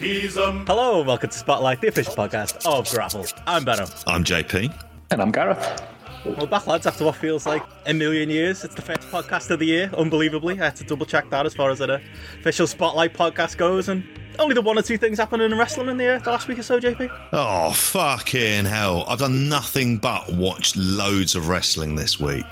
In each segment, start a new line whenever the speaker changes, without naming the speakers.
Hello and welcome to Spotlight, the official podcast of Grapple. I'm Benno.
I'm JP.
And I'm Gareth.
Well, back lads after what feels like a million years. It's the first podcast of the year, unbelievably. I had to double check that as far as an official Spotlight podcast goes, and only the one or two things happening in wrestling in the, uh, the last week or so, JP.
Oh, fucking hell. I've done nothing but watch loads of wrestling this week.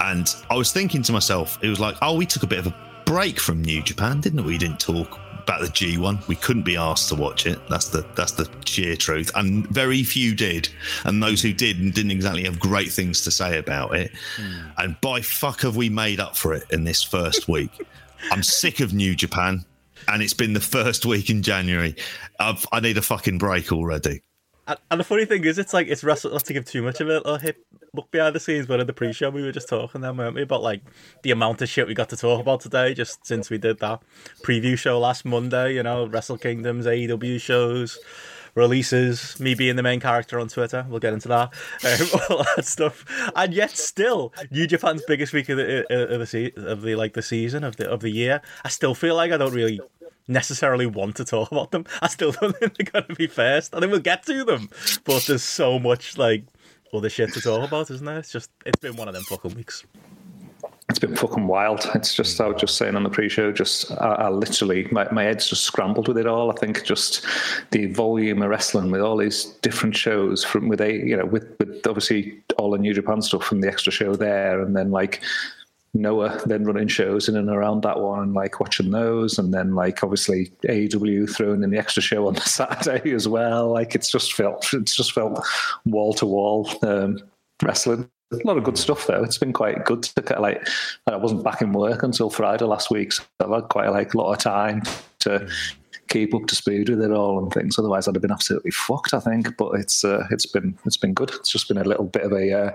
And I was thinking to myself, it was like, oh, we took a bit of a break from New Japan, didn't we? We didn't talk about the G1. We couldn't be asked to watch it. That's the that's the sheer truth. And very few did. And those who did didn't exactly have great things to say about it. Hmm. And by fuck have we made up for it in this first week. I'm sick of New Japan. And it's been the first week in January. I've, I need a fucking break already.
And, the funny thing is, it's like it's wrestle not to give too much of a, hip look behind the scenes, but in the pre-show we were just talking then, weren't we, about like the amount of shit we got to talk about today, just since we did that preview show last Monday. You know, Wrestle Kingdoms, AEW shows, releases, me being the main character on Twitter. We'll get into that, um, all that stuff. And yet, still, New Japan's biggest week of the of the of the like the season of the of the year. I still feel like I don't really necessarily want to talk about them. I still don't think they're going to be first. I think we'll get to them, but there's so much like other shit to talk about, isn't there? It's just it's been one of them fucking weeks.
It's been fucking wild. It's just, I was just saying on the pre show, just, I, I literally, my, my head's just scrambled with it all. I think just the volume of wrestling with all these different shows from, with a, you know, with, with obviously all the New Japan stuff from the extra show there, and then like, Noah then running shows in and around that one and like watching those and then like obviously AEW throwing in the extra show on the Saturday as well. Like it's just felt it's just felt wall to wall um, wrestling. A lot of good stuff though. It's been quite good to kind of like I wasn't back in work until Friday last week, so I've had quite like a lot of time to keep up to speed with it all and things. Otherwise, I'd have been absolutely fucked. I think, but it's uh, it's been it's been good. It's just been a little bit of a uh,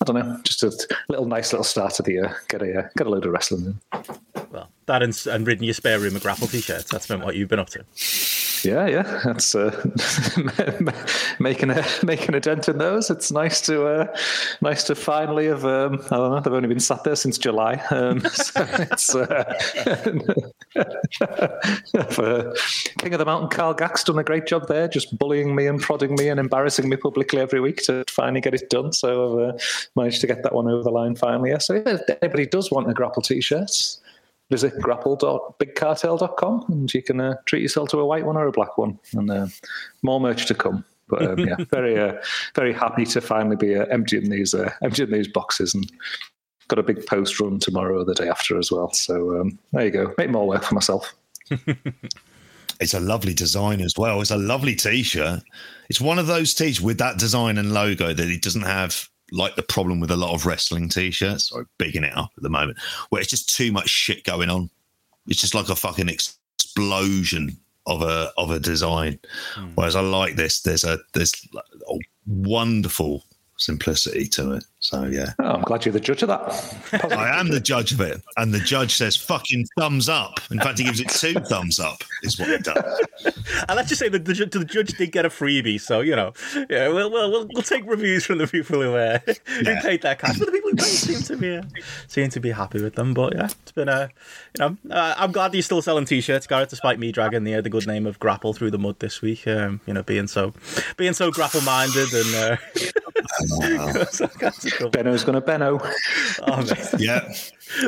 I don't know, just a little nice little start of the year. Get a uh, get a load of wrestling in.
Well, that and, and rid your spare room of grapple t-shirts. That's been what you've been up to.
Yeah, yeah, that's uh, making a making a dent in those. It's nice to uh, nice to finally have. Um, I don't know. They've only been sat there since July. Um, so it's uh, King of the Mountain. Carl Gax, done a great job there, just bullying me and prodding me and embarrassing me publicly every week to finally get it done. So I've uh, managed to get that one over the line finally. Yeah. So if anybody does want a grapple t-shirt, visit grapple.bigcartel.com and you can uh, treat yourself to a white one or a black one. And uh, more merch to come. But um, yeah, very uh, very happy to finally be uh, emptying these uh, emptying these boxes and got a big post run tomorrow or the day after as well. So um, there you go, make more work for myself.
It's a lovely design as well. It's a lovely t-shirt. It's one of those t-shirts with that design and logo that it doesn't have like the problem with a lot of wrestling t-shirts or bigging it up at the moment where it's just too much shit going on. It's just like a fucking explosion of a of a design.
Hmm.
Whereas I like this. There's a there's a wonderful simplicity to it. So yeah.
Oh, I'm glad you're the judge of that.
I am the judge of it, and the judge says "fucking thumbs up." In fact, he gives it two thumbs up. Is what he does.
And let's just say that the, the judge did get a freebie, so you know, yeah, we'll we'll, we'll, we'll take reviews from the people who uh, who
Yeah.
paid their cash, but the people who paid seem to be uh, seem to be happy with them. But yeah, it's been a you know, uh, I'm glad you're still selling t-shirts, Gareth, despite me dragging the uh, the good name of Grapple through the mud this week. Um, you know, being so being so grapple minded and so I got to trouble.
Benno's going to Benno.
Oh.
Yeah,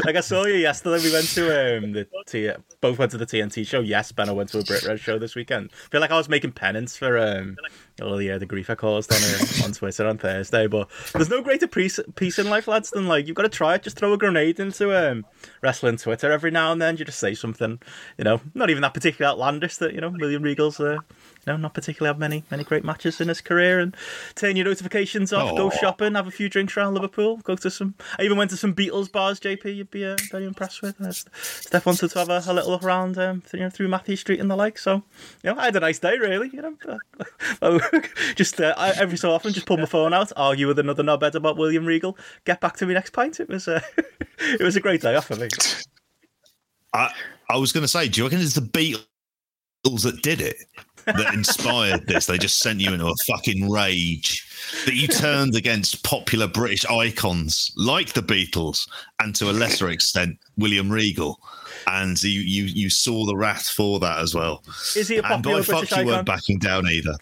like I saw you yesterday. We went to um the T- both went to the TNT show. Yes, Ben, I went to a Brit Red show this weekend. I feel like I was making penance for um all the uh, the grief I caused on um, on Twitter on Thursday. But there's no greater peace, peace in life, lads, than like you've got to try it. Just throw a grenade into um wrestling Twitter every now and then. You just say something, you know, not even that particularly outlandish that you know William Regal's uh, you know, not particularly have many many great matches in his career, and turn your notifications off, go shopping, have a few drinks around Liverpool, go to some. I even went to some Beatles bars. JP, you'd be uh, very impressed with. Uh, Steph wanted to have a, a little look around, um, you know, through Mathew Street and the like. So, you know, I had a nice day, really. You know, uh, just uh, I, every so often, just pull my phone out, argue with another knobhead about William Regal, get back to me next pint. It was uh, it was a great day off for me.
I I was going to say, do you reckon it's the Beatles that did it? That inspired this. They just sent you into a fucking rage that you turned against popular British icons like the Beatles and to a lesser extent William Regal. And you you you saw the wrath for that as well.
Is he a popular
and by
British
fuck you weren't backing down either.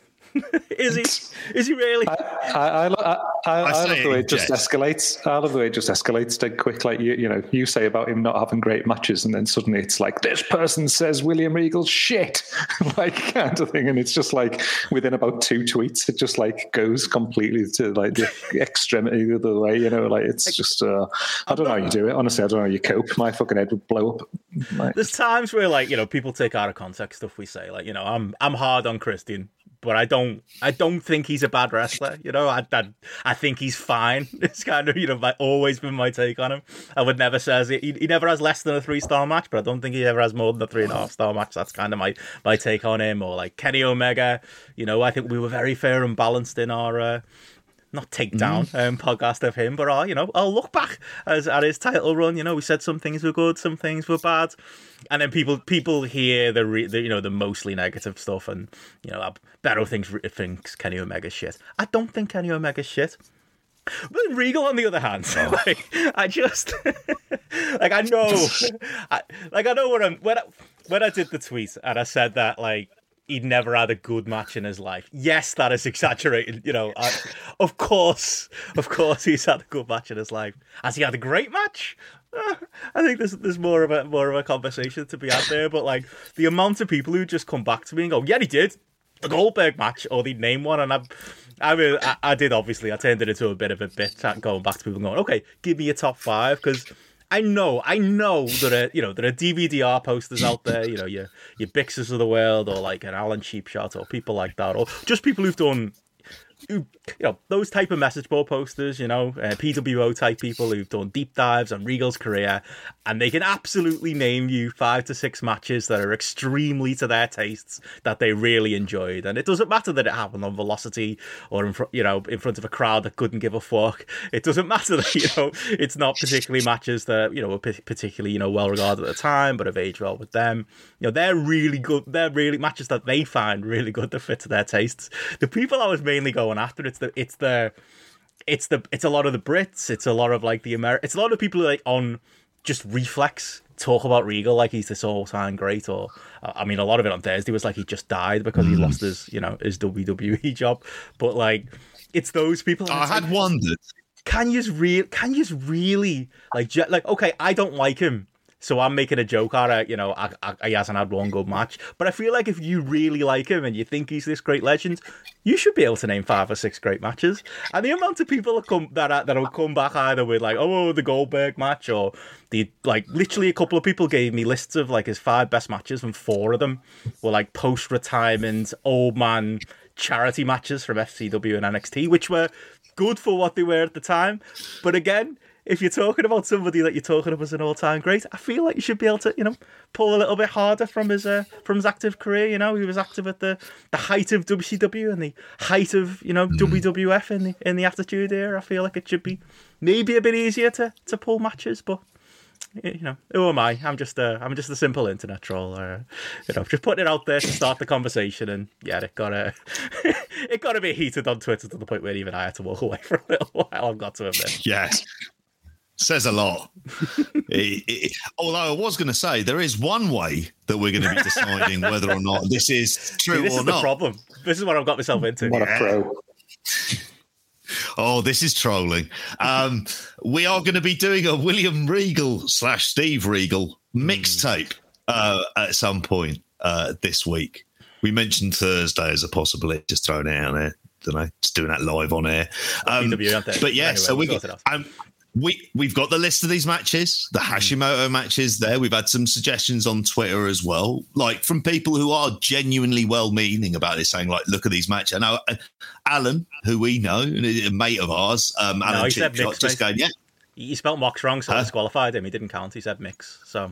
Is he? Is he really?
I, I, I, I, I
I
love the way
it
it just
in
escalates. I love the way it just escalates dead quick. Like you, you know, you say about him not having great matches, and then suddenly it's like this person says William Regal's shit, like kind of thing, and it's just like within about two tweets, it just like goes completely to like the extremity the other way. You know, like it's just uh, I don't know how you do it. Honestly, I don't know how you cope. My fucking head would blow up. Like,
There's times where like you know people take out of context stuff we say. Like you know I'm I'm hard on Christian, but I don't I don't think he's a bad wrestler. You know I I, I think he's fine. It's kind of you know my, always been my take on him. I would never says he, he never has less than a three star match, but I don't think he ever has more than a three and a half star match. That's kind of my my take on him. Or like Kenny Omega. You know I think we were very fair and balanced in our. Uh, not take down um, podcast of him, but I'll, you know, I'll look back as at his title run. You know, we said some things were good, some things were bad, and then people people hear the, re, the you know the mostly negative stuff, and you know, Barrow thinks thinks Kenny Omega's shit. I don't think Kenny Omega's shit. But Regal, on the other hand, like I just like I know, I, like I know when I'm when I, when I did the tweet and I said that like he'd never had a good match in his life. Yes, that is exaggerated. You know, I, of course, of course, he's had a good match in his life. Has he had a great match? Uh, I think there's there's more of a more of a conversation to be had there. But like the amount of people who just come back to me and go, "Yeah, he did." The Goldberg match, or they name one, and I, I mean, I, I did obviously. I turned it into a bit of a bit, going back to people going, "Okay, give me your top five because I know, I know there are, you know, there are DVDR posters out there, you know, your your Bixes of the world, or like an Alan Cheapshot, or people like that, or just people who've done, you know, those type of message board posters, you know, uh, PWO type people who've done deep dives on Regal's career, and they can absolutely name you five to six matches that are extremely to their tastes that they really enjoyed, and it doesn't matter that it happened on Velocity or in front, you know, in front of a crowd that couldn't give a fuck. It doesn't matter that you know it's not particularly matches that you know were particularly you know well regarded at the time, but have aged well with them. You know, they're really good. They're really matches that they find really good that fit to their tastes. The people I was mainly going after, it's the it's the it's the it's a lot of the Brits. It's a lot of like the Amer. It's a lot of people like on just reflex talk about Regal like he's this all time great. Or uh, I mean, a lot of it on Thursday was like he just died because he lost mm. his you know his WWE job. But like, it's those people.
I had like, wondered.
Can you real? Can you really like like? Okay, I don't like him. So I'm making a joke out of, you know, I, I, he hasn't had one good match. But I feel like if you really like him and you think he's this great legend, you should be able to name five or six great matches. And the amount of people that come that that'll come back either with like, oh, the Goldberg match, or the like. Literally, a couple of people gave me lists of like his five best matches, and four of them were like post-retirement old man charity matches from FCW and NXT, which were good for what they were at the time. But again, if you're talking about somebody that you're talking about as an all-time great, I feel like you should be able to, you know, pull a little bit harder from his uh, from his active career. You know, he was active at the, the height of WCW and the height of you know mm. WWF in the in the Attitude Era. I feel like it should be maybe a bit easier to to pull matches, but you know, who am I? I'm just a, I'm just a simple internet troll. Uh, you know, just putting it out there to start the conversation, and yeah, it got a, it got a bit heated on Twitter to the point where even I had to walk away for a little while. I've got to admit.
Yes, says a lot. it, it, although I was going to say there is one way that we're going to be deciding whether or not this is true
See, this
or
is
not.
the problem. This is what I've got myself into.
What a pro.
Oh, this is trolling. Um, we are going to be doing a William Regal slash Steve Regal mixtape uh, at some point uh, this week. We mentioned Thursday as a possibility, just throwing it out there. Don't know, just doing that live on air. Um, but yeah, anyway, so we. Um, we we've got the list of these matches, the Hashimoto matches. There, we've had some suggestions on Twitter as well, like from people who are genuinely well-meaning about this, saying like, "Look at these matches." I know uh, Alan, who we know, a mate of ours, um, Alan
no, mixed,
just going, "Yeah."
He spelled Mox wrong, so I disqualified him. He didn't count. He said mix. So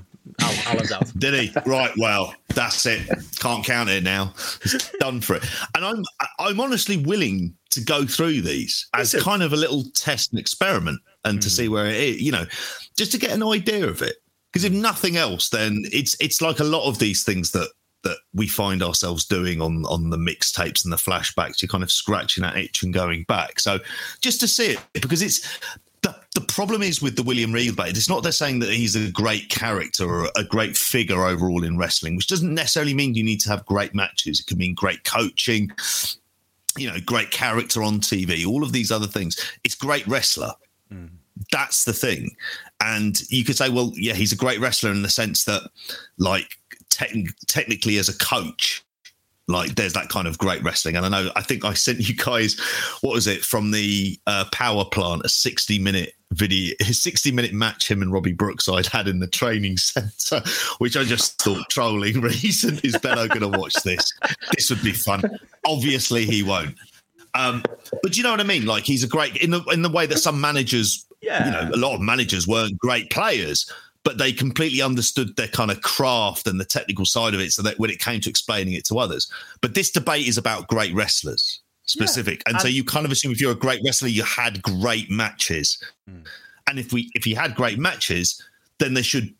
Alan's out.
Did he? Right. Well, that's it. Can't count it now. It's done for it. And I'm I'm honestly willing to go through these as kind of a little test and experiment and mm. to see where it is, you know, just to get an idea of it. Because if nothing else, then it's it's like a lot of these things that that we find ourselves doing on on the mixtapes and the flashbacks. You're kind of scratching that itch and going back. So just to see it because it's the, the problem is with the William Regal debate, it's not they're saying that he's a great character or a great figure overall in wrestling, which doesn't necessarily mean you need to have great matches. It could mean great coaching, you know, great character on TV, all of these other things. It's great wrestler. That's the thing. And you could say, well, yeah, he's a great wrestler in the sense that, like, te- technically as a coach, like there's that kind of great wrestling. And I know, I think I sent you guys, what was it, from the uh, power plant, a 60 minute video, his 60 minute match him and Robbie Brookside had in the training center, which I just thought trolling reason is Benno going to watch this? This would be fun. Obviously, he won't. Um, but you know what I mean? Like he's a great in the in the way that some managers, yeah, you know, a lot of managers weren't great players, but they completely understood their kind of craft and the technical side of it. So that when it came to explaining it to others, but this debate is about great wrestlers specific, yeah. and, and, so you kind of assume if you're a great wrestler, you had great matches, mm. and if we if you had great matches, then they should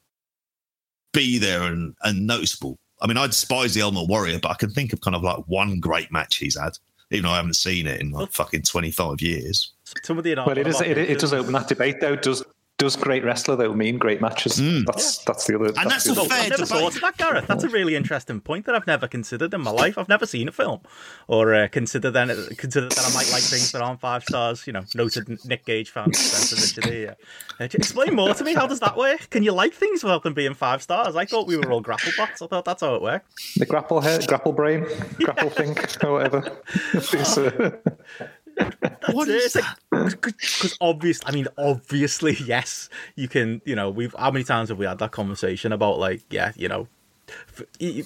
be there and, and noticeable. I mean, I despise the Ultimate Warrior, but I can think of kind of like one great match he's had, even though I haven't seen it in like fucking twenty five years.
Some of the well, it is it, it does open that debate though. Does does great wrestler though mean great matches? Mm. That's that's the other.
And that's, that's
a
fair
I've never thought of that, Gareth. That's a really interesting point that I've never considered in my life. I've never seen a film or uh, considered then considered that I might like things that aren't five stars. You know, noted Nick Gage fan. Uh, explain more to me. How does that work? Can you like things without them being five stars? I thought we were all grapple bots. I thought that's how it worked.
The grapple head, grapple brain, grapple yeah. think, or whatever.
what is Because obviously, I mean, obviously, yes, you can. You know, we've how many times have we had that conversation about like, yeah, you know,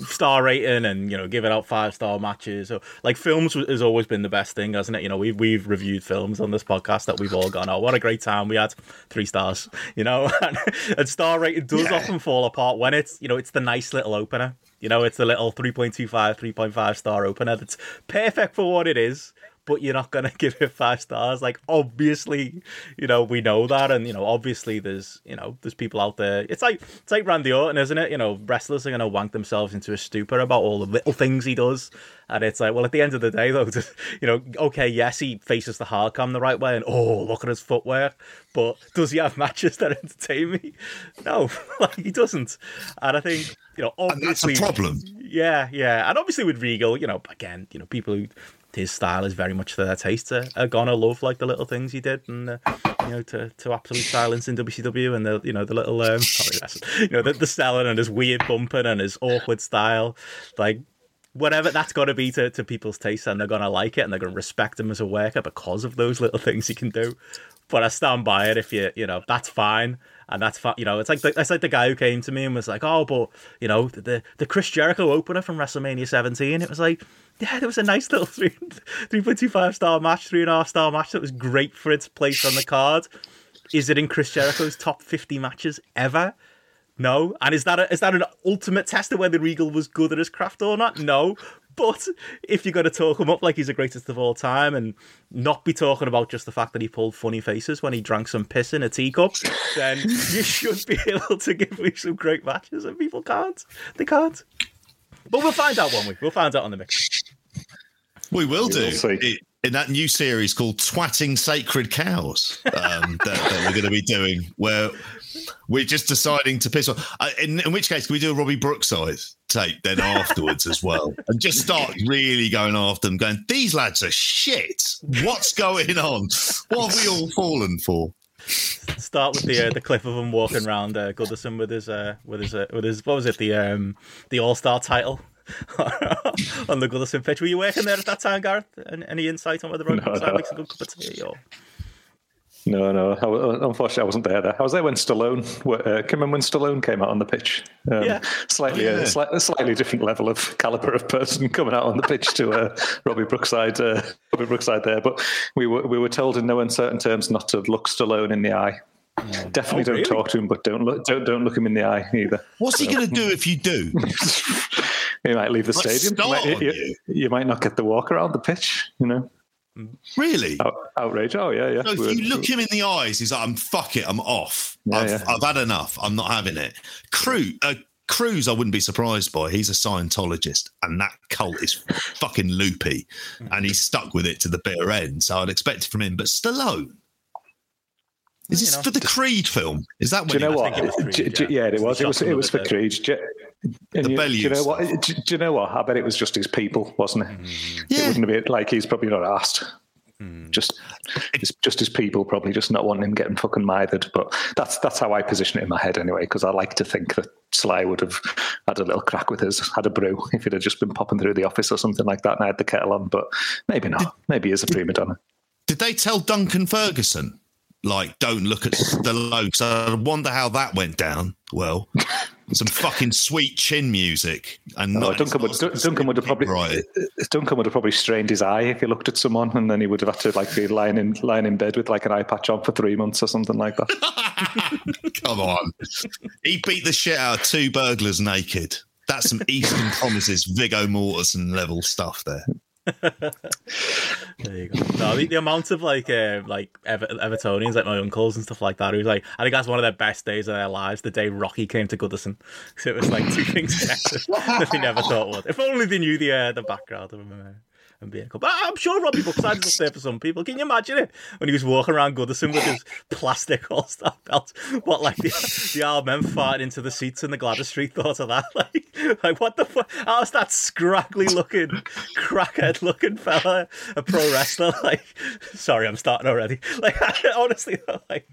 star rating and you know giving out five star matches? Or like films has always been the best thing hasn't it? You know we've we've reviewed films on this podcast that we've all gone oh what a great time we had. Three stars you know? And, and star rating does yeah. often fall apart when it's you know it's the nice little opener. You know it's the little 3.25 3.5 star opener that's perfect for what it is but you're not going to give it five stars. Like, obviously, you know, we know that. And, you know, obviously there's, you know, there's people out there. It's like, it's like Randy Orton, isn't it? You know, wrestlers are going to wank themselves into a stupor about all the little things he does. And it's like, well, at the end of the day, though, you know, okay, yes, he faces the hard cam the right way, and oh, look at his footwear. But does he have matches that entertain me? No, like he doesn't. And I think, you know, obviously,
and that's a problem.
Yeah, yeah, and obviously with Regal, you know, again, you know, people who his style is very much to their taste. Are, are gonna love like the little things he did, and uh, you know, to, to absolute silence in WCW, and the you know the little um, sorry, you know the, the selling and his weird bumping and his awkward style, like whatever that's to be to, to people's taste, and they're gonna like it, and they're gonna respect him as a worker because of those little things he can do. But I stand by it. If you you know that's fine and that's fine. You know, it's like the, it's like the guy who came to me and was like, "Oh, but you know, the the Chris Jericho opener from WrestleMania 17." It was like, yeah, there was a nice little three three point two five star match, three and a half star match that was great for its place on the card. Is it in Chris Jericho's top fifty matches ever? No. And is that a, is that an ultimate test of whether Regal was good at his craft or not? No. But if you're going to talk him up like he's the greatest of all time and not be talking about just the fact that he pulled funny faces when he drank some piss in a teacup, then you should be able to give me some great matches, and people can't. They can't. But we'll find out, won't we? We'll find out on the mix.
We will do. We'll in that new series called Twatting Sacred Cows um, that, that, we're going to be doing, where we're just deciding to piss off. Uh, in, in, which case, can we do a Robbie Brookside tape then afterwards as well? And just start really going after them, going, these lads are shit. What's going on? What have we all fallen for?
Start with the uh, the clip of him walking around uh, Goodison with his uh, with his uh, with his what was it the um the All Star title on the Goodison pitch. Were you working there at that time, Gareth? Any insight on whether Robbie no, no. makes a good cup of tea? Or?
No, no. I, unfortunately, I wasn't there. There, I was there when Stallone. Uh, remember when Stallone came out on the pitch? Um, yeah, slightly oh, yeah. A, sli- a, slightly different level of caliber of person coming out on the pitch to uh, Robbie Brookside. Uh, Robbie Brookside there, but we were we were told in no uncertain terms not to look Stallone in the eye. Mm. Definitely oh, don't really? talk to him, but don't look don't don't look him in the eye either.
What's he going to do if you do?
you might leave the stadium. You might, you, you might, not get the walk around the pitch. You know.
Really?
Out, outrage. Oh yeah, yeah.
So if you look him in the eyes, he's like, "I'm fuck it, I'm off. Yeah, I've, yeah. I've, had enough. I'm not having it." Crute, uh, Cruise, I wouldn't be surprised by. He's a Scientologist, and that cult is fucking loopy, and he's stuck with it to the bitter end. So I'd expect it from him. But Stallone, is this for the Creed film? Is that
Do you
when
know
he-
think it was
what?
Creed,
J- j-
yeah.
yeah, it was. It was. It was for
from
Creed. J- and
The
you, do you know what? Do, do you know what? I bet it was just his people, wasn't it? It
Yeah.
wouldn't have been like he's probably not asked.
Hmm.
Just, it's just his people probably just not wanting him getting fucking mithered. But that's that's how I position it in my head anyway. Because I like to think that Sly would have had a little crack with his, had a brew if it had just been popping through the office or something like that, and I had the kettle on. But maybe not. Maybe he's a prima donna.
Did they tell Duncan Ferguson, like, don't look at Stallone? So I wonder how that went down. Well, some fucking sweet chin music, and
Oh, Duncan would Duncan would have probably
right.
Uh, Duncan would have probably strained his eye if he looked at someone, and then he would have had to like be lying in lying in bed with like an eye patch on for three months or something like that.
Come on, he beat the shit out of two burglars naked. That's some Eastern Promises, Viggo Mortensen level stuff there.
There you go. No, the, the amount of like, uh, like Ever- Evertonians, like my uncles and stuff like that, who's like, I think that's one of their best days of their lives. The day Rocky came to Goodison, so it was like two things that they never thought would. If only they knew the uh, the background of him. And being cool. But I'm sure Robbie Brookside is up there for some people. Can you imagine it when he was walking around Goodison with his plastic All Star belt? What like the, the old men farting into the seats in the Gwladys Street thought of that? Like, like what the fuck? How's that scraggly looking, crackhead looking fella a pro wrestler? Like, sorry, I'm starting already. Like, honestly, like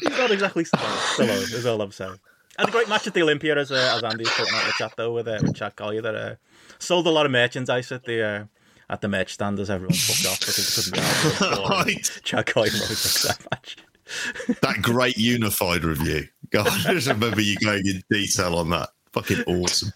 he's not exactly Stallone. Is all I'm saying. And a great match at the Olympia as uh, as Andy's putting out in the chat though with, uh, with Chad Collier that uh, sold a lot of merchandise at the. Uh, at the merch stand as everyone fucked off because it couldn't.
Right.
Chad Collier always that match.
That great unified review. God, I just remember you going in detail on that. Fucking awesome.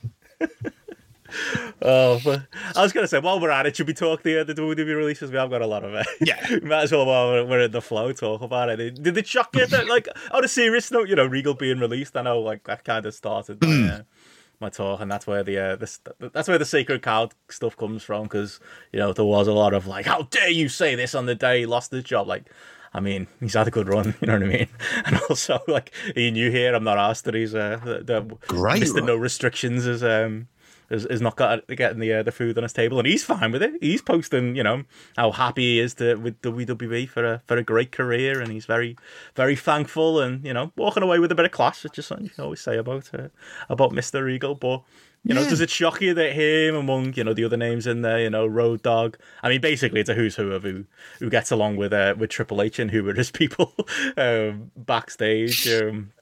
Oh, but I was gonna say while we're at it, should we talk the the WWE releases? We have got a lot of it.
Yeah.
might as well while we're, we're in the flow talk about it. Did it shock you that like on a serious note, you know, Regal being released? I know like that kind of started my, uh, my talk, and that's where the uh, this that's where the sacred cow stuff comes from because you know there was a lot of like, how dare you say this on the day he lost his job, like. I mean, he's had a good run, you know what I mean? And also, like, he knew here? I'm not asked that he's uh, the, the
Great
Mr.
run.
No Restrictions is um is, is not got getting the uh, the food on his table, and he's fine with it. He's posting, you know, how happy he is to with WWE for a for a great career, and he's very very thankful, and you know, walking away with a bit of class. It's just something you can always say about uh, about Mister Regal, but. You know,
Yeah.
does it shock you that him among you know the other names in there, you know, Road Dogg? I mean, basically, it's a who's who of who who gets along with uh, with Triple H and who were his people um, backstage. Um,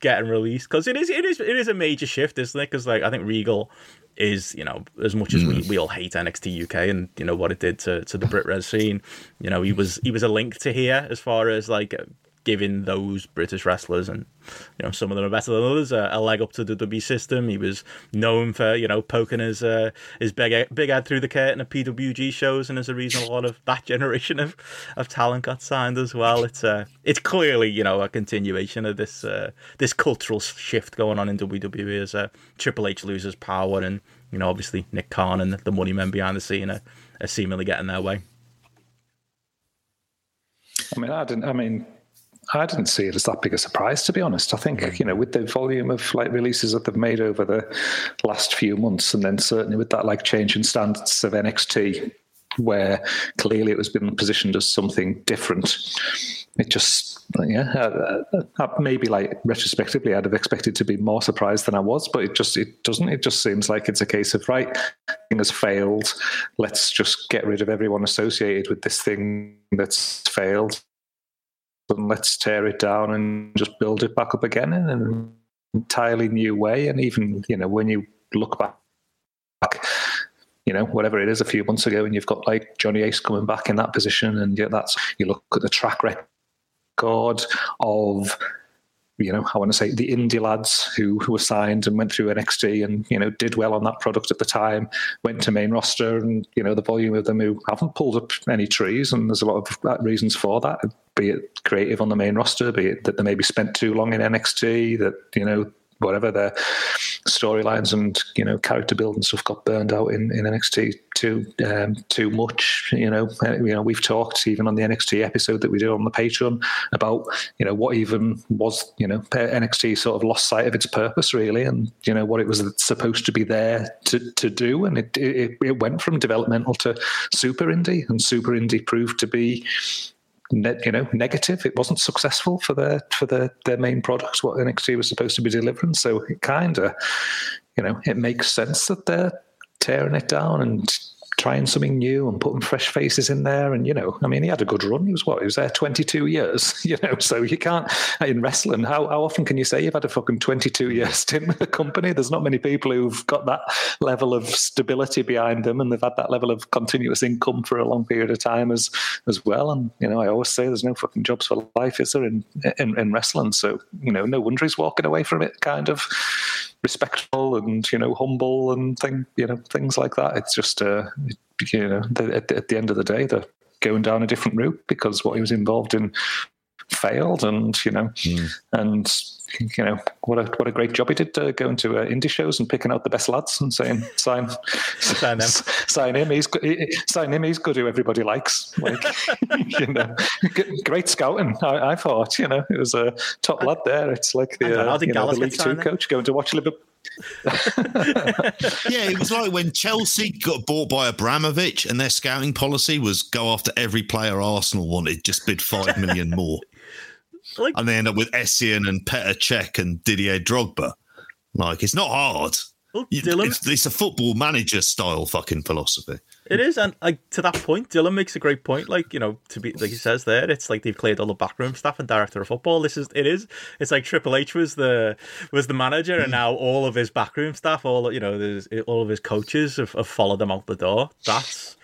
getting released because it is it is it is a major shift, isn't it? Because like I think Regal is you know as much as we, mm. we all hate NXT UK and you know what it did to to the Brit Res scene, you know he was he was a link to here as far as like giving those British wrestlers and you know some of them are better than others a, a leg up to the WWE system. He was known for you know poking his uh, his big big head through the curtain at PWG shows, and as a reason, a lot of that generation of, of talent got signed as well. It's uh, it's clearly you know a continuation of this uh, this cultural shift going on in WWE as uh, Triple H loses power, and you know obviously Nick Khan and the money men behind the scene are, are seemingly getting their way.
I mean, I didn't. I mean, I didn't see it as that big a surprise, to be honest. I think you know, with the volume of like releases that they've made over the last few months, and then certainly with that like change in standards of NXT, where clearly it was been positioned as something different. It just, yeah, uh, uh, uh, maybe like retrospectively, I'd have expected to be more surprised than I was, but it just, it doesn't. It just seems like it's a case of right, thing has failed. Let's just get rid of everyone associated with this thing that's failed and let's tear it down and just build it back up again in an entirely new way. And even, you know, when you look back, you know, whatever it is a few months ago, and you've got like Johnny Ace coming back in that position, and yeah, that's you look at the track record of you know, I want to say the indie lads who, who were signed and went through NXT and, you know, did well on that product at the time, went to main roster and, you know, the volume of them who haven't pulled up any trees. And there's a lot of reasons for that, be it creative on the main roster, be it that they maybe spent too long in NXT, that, you know, whatever their storylines and you know character build and stuff got burned out in, in NXT too um, too much. You know, uh, you know we've talked even on the NXT episode that we did on the Patreon about you know what even was you know NXT sort of lost sight of its purpose really, and you know what it was supposed to be there to to do, and it it, it went from developmental to super indie, and super indie proved to be ne- you know negative. It wasn't successful for their for their their main product, what NXT was supposed to be delivering. So it kind of, you know, it makes sense that they're tearing it down and trying something new and putting fresh faces in there. And, you know, I mean, he had a good run. He was what? He was there 22 years, you know, so you can't, in wrestling, how, how often can you say you've had a fucking 22 year stint with a company? There's not many people who've got that level of stability behind them and they've had that level of continuous income for a long period of time as, as well. And, you know, I always say there's no fucking jobs for life, is there, in, in, in wrestling? So, you know, no wonder he's walking away from it kind of respectful and you know humble and thing you know things like that. It's just uh, you know at, at the end of the day they're going down a different route because what he was involved in failed and you know mm. and you know what a what a great job he did uh, going to uh, indie shows and picking out the best lads and saying sign sign him. sign him. He's he, sign him. He's good who everybody likes. Like you know great scouting I, I, thought you know it was a top lad there. It's like the, uh, you know, the League Two coach going to watch Liverpool.
Yeah, it was like when Chelsea got bought by Abramovich and their scouting policy was go after every player Arsenal wanted, just bid five million more. Like, and they end up with Essien and Petr Cech and Didier Drogba. Like, it's not hard. Well, Dylan, it's, it's, a football manager style fucking philosophy.
It is, and like to that point, Dylan makes a great point. Like you know, to be like he says there, it's like they've cleared all the backroom staff and director of football. This is it is. It's like Triple H was the was the manager, and now all of his backroom staff, all you know, all of his coaches have, have followed them out the door. That's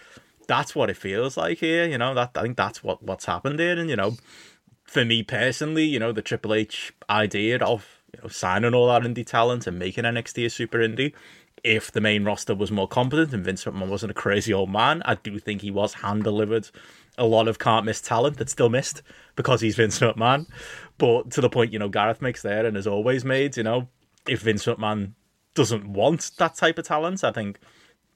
that's what it feels like here. You know, that I think that's what what's happened here, and you know for me personally, you know, the Triple H idea of you know signing all that indie talent and making NXT a super indie. If the main roster was more competent and Vince McMahon wasn't a crazy old man, I do think he was hand delivered a lot of can't miss talent that still missed because he's Vince McMahon. But to the point, you know, Gareth makes there and has always made, you know, if Vince McMahon doesn't want that type of talent, I think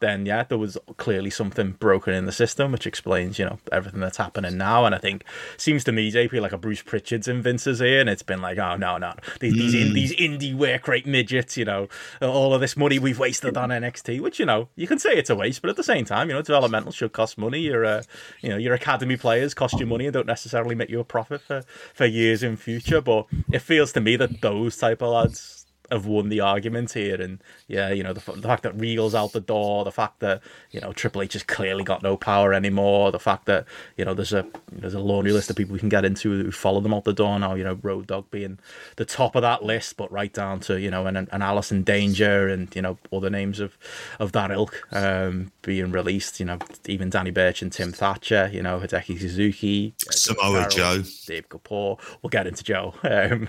then yeah, there was clearly something broken in the system, which explains, you know, everything that's happening now. And I think seems to me, JP, like a Bruce Pritchard's in Vince's ear, and it's been like, oh no, no, these mm. these, in, these indie work rate midgets, you know, all of this money we've wasted on NXT, which you know you can say it's a waste, but at the same time, you know, developmental should cost money. Your uh, you know, your academy players cost you money and don't necessarily make you a profit for for years in future. But it feels to me that those type of lads have won the argument here. And yeah, you know, the, the fact that Regal's out the door, the fact that you know Triple H has clearly got no power anymore, the fact that you know there's a there's a laundry list of people we can get into who follow them out the door now. You know, Road Dogg being the top of that list, but right down to you know an, an Allison Danger and you know other names of of that ilk um, being released. You know, even Danny Burch and Tim Thatcher. You know, Hideki Suzuki,
Samoa Joe,
Dave Kapoor. We'll get into Joe. Um,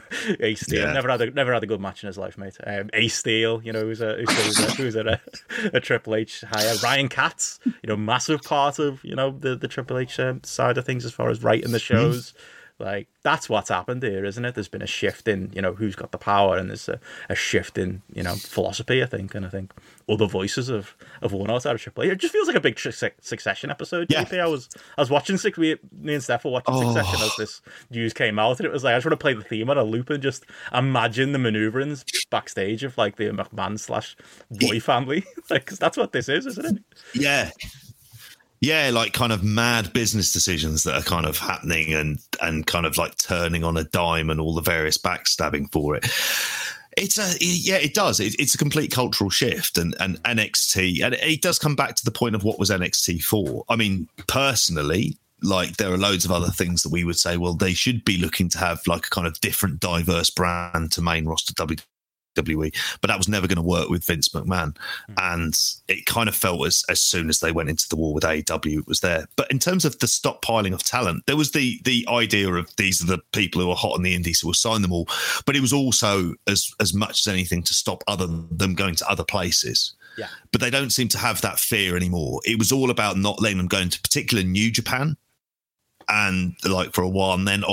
Steel yeah. never had a never had a good match in his life life, mate. Um, Ace Steel, you know, who's a who's a, who's a, a, Triple H hire. Ryan Katz, you know, massive part of you know the the Triple H um, side of things as far as writing the shows. Like that's what's happened here, isn't it? There's been a shift in you know who's got the power, and there's a, a shift in you know philosophy. I think, and I think other voices of of one outside of Triple H. It just feels like a big Succession episode. Yeah. I was I was watching six. Me and Steph were watching oh. Succession as this news came out, and it was like I just want to play the theme on a loop and just imagine the maneuverings backstage of like the McMahon slash Roy family. like, cause that's what this is, isn't it?
Yeah, yeah, like kind of mad business decisions that are kind of happening and and kind of like turning on a dime and all the various backstabbing for it. It's a yeah, it does. It, it's a complete cultural shift, and and NXT, and it does come back to the point of what was NXT for. I mean, personally, like there are loads of other things that we would say, well, they should be looking to have like a kind of different, diverse brand to main roster WWE WWE, but that was never going to work with Vince McMahon. Mm-hmm. And it kind of felt as as soon as they went into the war with AEW, it was there. But in terms of the stockpiling of talent, there was the the idea of these are the people who are hot in the indies, so we'll sign them all. But it was also as as much as anything to stop other them going to other places.
Yeah.
But they don't seem to have that fear anymore. It was all about not letting them go into particular New Japan and like for a while, and then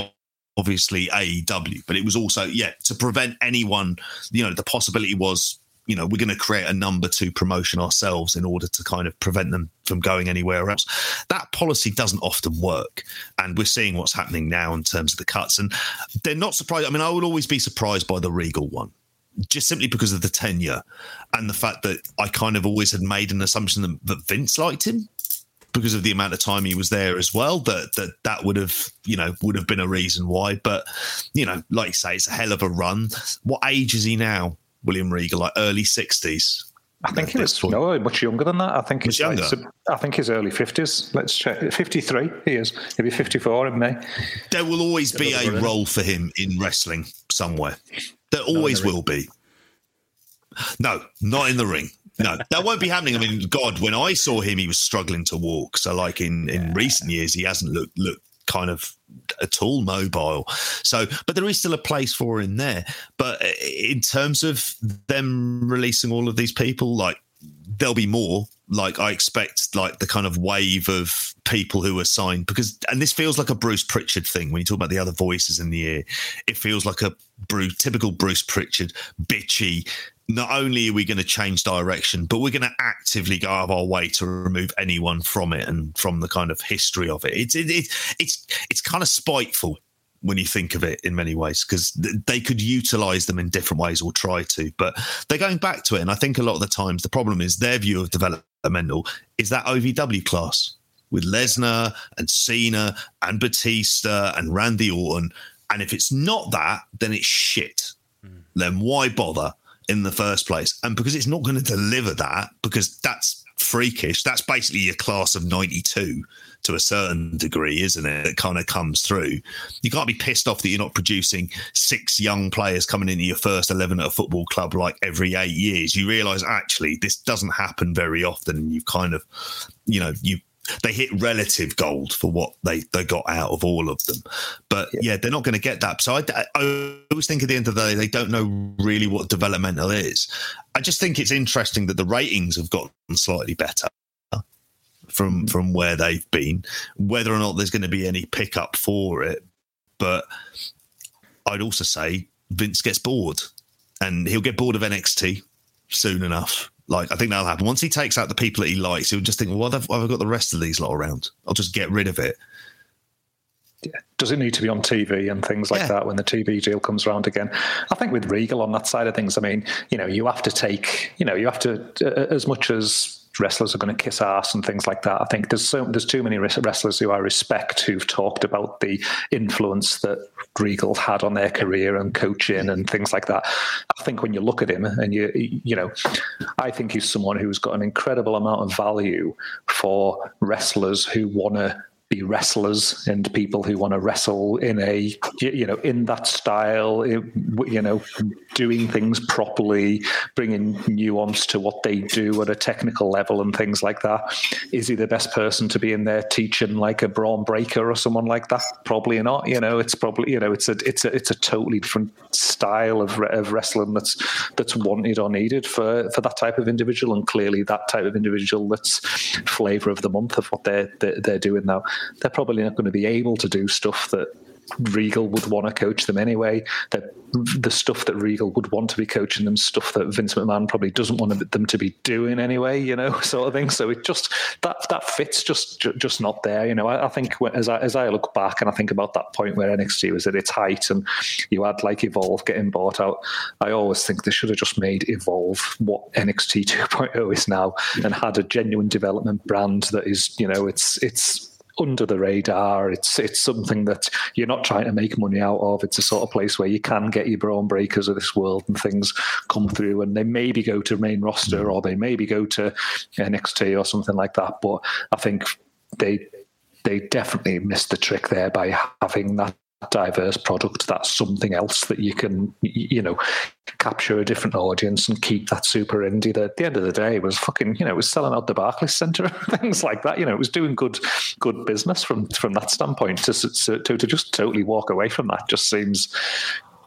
obviously AEW, but it was also yeah to prevent anyone. You know, the possibility was you know we're going to create a number two promotion ourselves in order to kind of prevent them from going anywhere else. That policy doesn't often work, and we're seeing what's happening now in terms of the cuts. And they're not surprised. I mean, I would always be surprised by the Regal one just simply because of the tenure and the fact that I kind of always had made an assumption that, that Vince liked him because of the amount of time he was there as well that that that would have you know would have been a reason why but you know like you say it's a hell of a run what age is he now william regal like early 60s
I think he was no, much younger than that. I think he's younger. Like, I think he's early fifties. Let's check. Fifty-three. He is. He'll be fifty-four in May.
There will always be a role for him in wrestling somewhere. There always the will be. No, not in the ring no, that won't be happening. I mean, God, when I saw him, he was struggling to walk. So, like in in recent years, he hasn't looked looked kind of at all mobile. So, but there is still a place for him there. But uh, in terms of them releasing all of these people, like there'll be more. Like I expect, like the kind of wave of people who are signed because, and this feels like a Bruce Pritchard thing. When you talk about the other voices in the ear, it feels like a Bruce, typical Bruce Pritchard, bitchy not only are we going to change direction, but we're going to actively go out of our way to remove anyone from it and from the kind of history of it. It's it, it it's it's kind of spiteful when you think of it in many ways because they could utilize them in different ways or try to, but they're going back to it. And I think a lot of the times the problem is their view of developmental is that OVW class with Lesnar and Cena and Batista and Randy Orton. And if it's not that, then it's shit. Mm. Then why bother? In the first place. And because it's not going to deliver that, because that's freakish, that's basically your class of 92 to a certain degree, isn't it? That kind of comes through. You can't be pissed off that you're not producing six young players coming into your first 11 at a football club like every eight years. You realize actually this doesn't happen very often. And you've kind of, you know, you they hit relative gold for what they, they got out of all of them. But yeah, yeah they're not going to get that. So I, I always think at the end of the day, they don't know really what developmental is. I just think it's interesting that the ratings have gotten slightly better from mm. from where they've been. Whether or not there's going to be any pickup for it, but I'd also say Vince gets bored, and he'll get bored of NXT soon enough. Like I think that'll happen once he takes out the people that he likes. He'll just think, well, why have, I got the rest of these lot around? I'll just get rid of it.
Yeah. Does it need to be on TV and things like yeah. that when the TV deal comes around again? I think with Regal on that side of things, I mean, you know, you have to take, you know, you have to, uh, as much as wrestlers are going to kiss ass and things like that. I think there's so there's too many wrestlers who I respect who've talked about the influence that Regal had on their career and coaching and things like that. I think when you look at him and you you know, I think he's someone who's got an incredible amount of value for wrestlers who want to be wrestlers and people who want to wrestle in a you know in that style eh, you know doing things properly bringing nuance to what they do at a technical level and things like that. Is he the best person to be in there teaching like a Bron Breakker or someone like that? Probably not you know it's probably you know it's a it's a it's a totally different style of, of wrestling that's that's wanted or needed for for that type of individual and clearly that type of individual that's flavor of the month of what they're they're, they're doing now they're probably not going to be able to do stuff that Regal would want to coach them anyway. That the stuff that Regal would want to be coaching them, stuff that Vince McMahon probably doesn't want them to be doing anyway, you know, sort of thing. So it just that that fits just just not there, you know. I, I think as I as I look back and I think about that point where NXT was at its height and you had like Evolve getting bought out, I always think they should have just made Evolve what NXT 2.0 is now and had a genuine development brand that is, you know, it's it's under the radar. It's it's something that you're not trying to make money out of. It's a sort of place where you can get your Bron Breakkers of this world and things come through, and they maybe go to main roster mm. or they maybe go to NXT or something like that. But I think they they definitely missed the trick there by having that diverse product that's something else that you can you know capture a different audience and keep that super indie that at the end of the day was fucking you know it was selling out the Barclays Center and things like that. You know it was doing good good business from from that standpoint. To to, to just totally walk away from that just seems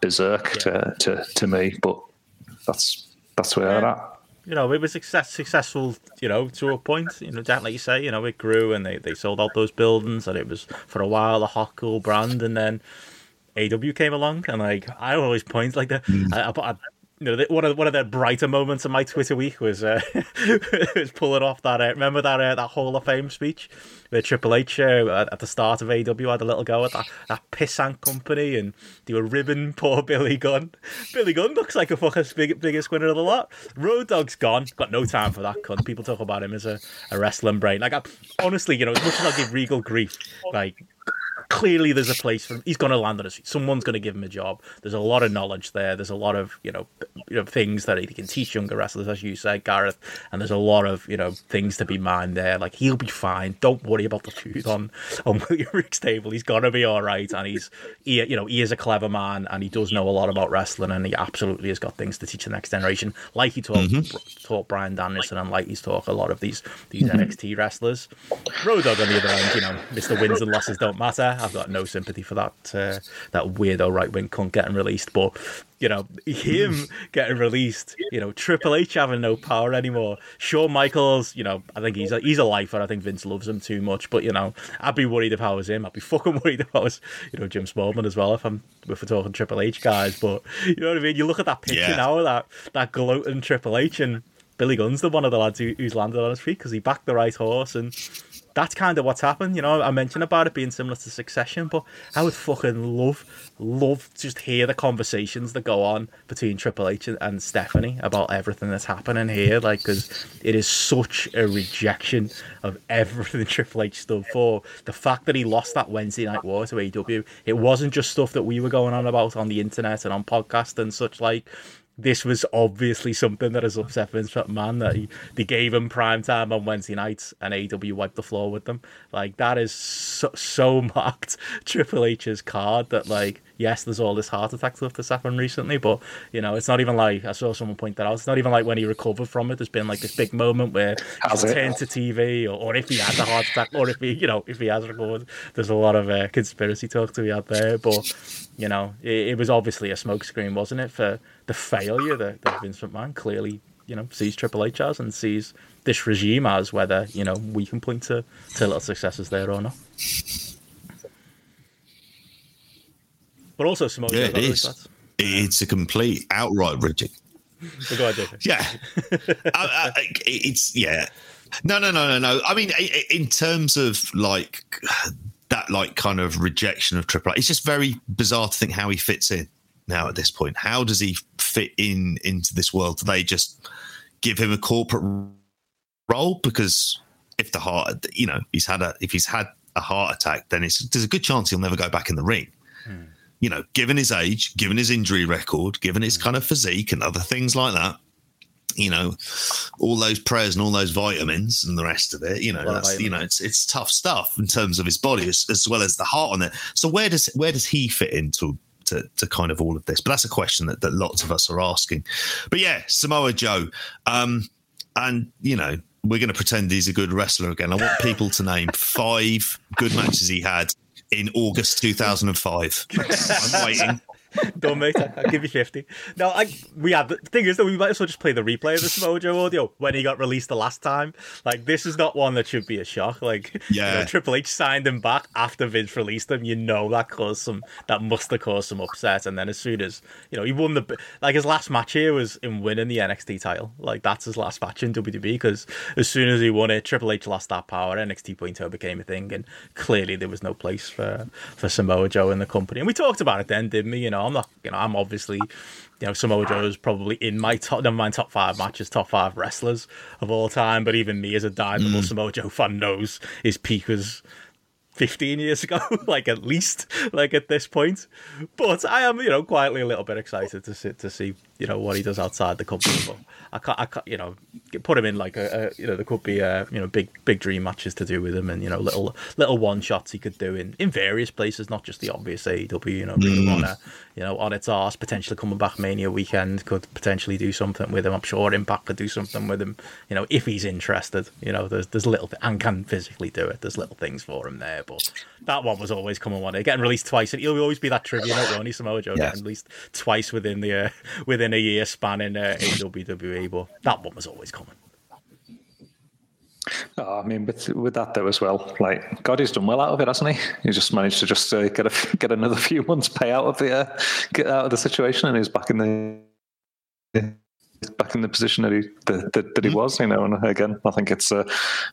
berserk to to, to me but that's that's where yeah. they're at
you know, it was success, successful, you know, to a point. You know, like you say, you know, it grew and they, they sold out those buildings and it was for a while a hot cool brand and then AW came along, and like I always point like that. mm. I, I, you know, one of one of the brighter moments of my Twitter week was uh, was pulling off that. Uh, remember that uh, that Hall of Fame speech where Triple H uh, at the start of AW had a little go at that, that pissant company and they were ribbon poor Billy Gunn. Billy Gunn looks like a fucking big, biggest winner of the lot. Road Dogg's gone. Got no time for that cunt. People talk about him as a, a wrestling brain. Like I, honestly, you know, as much as I give Regal grief, like clearly there's a place for him. He's going to land on his feet. Someone's going to give him a job. There's a lot of knowledge there. There's a lot of you know, you know things that he can teach younger wrestlers, as you said, Gareth. And there's a lot of you know things to be mined there. Like he'll be fine. Don't worry about the food on on William Regal's table. He's gonna be all right. And he's he you know he is a clever man and he does know a lot about wrestling and he absolutely has got things to teach the next generation. Like he taught mm-hmm. taught Bryan Danielson and like he's taught a lot of these these mm-hmm. NXT wrestlers. Road Dogg on the other end, you know, Mr. Wins and losses don't matter. I've got no sympathy for that uh, that weirdo right wing cunt getting released. But you know, him getting released, you know, Triple H having no power anymore. Shawn Michaels, you know, I think he's a, he's a lifer. I think Vince loves him too much. But you know, I'd be worried if I was him. I'd be fucking worried if I was, you know, Jim Smallman as well. If I'm if we're talking Triple H guys, but you know what I mean. You look at that picture yeah. now, that that gloating Triple H and Billy Gunn's the one of the lads who, who's landed on his feet because he backed the right horse and that's kind of what's happened. You know, I mentioned about it being similar to Succession, but I would fucking love, love to just hear the conversations that go on between Triple H and Stephanie about everything that's happening here. Like, because it is such a rejection of everything Triple H stood for. The fact that he lost that Wednesday night war to AW, it wasn't just stuff that we were going on about on the internet and on podcast and such like this was obviously something that has upset Vince McMahon that he, they gave him prime time on Wednesday nights and AW wiped the floor with them. Like that is so, so marked Triple H's card that like yes, there's all this heart attack stuff that's happened recently, but you know it's not even like I saw someone point that out. It's not even like when he recovered from it. There's been like this big moment where he's turned to TV, or, or if he had a heart attack, or if he you know if he has recovered. There's a lot of uh, conspiracy talk to be out there, but you know it, it was obviously a smokescreen, wasn't it, for the failure that, that Vince McMahon clearly, you know, sees Triple H as and sees this regime as, whether, you know, we can point to, to little successes there or not. But also Samoa
Yeah, it is. It's a complete outright
go ahead,
Yeah. I, I, it's, yeah. No, no, no, no, no. I mean, in terms of like that, like kind of rejection of Triple H, it's just very bizarre to think how he fits in now at this point? How does he fit in into this world? Do they just give him a corporate role? Because if the heart, you know, he's had a if he's had a heart attack, then it's there's a good chance he'll never go back in the ring. Hmm. You know, given his age, given his injury record, given his hmm. kind of physique and other things like that, you know, all those prayers and all those vitamins and the rest of it, you know, that's, you know, it's it's tough stuff in terms of his body as, as, well as the heart on it. So where does where does he fit into to, to kind of all of this? But that's a question that, that lots of us are asking. But yeah, Samoa Joe. Um, and, you know, we're going to pretend he's a good wrestler again. I want people to name five good matches he had in August 2005. I'm waiting.
Don't mate, I'll give you 50. No, I, we have, the thing is that we might as well just play the replay of the Samoa Joe audio when he got released the last time. Like, this is not one that should be a shock. Like, yeah. You know, Triple H signed him back after Vince released him. You know that caused some, that must have caused some upset. And then as soon as, you know, he won the, like, his last match here was in winning the NXT title. Like, that's his last match in WWE because as soon as he won it, Triple H lost that power. NXT 2.0 became a thing. And clearly there was no place for, for Samoa Joe in the company. And we talked about it then, didn't we? You know, know, I'm not, you know, I'm obviously, you know, Samoa Joe is probably in my top, never mind top five matches, top five wrestlers of all time. But even me as a diehard mm. Samoa Joe fan knows his peak was 15 years ago, like at least, like at this point. But I am, you know, quietly a little bit excited to see, to see, you know, what he does outside the company. But I can't, I can't, you know, put him in like a, a you know, there could be, uh, you know, big, big dream matches to do with him, and you know, little, little one shots he could do in in various places, not just the obvious AEW. You know, mm. of Honor, you know, on its arse, potentially coming back Mania weekend could potentially do something with him. I'm sure Impact could do something with him. You know, if he's interested. You know, there's there's little and can physically do it. There's little things for him there, but that one was always coming one day, getting released twice, and he'll always be that trivia note. Ronnie Samoa Joe yes. getting released twice within the uh, within a year span in uh, AWWE but that one was always coming.
Oh, I mean, with with that though as well, like God, he's done well out of it, hasn't he? He just managed to just uh, get a get another few months pay out of the uh, get out of the situation, and he's back in the back in the position that he that, that, that he was. You know, and again, I think it's uh,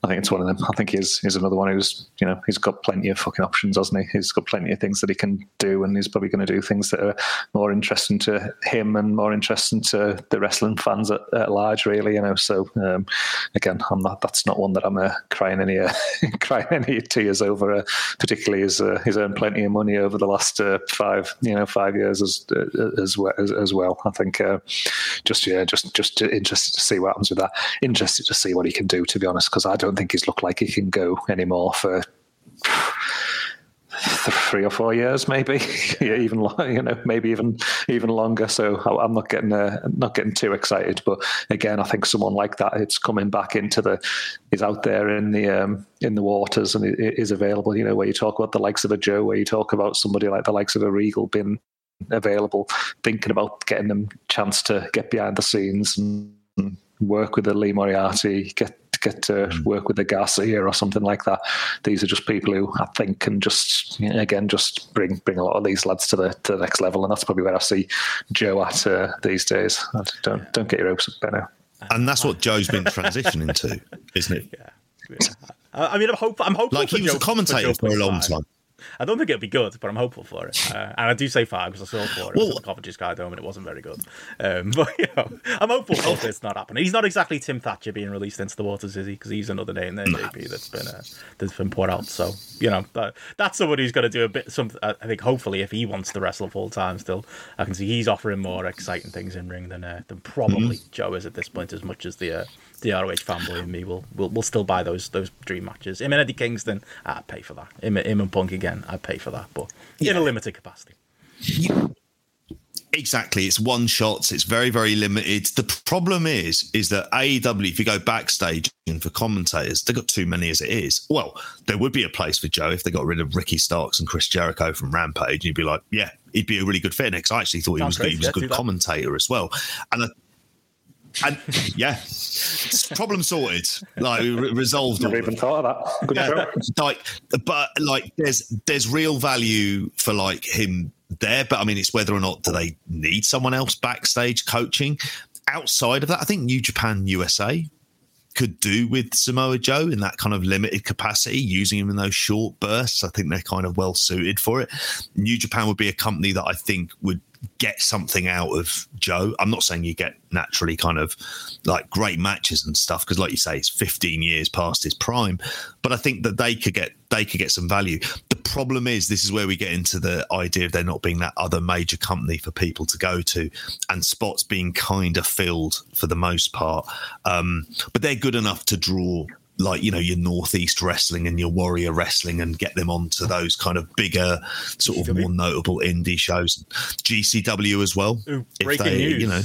I think it's one of them. I think he's he's another one who's you know he's got plenty of fucking options, hasn't he? He's got plenty of things that he can do, and he's probably going to do things that are more interesting to him and more interesting to the wrestling fans at, at large, really. You know, so um, again, I'm not. That's not one that I'm uh, crying any uh, crying any tears over. Uh, particularly as uh, he's earned plenty of money over the last uh, five you know five years as uh, as, well, as, as well. I think just yeah just just just interested to see what happens with that. Interested to see what he can do, to be honest, because I don't think he's looked like he can go anymore for three or four years, maybe, yeah, even you know, maybe even even longer. So I'm not getting uh, not getting too excited. But again, I think someone like that, it's coming back into the, is out there in the um, in the waters and it is available. You know, where you talk about the likes of a Joe, where you talk about somebody like the likes of a Regal being available, thinking about getting them chance to get behind the scenes and work with the Lee Moriarty, get get to mm. work with the Garcia or something like that. These are just people who I think can just again just bring bring a lot of these lads to the to the next level, and that's probably where I see Joe at uh, these days. Don't don't get your hopes up, Benno.
And that's what Joe's been transitioning to, isn't it?
Yeah. yeah. I mean, I'm hopeful. I'm hopeful.
Like he was
Joe,
a commentator for, for a long time.
I don't think it'll be good, but I'm hopeful for it. Uh, and I do say five because I saw four well, at the Coventry Sky Dome and it wasn't very good. Um, but you know, I'm hopeful for it's not happening. He's not exactly Tim Thatcher being released into the waters, is he? Because he's another name there. JP, that's been uh, that's been put out. So you know, that, that's somebody who's going to do a bit. Some I think hopefully, if he wants to wrestle full time, still, I can see he's offering more exciting things in ring than uh, than probably mm-hmm. Joe is at this point. As much as the uh, the ROH fanboy and me will will will still buy those those dream matches. Him and Eddie Kingston, I'd pay for that. Him, him and Punk again, I'd pay for that, but yeah. in a limited capacity.
Yeah. Exactly, it's one shots. It's very, very limited. The problem is, is that AEW, if you go backstage and for commentators, they've got too many as it is. Well, there would be a place for Joe if they got rid of Ricky Starks and Chris Jericho from Rampage. And you'd be like, yeah, he'd be a really good fit next. I actually thought he was, good. He was a good commentator as well. And I, and yeah, problem sorted. Like re- resolved.
Never even thought of that. Good
yeah, like, but like, there's there's real value for like him there. But I mean, it's whether or not do they need someone else backstage coaching. Outside of that, I think New Japan USA could do with Samoa Joe in that kind of limited capacity, using him in those short bursts. I think they're kind of well suited for it. New Japan would be a company that I think would get something out of Joe. I'm not saying you get naturally kind of like great matches and stuff because, like you say, it's 15 years past his prime. But I think that they could get they could get some value. The problem is this is where we get into the idea of there not being that other major company for people to go to, and spots being kind of filled for the most part. Um, but they're good enough to draw like you know your northeast wrestling and your warrior wrestling and get them onto those kind of bigger sort of more notable indie shows. GCW as well.
Ooh, breaking they, news. you know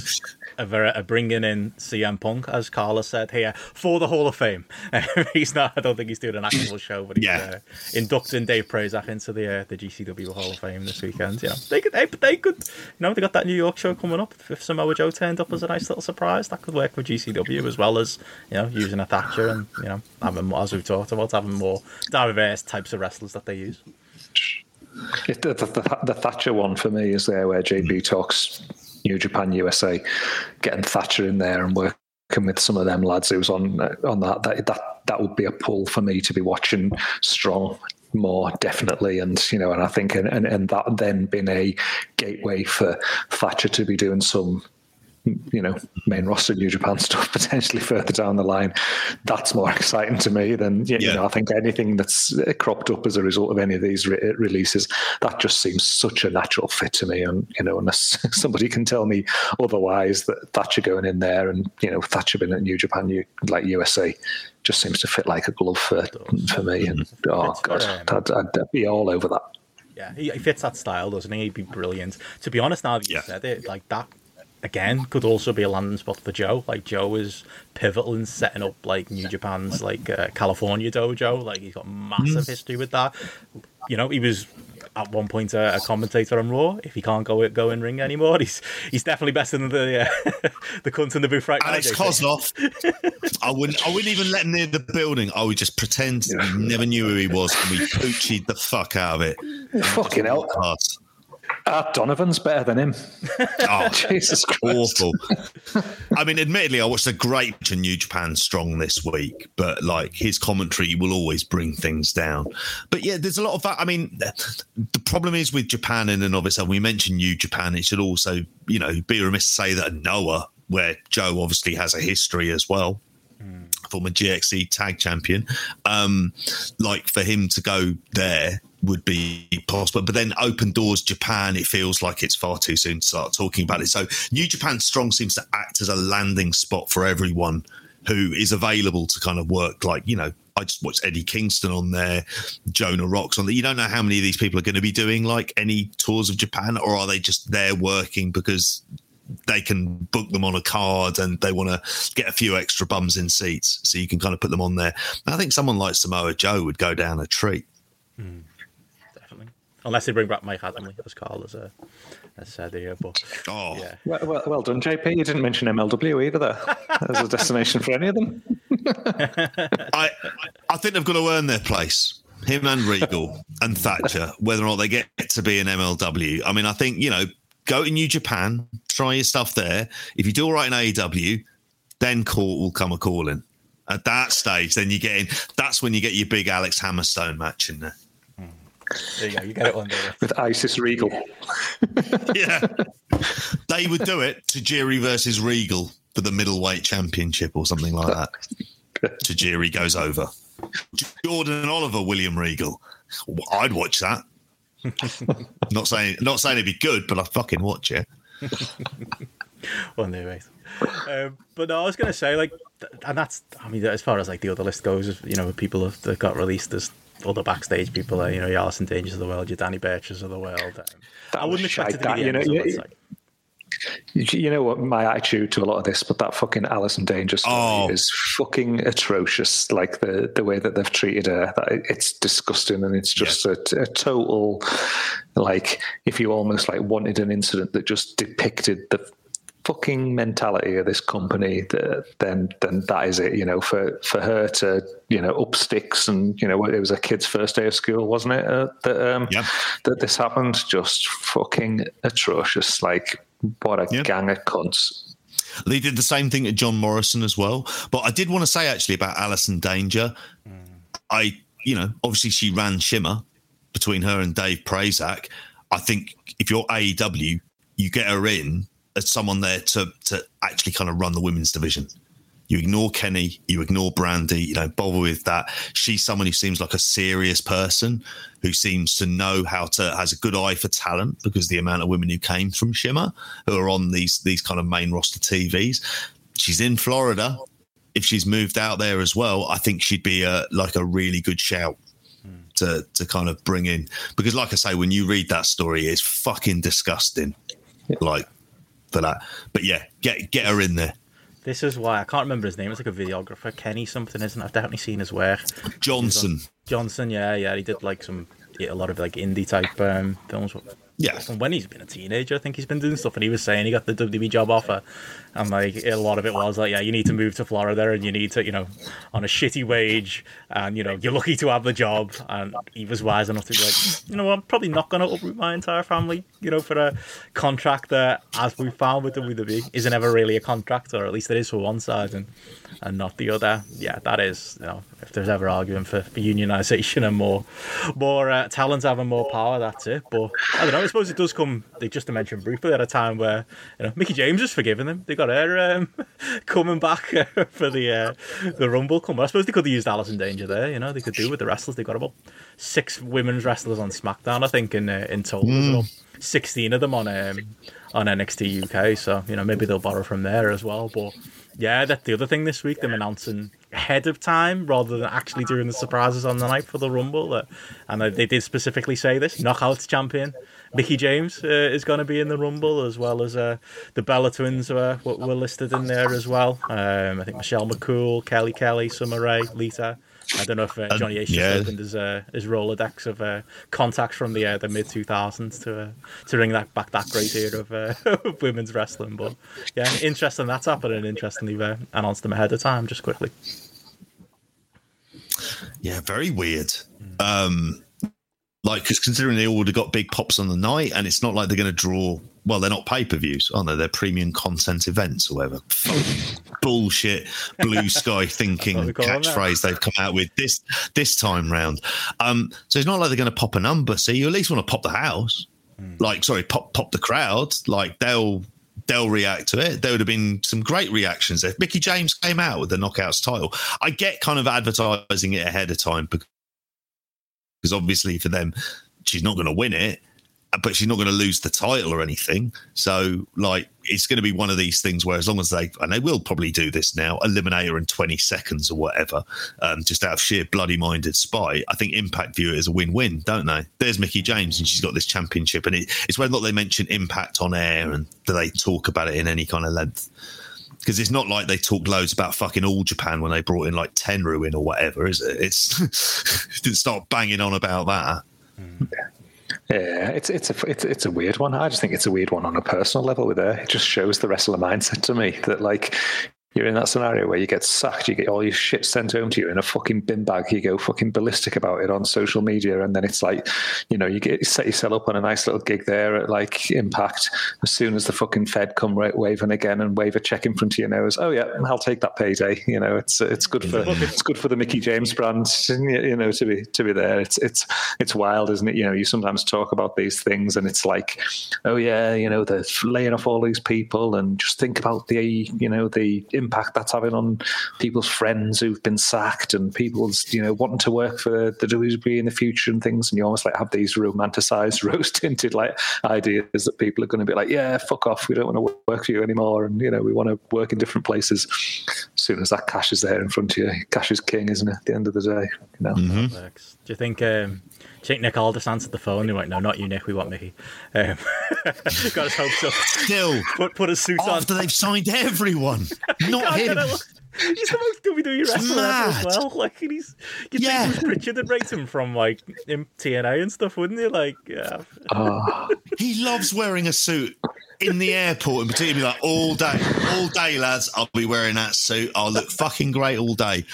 a bringing in CM Punk, as Carla said here, for the Hall of Fame. he's not. I don't think he's doing an actual show, but he's yeah. uh, inducting Dave Prazak into the uh, the GCW Hall of Fame this weekend. Yeah, they could. They, they could. You know, they got that New York show coming up. If Samoa Joe turned up as a nice little surprise, that could work for GCW as well as you know using a Thatcher and you know having as we've talked about having more diverse types of wrestlers that they use.
The, the, the, the, Thatcher one for me is there where JP talks New Japan USA, getting Thatcher in there and working with some of them lads who's on uh, on that that that that would be a pull for me to be watching strong more definitely. And you know and i think and, and, and that then been a gateway for thatcher to be doing some you know, main roster New Japan stuff potentially further down the line. That's more exciting to me than you yeah. know. I think anything that's uh, cropped up as a result of any of these re- uh, releases that just seems such a natural fit to me. And you know, unless somebody can tell me otherwise, that Thatcher going in there and you know Thatcher being at New Japan, like USA, just seems to fit like a glove for for me. And oh god, um, I'd, I'd, I'd be all over that.
Yeah, he, fits that style, doesn't he? He'd be brilliant. To be honest, now that you yeah. said it, like that again could also be a landing spot for Joe. Like Joe is pivotal in setting up like New Japan's like uh, California dojo. Like he's got massive mm. history with that. You know, he was at one point a, a, commentator on Raw. If he can't go go in ring anymore, he's he's definitely better than the uh, the cunt in the booth right
Alex
now.
Alex Koslov. I wouldn't I wouldn't even let him near the building. I would just pretend yeah. we never knew who he was and we poochied the fuck out of it.
Fucking hell. Art Donovan's better than him.
Oh, Jesus Christ. Awful. I mean, admittedly, I watched a great to New Japan Strong this week, but like his commentary will always bring things down. But yeah, there's a lot of that. I mean, the problem is with Japan in and of itself, we mentioned New Japan, it should also, you know, be remiss to say that Noah, where Joe obviously has a history as well, former GHC tag champion. Um, like for him to go there would be possible. But then open doors Japan, it feels like it's far too soon to start talking about it. So New Japan Strong seems to act as a landing spot for everyone who is available to kind of work like, you know, I just watched Eddie Kingston on there, Jonah Rock's on there. You don't know how many of these people are going to be doing like any tours of Japan, or are they just there working because they can book them on a card and they want to get a few extra bums in seats. So you can kind of put them on there. I think someone like Samoa Joe would go down a treat.
Mm. Unless they bring back Mike Adamle as Carl as a as said here, but
oh,
yeah. Well, well, well, done, JP. You didn't mention MLW either, there as a destination for any of them.
I I think they've got to earn their place him and Regal and Thatcher, whether or not they get to be an MLW. I mean, I think, you know, go to New Japan, try your stuff there. If you do all right in AEW, then court will come a calling. At that stage, then you get in. That's when you get your big Alex Hammerstone match in there.
There you go. You get it one day
with Isis Regal.
yeah, they would do it Tajiri versus Regal for the middleweight championship or something like that. Tajiri goes over. Jordan Oliver, William Regal. I'd watch that. not saying not saying it'd be good, but I fucking watch it.
well, anyway, um, but no, I was gonna say like, and that's I mean, as far as like the other list goes, you know, people that got released, there's other backstage people, uh, you know, your Allison Dangers of the world, your Danny Burches of the world. Um, I wouldn't expect it to be that, you know,
you know what my attitude to a lot of this, but that fucking Allison Danger story oh. is fucking atrocious. Like the the way that they've treated her, it's disgusting, and it's just yeah. a, a, total like if you almost like wanted an incident that just depicted the fucking mentality of this company, that then then that is it. You know, for for her to you know up sticks and you know it was a kid's first day of school, wasn't it? Uh, that um, yeah. that this happened, just fucking atrocious. Like what a yeah. gang of cunts.
They did the same thing to John Morrison as well. But I did want to say actually about Allison Danger. Mm. I, you know, obviously she ran Shimmer between her and Dave Prazak. I think if you're AEW, you get her in as someone there to to actually kind of run the women's division. You ignore Kenny, you ignore Brandy, you don't bother with that. She's someone who seems like a serious person who seems to know how to has a good eye for talent because the amount of women who came from Shimmer who are on these these kind of main roster TVs. She's in Florida. If she's moved out there as well, I think she'd be a like a really good shout to to kind of bring in because like I say, when you read that story, it's fucking disgusting. Like for that. But yeah, get get her in there.
This is why I can't remember his name. It's like a videographer, Kenny something, isn't? It? I've definitely seen his work.
Johnson.
Johnson, yeah, yeah. He did like some a lot of like indie type um, films.
Yeah.
From when he's been a teenager, I think he's been doing stuff, and he was saying he got the WWE job offer, and like a lot of it was like, yeah, you need to move to Florida, and you need to, you know, on a shitty wage, and you know, you're lucky to have the job. And he was wise enough to be like, you know, I'm probably not going to uproot my entire family, you know, for a contract that, as we found with the WWE, isn't ever really a contract, or at least it is for one side, and and not the other. Yeah, that is, you know, if there's ever arguing for, for unionisation and more more uh, talent having more power, that's it. But I don't know. I suppose it does come. They just to mention briefly at a time where you know Mickie James has forgiven them. They got her um, coming back for the uh, the Rumble. Come, I suppose they could have used Allison Danger there. You know, they could do with the wrestlers. They've got about six women's wrestlers on SmackDown, I think, in uh, in total. Mm. Sixteen of them on um, on NXT UK. So you know maybe they'll borrow from there as well. But yeah, that's the other thing this week. Them announcing ahead of time rather than actually doing the surprises on the night for the Rumble. Uh, and they did specifically say this knockouts champion Mickie James uh, is going to be in the Rumble as well as uh, the Bella twins were, were listed in there as well. Um, I think Michelle McCool, Kelly Kelly, Summer Rae, Lita. I don't know if uh, Johnny Ace yeah. opened his uh, his Rolodex of uh, contacts from the uh, the mid two thousands to uh, to bring that back that great era of, uh, women's wrestling. But yeah, interesting that's happening. Interestingly, uh, announced them ahead of time. Just quickly.
Yeah, very weird. Um, like, because considering they all would have got big pops on the night, and it's not like they're going to draw. Well, they're not pay per views, aren't they? They're premium content events or whatever. Bullshit, blue sky thinking catchphrase they've come out with this this time round. Um, so it's not like they're going to pop a number. So you at least want to pop the house, mm. like sorry, pop pop the crowd. Like they'll they'll react to it. There would have been some great reactions if Mickie James came out with the Knockouts title. I get kind of advertising it ahead of time because because obviously for them, she's not going to win it, but she's not going to lose the title or anything. So, like, it's going to be one of these things where, as long as they, and they will probably do this now, eliminate her in 20 seconds or whatever, um, just out of sheer bloody minded spite, I think Impact view it as a win win, don't they? There's Mickie James, and she's got this championship, and it, it's whether or not they mention Impact on air and do they talk about it in any kind of length because it's not like they talked loads about fucking all Japan when they brought in like Tenryu in or whatever, is it? It's didn't start banging on about that.
Yeah, it's it's a it's it's a weird one. I just think it's a weird one on a personal level with her. It just shows the wrestler mindset to me that like you're in that scenario where you get sacked, you get all your shit sent home to you in a fucking bin bag, you go fucking ballistic about it on social media, and then it's like, you know, you get you set yourself up on a nice little gig there at like Impact. As soon as the fucking Fed come right waving again and wave a check in front of your nose, oh yeah, I'll take that payday. You know, it's it's good for it's good for the Mickie James brand, you know, to be to be there. It's it's it's wild, isn't it? You know, you sometimes talk about these things, and it's like, oh yeah, you know, they're laying off all these people, and just think about the you know the impact that's having on people's friends who've been sacked and people's, you know, wanting to work for the WWE in the future and things. And you almost like have these romanticized, rose tinted like ideas that people are going to be like, yeah, fuck off. We don't want to work for you anymore. And, you know, we want to work in different places. As soon as that cash is there in front of you, cash is king, isn't it? At the end of the day, you know.
Mm-hmm. Do you think, um, do you think Nick Aldis answered the phone? He went, "No, not you, Nick. We want Mickie." Um, got his hopes up.
Still,
put put a suit
after
on
after they've signed everyone, not him.
He's the most WWE wrestler ever as well. Like he's, you'd yeah. think Pritchard would rate him from like TNA and stuff, wouldn't he? Like, yeah.
Uh, he loves wearing a suit in the airport, and particularly like all day, all day, lads. I'll be wearing that suit. I'll look fucking great all day.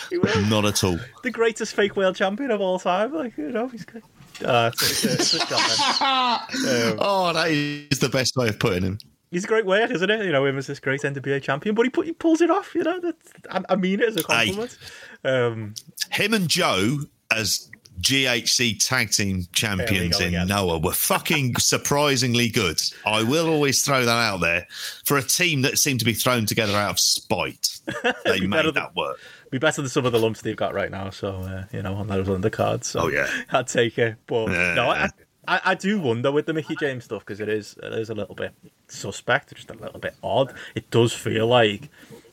Not at all.
The greatest fake world champion of all time. Like you know, he's good. Uh, it's, it's, it's
um, oh, that is the best way of putting him.
He's a great work, isn't it? You know, him as this great NWA champion, but he put, he pulls it off. You know, I, I, mean it as a compliment. Hey, um,
him and Joe as GHC tag team champions in again. Noah were fucking surprisingly good. I will always throw that out there for a team that seemed to be thrown together out of spite. They made that than, work.
Be better than some of the lumps they've got right now. So uh, you know, on those undercards. So
oh yeah,
I'd take it. But yeah. no, I, I, I, do wonder with the Mickie James stuff because it is it is a little bit suspect, just a little bit odd. It does feel like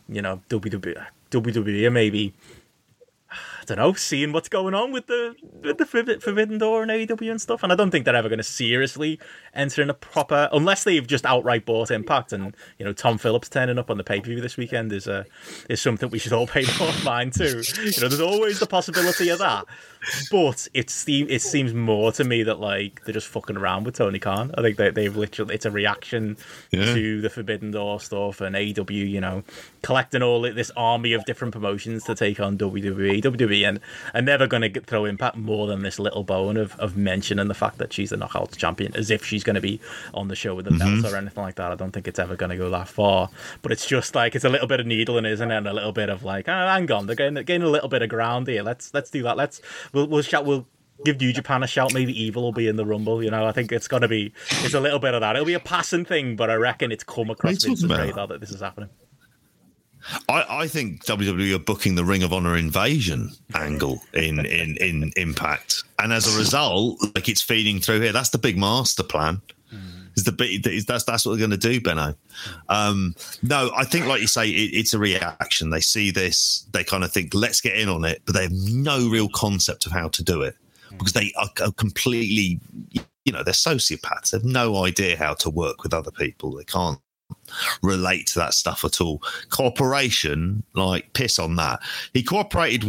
you know WWE, WWE maybe don't know, seeing what's going on with the with the Forbidden Door and AEW and stuff. And I don't think they're ever going to seriously enter in a proper, unless they've just outright bought Impact. And you know, Tom Phillips turning up on the pay per view this weekend is uh, is something we should all pay more mind to. You know, there's always the possibility of that. But it's it seems more to me that like they're just fucking around with Tony Khan. I think they, they've literally it's a reaction yeah. to the Forbidden Door stuff and AEW. You know, collecting all this army of different promotions to take on WWE. WWE and I'm never going to throw Impact more than this little bone of, of mentioning the fact that she's the Knockouts champion, as if she's going to be on the show with the mm-hmm. belt or anything like that. I don't think it's ever going to go that far. But it's just like it's a little bit of needling, isn't it? And a little bit of like, oh, hang on, they're getting, getting a little bit of ground here. Let's let's do that. Let's we'll we'll shout we'll give New Japan a shout. Maybe Evil will be in the Rumble. You know, I think it's going to be it's a little bit of that. It'll be a passing thing, but I reckon it's come across Vince's radar that this is happening.
I, I, think WWE are booking the Ring of Honor invasion angle in, in, in Impact, and as a result, like it's feeding through here. That's the big master plan. Is the bit is that's that's what they're going to do, Benno? Um, no, I think like you say, it, it's a reaction. They see this, they kind of think, let's get in on it, but they have no real concept of how to do it because they are completely, you know, they're sociopaths. They have no idea how to work with other people. They can't relate to that stuff at all. Cooperation, like piss on that. He cooperated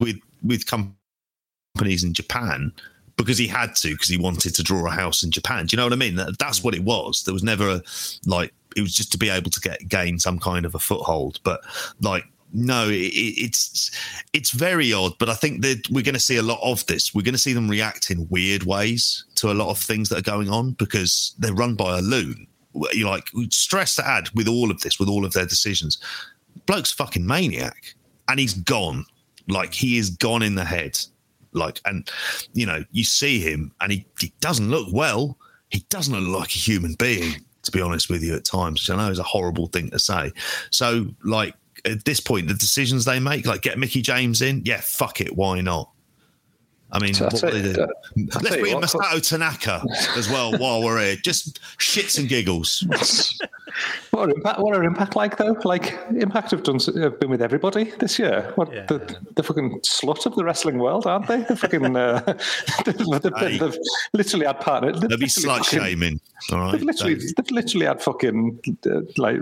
with with companies in Japan because he had to because he wanted to draw a house in Japan. Do you know what I mean? That, that's what it was. There was never a, like it was just to be able to get gain some kind of a foothold. But like no, it, it's it's very odd. But I think that we're going to see a lot of this. We're going to see them react in weird ways to a lot of things that are going on because they're run by a loon. You like stress to add with all of this, with all of their decisions. Bloke's fucking maniac, and he's gone. Like he is gone in the head like, and you know, you see him, and he, he doesn't look well. He doesn't look like a human being, to be honest with you, at times. Which I know is a horrible thing to say. So, like at this point, the decisions they make, like get Mickie James in, yeah, fuck it, why not? I mean,
So
what
tell
will they do?
uh,
Let's
tell you
bring in
what,
Masato Tanaka as well while we're here. Just shits and giggles.
What are impact? What are impact like though? Like impact have done have been with everybody this year. What
Yeah.
the, the fucking slut of the wrestling world, aren't they? The fucking uh, they've, they've,
Hey.
they've literally had partner. they've
They'll be
literally
slut shaming. All right.
They've literally they've literally had fucking uh, like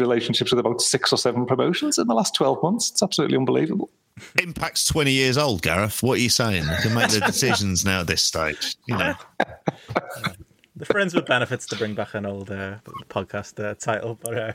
relationships with about six or seven promotions in the last twelve months. It's absolutely unbelievable.
Impact's 20 years old, Gareth. What are you saying? They can make their decisions now at this stage. You know.
the friends with benefits to bring back an old uh, podcast uh, title, but uh,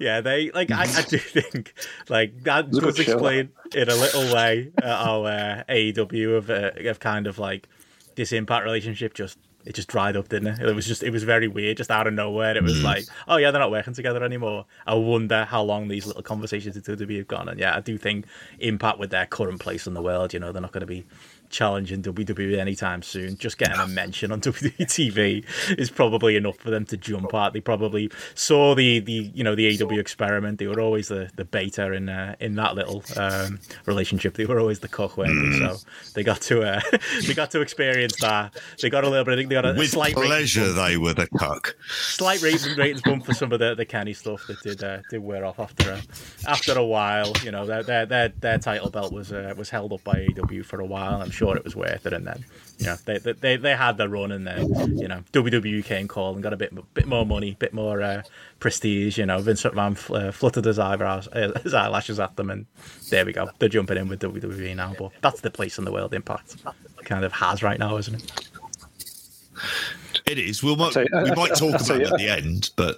yeah, they like I, I do think like that
a
does explain in a little way uh, how uh, AEW of uh, of kind of like this impact relationship just it just dried up, didn't it? It was just it was very weird, just out of nowhere. It was mm. like, oh yeah, they're not working together anymore. I wonder how long these little conversations in WWE have gone. And yeah, I do think Impact with their current place in the world, you know, they're not going to be challenging WWE anytime soon. Just getting a mention on WWE TV is probably enough for them to jump at. They probably saw the the you know the AW experiment. They were always the the beta in uh, in that little um, relationship. They were always the cook, weren't? So they got to uh, they got to experience that. They got a little bit. They got a
With
slight
pleasure, they were the cuck.
slight ratings, ratings bump for some of the, the Kenny stuff that did uh, did wear off after a, after a while. You know, their their their, their title belt was uh, was held up by AW for a while. I'm sure it was worth it, and then you know they they, they had their run, and then you know WWE came call and got a bit bit more money, bit more uh, prestige. You know, Vince McMahon uh, fluttered his eyebrows, uh, his eyelashes at them, and there we go. They're jumping in with WWE now, but that's the place in the world Impact kind of has right now, isn't it?
It is. We'll, might, we might talk about it at the end, but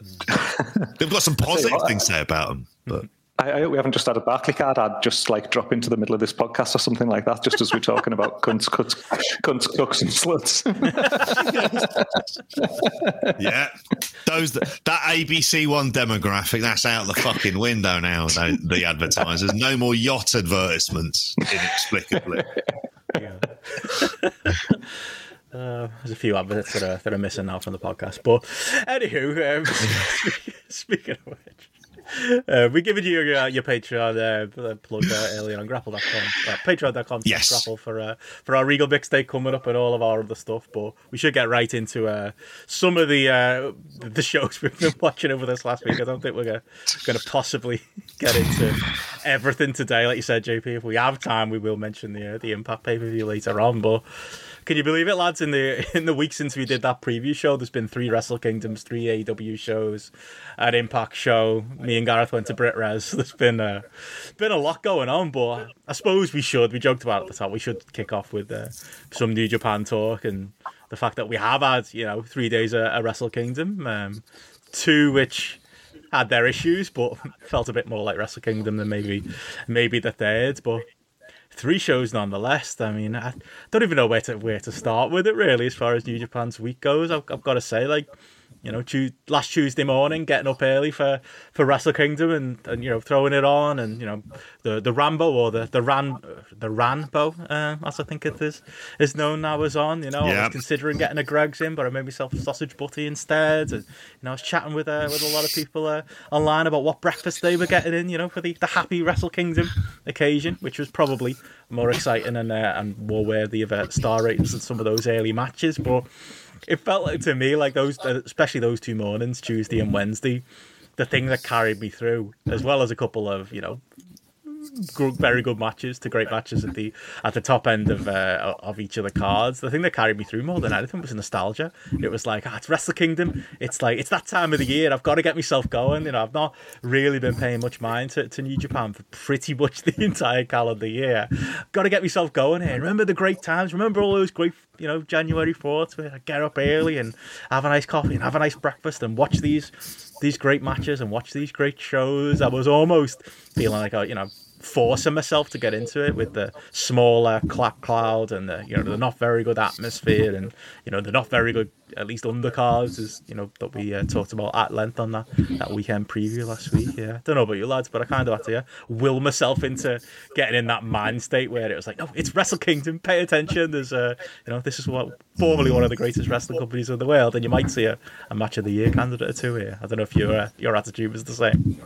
they've got some positive
what,
things to say about them. But
I, I hope we haven't just had a Barclay card. I'd just like drop into the middle of this podcast or something like that, just as we're talking about cunts, cunts, cunts, cooks, and sluts.
yeah, those that ABC One demographic that's out the fucking window now. The, the advertisers, no more yacht advertisements inexplicably.
Yeah. Uh, there's a few adverts that are, that are missing now from the podcast. But anywho, um, speaking of which, uh, we given you your, your Patreon uh, plug uh, earlier on grapple.com, uh, patreon.com
Yes.
grapple for, uh, for our Regal Mix Day coming up and all of our other stuff. But we should get right into uh, some of the uh, the shows we've been watching over this last week. I don't think we're going to possibly get into everything today. Like you said, JP, if we have time, we will mention the uh, the Impact pay per view later on. But can you believe it, lads? In the in the week since we did that preview show, there's been three Wrestle Kingdoms, three AEW shows, an Impact show. Me and Gareth went to Brit Res. There's been a been a lot going on, but I suppose we should. We joked about it at the top. We should kick off with uh, some New Japan talk and the fact that we have had you know three days a, a Wrestle Kingdom, um, two which had their issues, but felt a bit more like Wrestle Kingdom than maybe maybe the third, but three shows nonetheless. I mean, I don't even know where to where to start with it really, as far as New Japan's week goes. I've, I've got to say, like, you know, tu- last Tuesday morning, getting up early for, for Wrestle Kingdom and, and you know throwing it on, and you know the the Rambo or the the Ran the Ranbo, uh, as I think it is is known now was on. You know, I was considering getting a Greggs in, but I made myself a sausage butty instead. And you know, I was chatting with uh, with a lot of people uh, online about what breakfast they were getting in. You know, for the, the happy Wrestle Kingdom occasion, which was probably more exciting and uh, and more worthy of uh, star ratings than some of those early matches, but it felt like to me like those, uh, especially those two mornings, Tuesday and mm. Wednesday, the thing that carried me through, as well as a couple of you know very good matches to great matches at the at the top end of uh, of each of the cards. The thing that carried me through more than anything was nostalgia. It was like, ah, it's Wrestle Kingdom. It's like it's that time of the year. I've got to get myself going. You know, I've not really been paying much mind to, to New Japan for pretty much the entire calendar year. Got to get myself going here. Remember the great times. Remember all those great you know, January 4th, where I get up early and have a nice coffee and have a nice breakfast and watch these these great matches and watch these great shows. I was almost feeling like, I, you know, forcing myself to get into it with the smaller clap cloud and the you know the not very good atmosphere and you know the not very good at least undercards as you know that we uh, talked about at length on that that weekend preview last week. Yeah, don't know about you lads, but I kind of had to yeah, will myself into getting in that mind state where it was like, no, it's Wrestle Kingdom. Pay attention. There's uh, you know this is what formerly one of the greatest wrestling companies in the world, and you might see a, a match of the year candidate or two here. I don't know if your uh, your attitude was the same.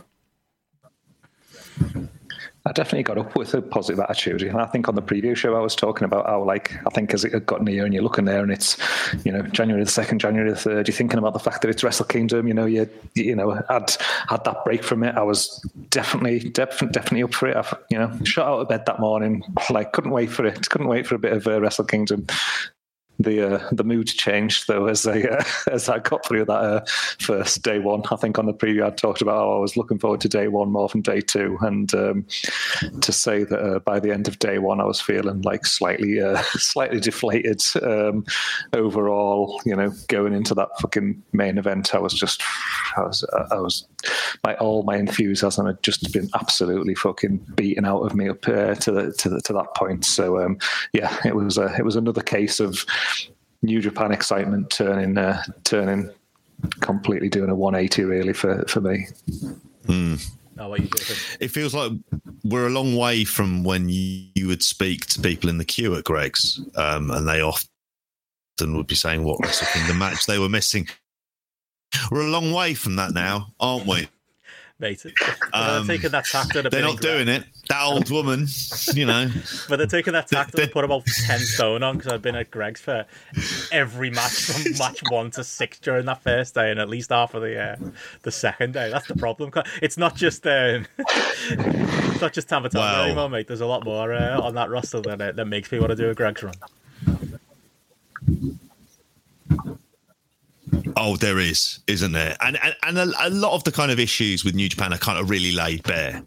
I definitely got up with a positive attitude. And I think on the preview show, I was talking about how, like, I think as it had gotten near and you're looking there and it's, you know, January the 2nd, January the 3rd, you're thinking about the fact that it's Wrestle Kingdom, you know, you, you know, had had that break from it. I was definitely, definitely, definitely up for it. I, you know, shot out of bed that morning, like, couldn't wait for it. Couldn't wait for a bit of uh, Wrestle Kingdom the uh, the mood changed though as I uh, as I got through that uh, first day one. I think on the preview I talked about how I was looking forward to day one more than day two, and um, to say that uh, by the end of day one I was feeling like slightly uh, slightly deflated um, overall. You know, going into that fucking main event, I was just I was I was my all my enthusiasm had just been absolutely fucking beaten out of me up uh, to the to the, to that point. So um, yeah, it was a, it was another case of New Japan excitement turning uh, turning completely doing a 180 really for for me.
Mm. Oh, it feels like we're a long way from when you, you would speak to people in the queue at Greggs, um, and they often would be saying what Wrestle the match they were missing. We're a long way from that now, aren't we?
mate. Um, they're taking that tact
They're not doing it. That old woman, you know.
but they're taking that tact and put about 10 stone on because I've been at Greggs for every match from match one to six during that first day and at least half of the uh, the second day. That's the problem. It's not just um, it's not just Tama Tonga anymore, mate. There's a lot more uh, on that roster that, uh, that makes me want to do a Greggs run.
Oh, there is, isn't there? And and, and a, a, lot of the kind of issues with New Japan are kind of really laid bare,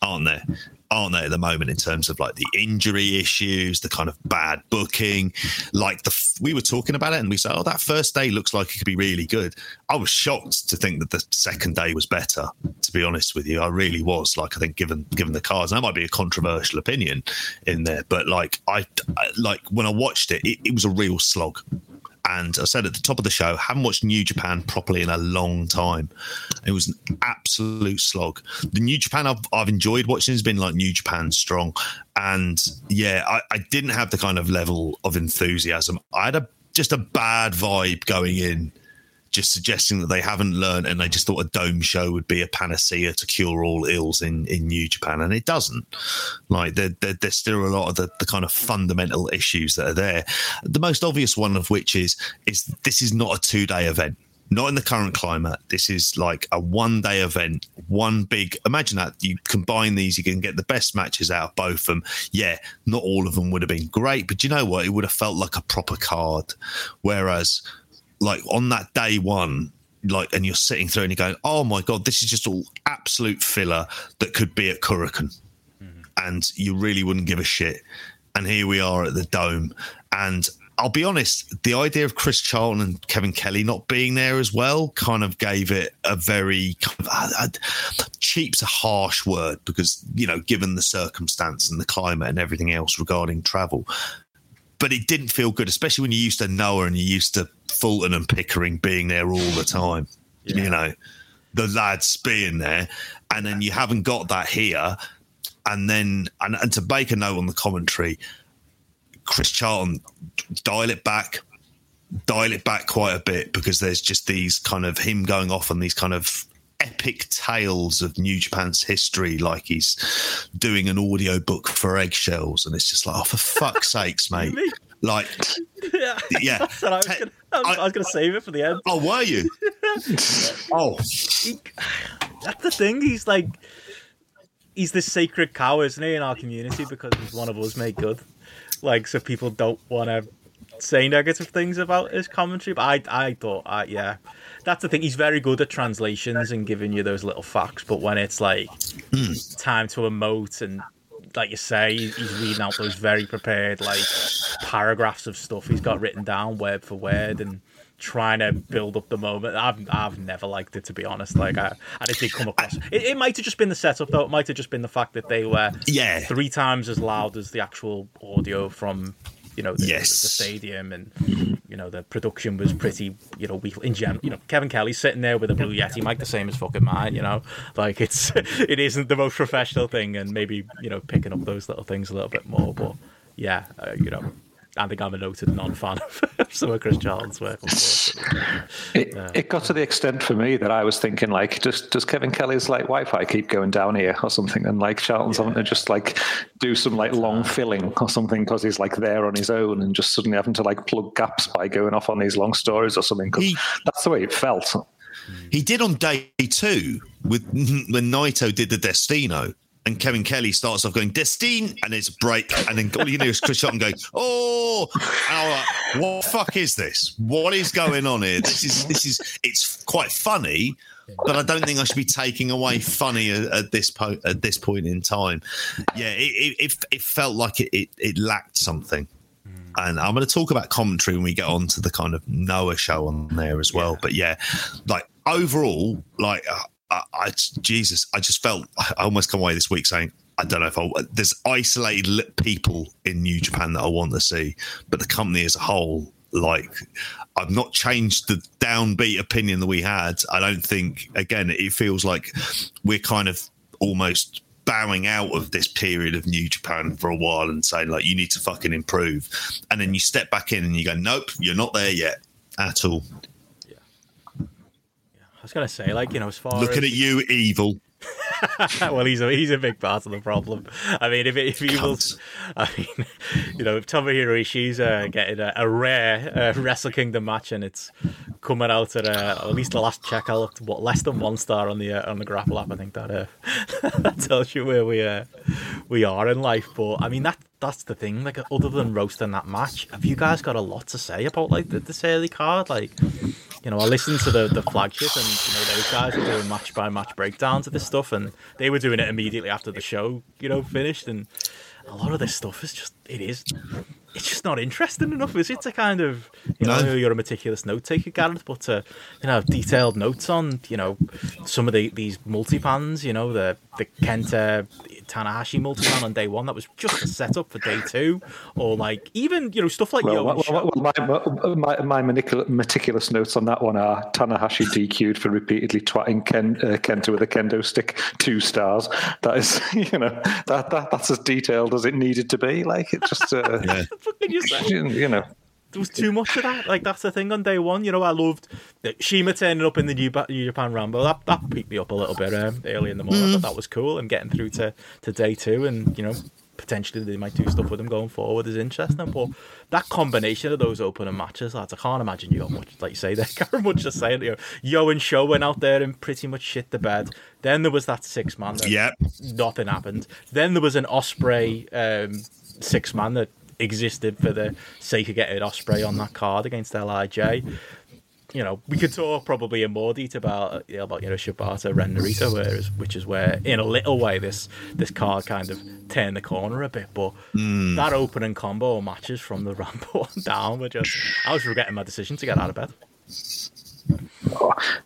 aren't there? Aren't they at the moment in terms of like the injury issues, the kind of bad booking, like the we were talking about it and we said, oh, that first day looks like it could be really good. I was shocked to think that the second day was better. To be honest with you, I really was. Like I think given given the cards, that might be a controversial opinion in there, but like I, like when I watched it, it, it was a real slog and I said at the top of the show, haven't watched New Japan properly in a long time. It was an absolute slog. The New Japan I've, I've enjoyed watching has been like New Japan strong, and yeah, I, I didn't have the kind of level of enthusiasm. I had a just a bad vibe going in just suggesting that they haven't learned and they just thought a dome show would be a panacea to cure all ills in, in New Japan. And it doesn't. Like, there, there, there's still a lot of the, the kind of fundamental issues that are there. The most obvious one of which is, is this is not a two day event. Not in the current climate. This is like a one day event, one big. Imagine that you combine these, you can get the best matches out of both of them. Yeah, not all of them would have been great, but you know what? It would have felt like a proper card. Whereas like on that day one, like, and you're sitting through and you're going, oh my God, this is just all absolute filler that could be at Korakuen. Mm-hmm. And you really wouldn't give a shit. And here we are at the Dome. And I'll be honest, the idea of Chris Charlton and Kevin Kelly not being there as well kind of gave it a very kind of uh, uh, cheap's a harsh word because you know, given the circumstance and the climate and everything else regarding travel, but it didn't feel good, especially when you used to Noah and you used to Fulton and Pickering being there all the time. Yeah. You know, the lads being there, and then you haven't got that here. And then, and, and to make a note on the commentary, Chris Charlton, dial it back, dial it back quite a bit because there's just these kind of him going off on these kind of epic tales of New Japan's history, like he's doing an audio book for eggshells, and it's just like, oh, for fuck's sakes, mate! Like,
yeah, yeah. I was, gonna, I, was going to save it for the end.
Oh, were you? oh,
he, that's the thing. He's like, he's this sacred cow, isn't he, in our community because he's one of us made good. Like, so people don't want to say negative things about his commentary. But I, I thought, uh, yeah, that's the thing. He's very good at translations and giving you those little facts. But when it's like mm. time to emote and like you say, he's reading out those very prepared like paragraphs of stuff he's got written down word for word and trying to build up the moment. I've I've never liked it to be honest. Like I, I just did come across. It, it might have just been the setup though. It might have just been the fact that they were
yeah
three times as loud as the actual audio from you know the,
yes.
the, stadium and you know the production was pretty you know we in general you know Kevin Kelly's sitting there with a blue yeti mic the same as fucking mine you know like it's it isn't the most professional thing and maybe you know picking up those little things a little bit more but yeah uh, you know I think I'm a noted non-fan of some of Chris Charlton's work.
It, uh, it got to the extent for me that I was thinking, like, does does Kevin Kelly's like Wi-Fi keep going down here or something? And like Charlton's yeah. having to just like do some like long filling or something because he's like there on his own and just suddenly having to like plug gaps by going off on these long stories or something. Because that's the way it felt.
He did on day two with when Naito did the Destino and Kevin Kelly starts off going Destine, and it's break, and then all you know is Chris Charlton going, "Oh, like, what fuck is this? What is going on here? This is this is it's quite funny, but I don't think I should be taking away funny at, at this po- at this point in time. Yeah, it it, it felt like it, it, it lacked something." Hmm. and I'm going to talk about commentary when we get on to the kind of Noah show on there as well. But yeah, like overall, like uh, I, I, Jesus, I just felt I almost come away this week saying I don't know if I, there's isolated people in New Japan that I want to see, but the company as a whole, like I've not changed the downbeat opinion that we had. I don't think again it feels like we're kind of almost bowing out of this period of New Japan for a while and saying like you need to fucking improve, and then you step back in and you go, nope, you're not there yet at all
was gonna say, like you know, as far
looking
as...
at you, evil.
well, he's a he's a big part of the problem. I mean, if if Evil's, I mean, you know, if Tomohiro Ishii's uh, getting a, a rare uh, Wrestle Kingdom match and it's coming out at uh, at least the last check I looked, what less than one star on the uh, on the Grapple app. I think that uh, that tells you where we uh, we are in life. But I mean, that that's the thing. Like, other than roasting that match, have you guys got a lot to say about like the, this early card? Like, you know, I listened to the the flagship, and you know those guys are doing match by match breakdowns of this stuff, and they were doing it immediately after the show, you know, finished, and a lot of this stuff is just it is it's just not interesting enough, is it? To kind of, you know, you're a meticulous note taker, Gareth, but to, you know, detailed notes on, you know, some of the these multi pans, you know, the the Kenta Tanahashi multi-man on day one that was just a setup for day two, or like even you know stuff like well,
well, well, my, my, my, meticulous notes on that one are Tanahashi DQ'd for repeatedly twatting Ken, uh, Kenta with a kendo stick, two stars. That is, you know, that, that that's as detailed as it needed to be. Like it just, uh, yeah. you know
there was too much of that. Like that's the thing on day one. You know, I loved Shima turning up in the New, New Japan Rambo. That that picked me up a little bit um, early in the morning. Mm. that was cool. And getting through to, to day two, and you know, potentially they might do stuff with him going forward is interesting. But that combination of those opening matches, lads, I can't imagine you got much, like you say, there, can't much to say. You know, Yoh and Sho went out there and pretty much shit the bed. Then there was that six man.
Yep.
Nothing happened. Then there was an Ospreay um, six man that existed for the sake of getting Ospreay on that card against LIJ. You know, we could talk probably in more detail about you know, about you know Shibata Ren Narita, whereas which is where in a little way this this card kind of turned the corner a bit. But mm. that opening combo matches from the Rambo on down were just I was regretting my decision to get out of bed.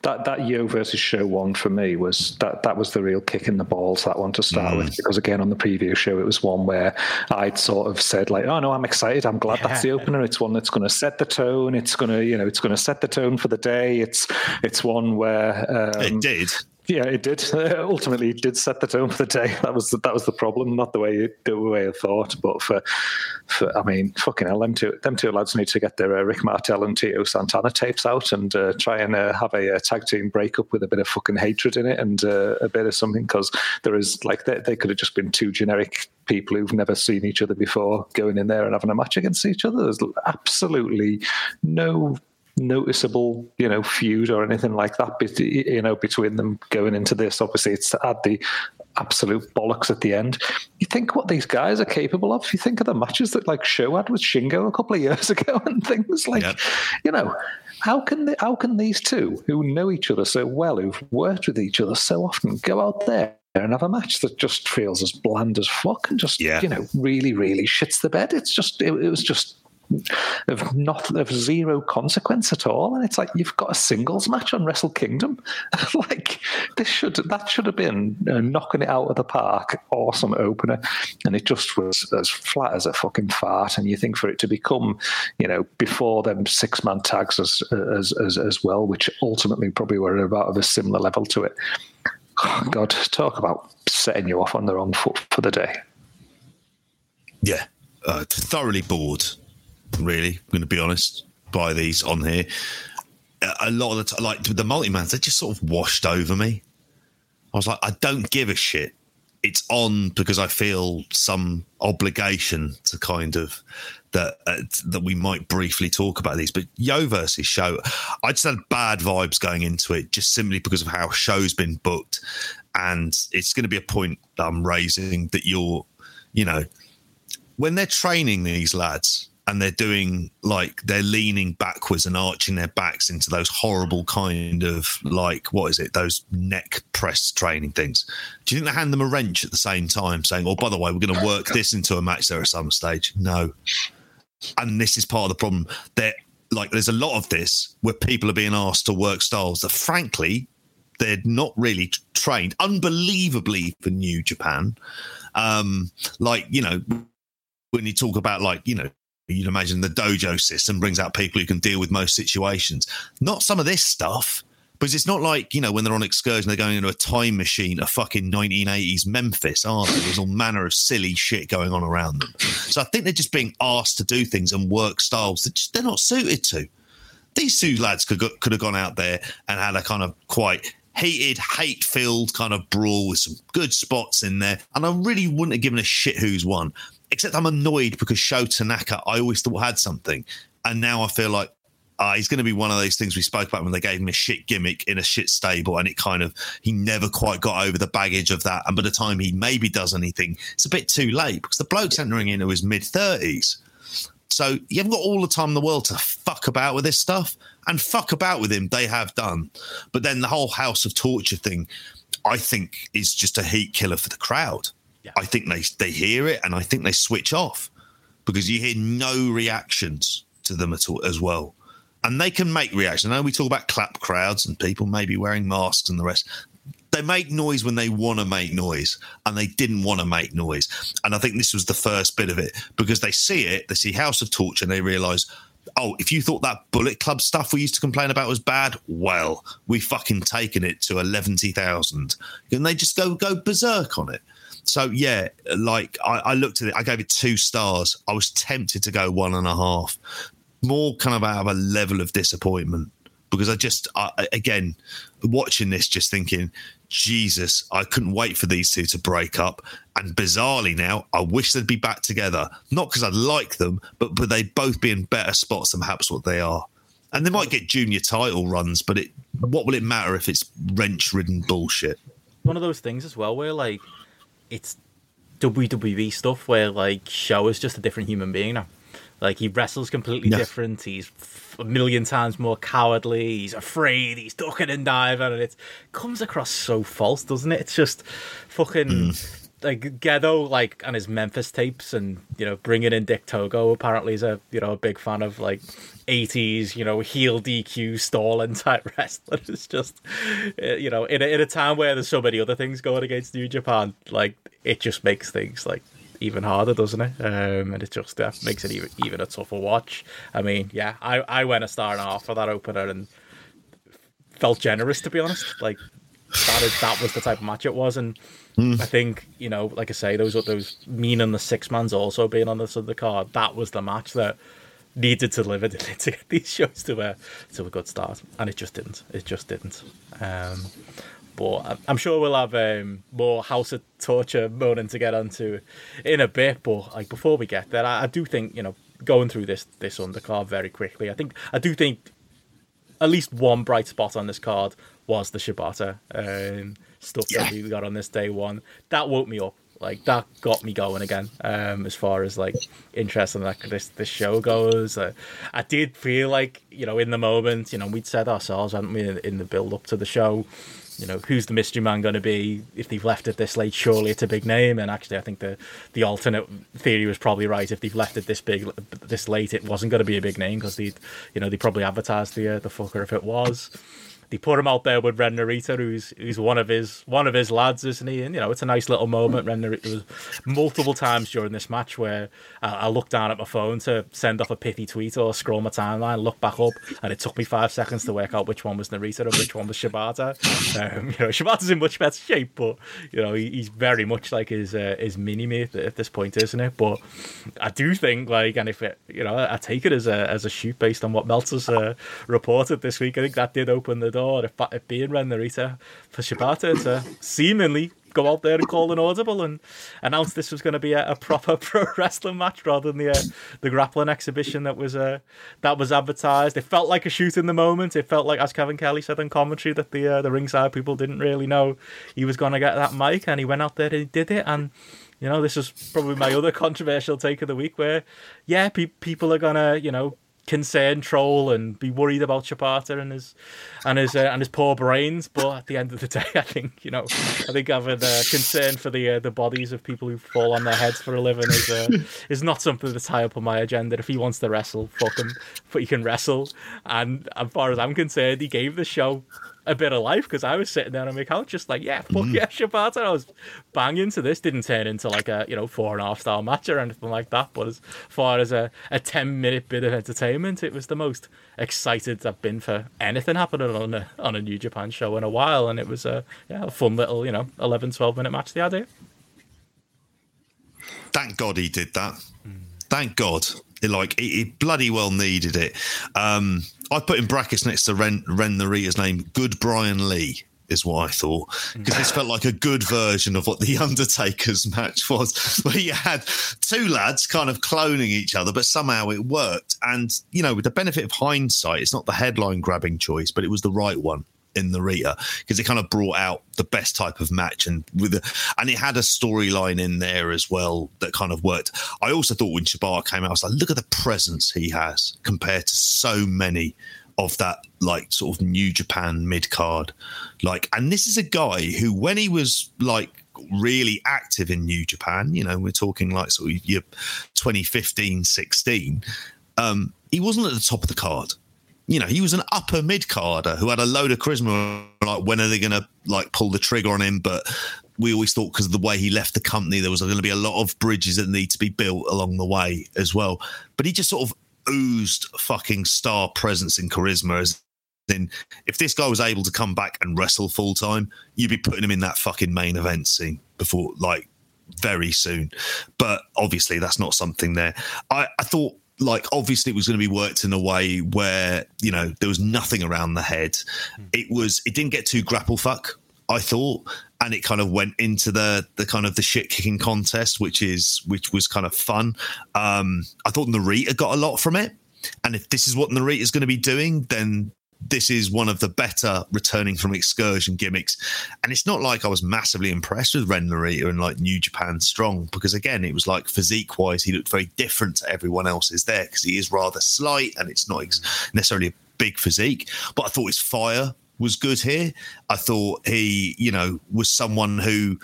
That that Yoh versus Sho one for me was that that was the real kick in the balls that one to start mm. with because again on the previous show it was one where I'd sort of said like oh no I'm excited. I'm glad yeah. that's the opener. It's one that's going to set the tone. It's going to you know it's going to set the tone for the day. It's it's one where
um, it did
yeah, it did. ultimately, it did set the tone for the day. That was the, that was the problem, not the way the way I thought. But for, for I mean, fucking hell, them two them two lads need to get their uh, Rick Martel and Tito Santana tapes out and uh, try and uh, have a, a, uh, tag team breakup with a bit of fucking hatred in it and uh, a bit of something because there is like they, they could have just been two generic people who've never seen each other before going in there and having a match against each other. There's absolutely no noticeable, you know, feud or anything like that. You know, between them going into this, obviously, it's to add the absolute bollocks at the end. You think what these guys are capable of. You think of the matches that like Sho had with Shingo a couple of years ago and things like, yep. you know, how can they, how can these two who know each other so well, who've worked with each other so often, go out there and have a match that just feels as bland as fuck and just yeah. you know really really shits the bed. It's just it, it was just of not of zero consequence at all. And it's like you've got a singles match on Wrestle Kingdom. like this should that should have been uh, knocking it out of the park, awesome opener, and it just was as flat as a fucking fart. And you think for it to become, you know, before them six man tags as, as as as well, which ultimately probably were about of a similar level to it. Oh, God, talk about setting you off on the wrong foot for the day.
Yeah, uh, thoroughly bored really. I'm going to be honest by these on here. A lot of the like the multi-mans, they just sort of washed over me. I was like, I don't give a shit. It's on because I feel some obligation to kind of that uh, that we might briefly talk about these. But Yoh versus Sho, I just had bad vibes going into it, just simply because of how Sho's been booked, and it's going to be a point that I'm raising that you're, you know, when they're training these lads, and they're doing like they're leaning backwards and arching their backs into those horrible kind of like what is it? Those neck press training things. Do you think they hand them a wrench at the same time saying oh by the way we're going to work this into a match there at some stage no. And this is part of the problem. That like there's a lot of this where people are being asked to work styles that frankly they're not really trained unbelievably for new japan. Um like you know when you talk about like you know you'd imagine the dojo system brings out people who can deal with most situations. Not some of this stuff, because it's not like, you know, when they're on excursion, they're going into a time machine, a fucking 1980s Memphis, aren't they? There's all manner of silly shit going on around them. So I think they're just being asked to do things and work styles that just, they're not suited to. These two lads could, could have gone out there and had a kind of quite heated, hate filled kind of brawl with some good spots in there. And I really wouldn't have given a shit who's won. Except I'm annoyed because Sho Tanaka, I always thought had something. And now I feel like uh, he's going to be one of those things we spoke about when they gave him a shit gimmick in a shit stable, and it kind of he never quite got over the baggage of that. And by the time he maybe does anything, it's a bit too late because the bloke's entering into his mid thirties. So you haven't got all the time in the world to fuck about with this stuff, and fuck about with him they have done. But then the whole House of Torture thing, I think, is just a heat killer for the crowd. Yeah. I think they they hear it and I think they switch off because you hear no reactions to them at all as well. And they can make reactions. I know we talk about clap crowds and people maybe wearing masks and the rest. They make noise when they want to make noise, and they didn't want to make noise. And I think this was the first bit of it because they see it, they see House of Torture, and they realize, oh, if you thought that Bullet Club stuff we used to complain about was bad, well, we fucking taken it to eleven thousand, and they just go go berserk on it. So yeah, like I, I, looked at it, I gave it two stars. I was tempted to go one and a half, more kind of out of a level of disappointment because I just I, again watching this, just thinking, Jesus, I couldn't wait for these two to break up. And bizarrely now, I wish they'd be back together. Not because I like them, but but they'd both be in better spots than perhaps what they are. And they might get junior title runs, but it what will it matter if it's wrench ridden bullshit?
One of those things as well where like it's WWE stuff where like Sho is just a different human being now. Like he wrestles completely different. He's a million times more cowardly. He's afraid. He's ducking and diving, and it comes across so false, doesn't it? It's just fucking. Mm like Gedo, like and his Memphis tapes, and you know, bringing in Dick Togo. Apparently, is a you know a big fan of like '80s, you know, heel DQ stalling type wrestling. It's just, uh, you know, in a, in a time where there's so many other things going against New Japan, like it just makes things like even harder, doesn't it? Um, and it just uh, makes it even even a tougher watch. I mean, yeah, I I went a star and a half for that opener and felt generous to be honest. Like that is that was the type of match it was, and I think you know, like I say, those those mean and the six mans also being on the, the card. That was the match that needed to deliver to get these shows to a to a good start, and it just didn't. It just didn't. Um, but I'm sure we'll have um, more House of Torture moaning to get onto in a bit. But like before we get there, I, I do think you know going through this this undercard very quickly. I think I do think at least one bright spot on this card was the Shibata um, stuff yeah. that we got on this day one. That woke me up. Like that got me going again. Um, as far as like interest in like this this show goes, uh, I did feel like you know in the moment, you know, we'd said ourselves, hadn't we, in, in the build up to the show, you know, who's the mystery man going to be? If they've left it this late, surely it's a big name. And actually, I think the the alternate theory was probably right. If they've left it this big, this late, it wasn't going to be a big name because they, you know, they probably advertised the uh, the fucker if it was they put him out there with Ren Narita, who's who's one of his one of his lads, isn't he? And you know, it's a nice little moment. Ren Narita was multiple times during this match where I, I looked down at my phone to send off a pithy tweet or scroll my timeline, look back up, and it took me five seconds to work out which one was Narita and which one was Shibata. Um, you know, Shibata's in much better shape, but you know, he, he's very much like his uh, his mini me at this point, isn't it? But I do think like, and if it, you know, I take it as a as a shoot based on what Meltzer's uh, reported this week. I think that did open the door door if, if being Ren Narita for Shibata to seemingly go out there and call an audible and announce this was going to be a, a proper pro wrestling match rather than the uh, the grappling exhibition that was uh, that was advertised. It felt like a shoot in the moment. It felt like, as Kevin Kelly said in commentary, that the uh, the ringside people didn't really know he was going to get that mic, and he went out there and he did it. And you know, this is probably my other controversial take of the week, where yeah, pe- people are gonna you know concern troll and be worried about Shibata and his and his uh, and his poor brains. But at the end of the day, I think you know, I think having a concern for the uh, the bodies of people who fall on their heads for a living is uh, is not something that's high up on my agenda. If he wants to wrestle, fuck him, but he can wrestle. And as far as I'm concerned, he gave the show a bit of life because I was sitting there on my couch just like, yeah, fuck mm. yeah, Shibata. I was banging to this. Didn't turn into like a, you know, four and a half star match or anything like that. But as far as a, a 10 minute bit of entertainment, it was the most excited I've been for anything happening on a, on a New Japan show in a while. And it was a, yeah, a fun little, you know, 11, 12 minute match, the idea.
Thank God he did that. Mm. Thank God. Like, he bloody well needed it. Um, I put in brackets next to Ren Ren Narita's name. Good Brian Lee is what I thought because this felt like a good version of what the Undertaker's match was, where you had two lads kind of cloning each other, but somehow it worked. And you know, with the benefit of hindsight, it's not the headline grabbing choice, but it was the right one in the Rita because it kind of brought out the best type of match and with a, and it had a storyline in there as well that kind of worked. I also thought when Shibata came out, I was like, look at the presence he has compared to so many of that like sort of New Japan mid card. Like, and this is a guy who, when he was like really active in New Japan, you know, we're talking like sort of your 2015, 16, um, he wasn't at the top of the card you know, he was an upper mid carder who had a load of charisma. Like, when are they going to like pull the trigger on him? But we always thought because of the way he left the company, there was going to be a lot of bridges that need to be built along the way as well. But he just sort of oozed fucking star presence and charisma. As in, if this guy was able to come back and wrestle full time, you'd be putting him in that fucking main event scene before, like, very soon. But obviously, that's not something there. I, I thought like obviously it was going to be worked in a way where you know there was nothing around the head hmm. it was it didn't get too grapple fuck i thought and it kind of went into the the kind of the shit kicking contest which is which was kind of fun um i thought narita got a lot from it and if this is what narita is going to be doing then this is one of the better returning from excursion gimmicks. And it's not like I was massively impressed with Ren Narita and like New Japan Strong, because again, it was like physique wise, he looked very different to everyone else's there because he is rather slight and it's not necessarily a big physique. But I thought his fire was good here. I thought he, you know, was someone who,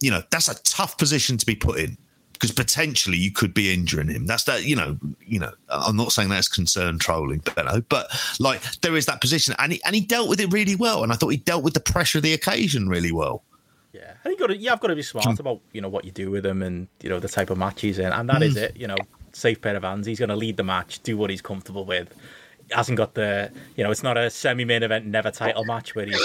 you know, that's a tough position to be put in because potentially you could be injuring him. That's that, you know, you know. I'm not saying that's concern trolling, Benno, but like there is that position, and he and he dealt with it really well, and I thought he dealt with the pressure of the occasion really well.
Yeah, think you got to, yeah, I've got to be smart about you know what you do with him and you know the type of match he's in, and that mm. is it. You know, safe pair of hands. He's going to lead the match, do what he's comfortable with. Hasn't got the, you know, it's not a semi-main event, never title match where he's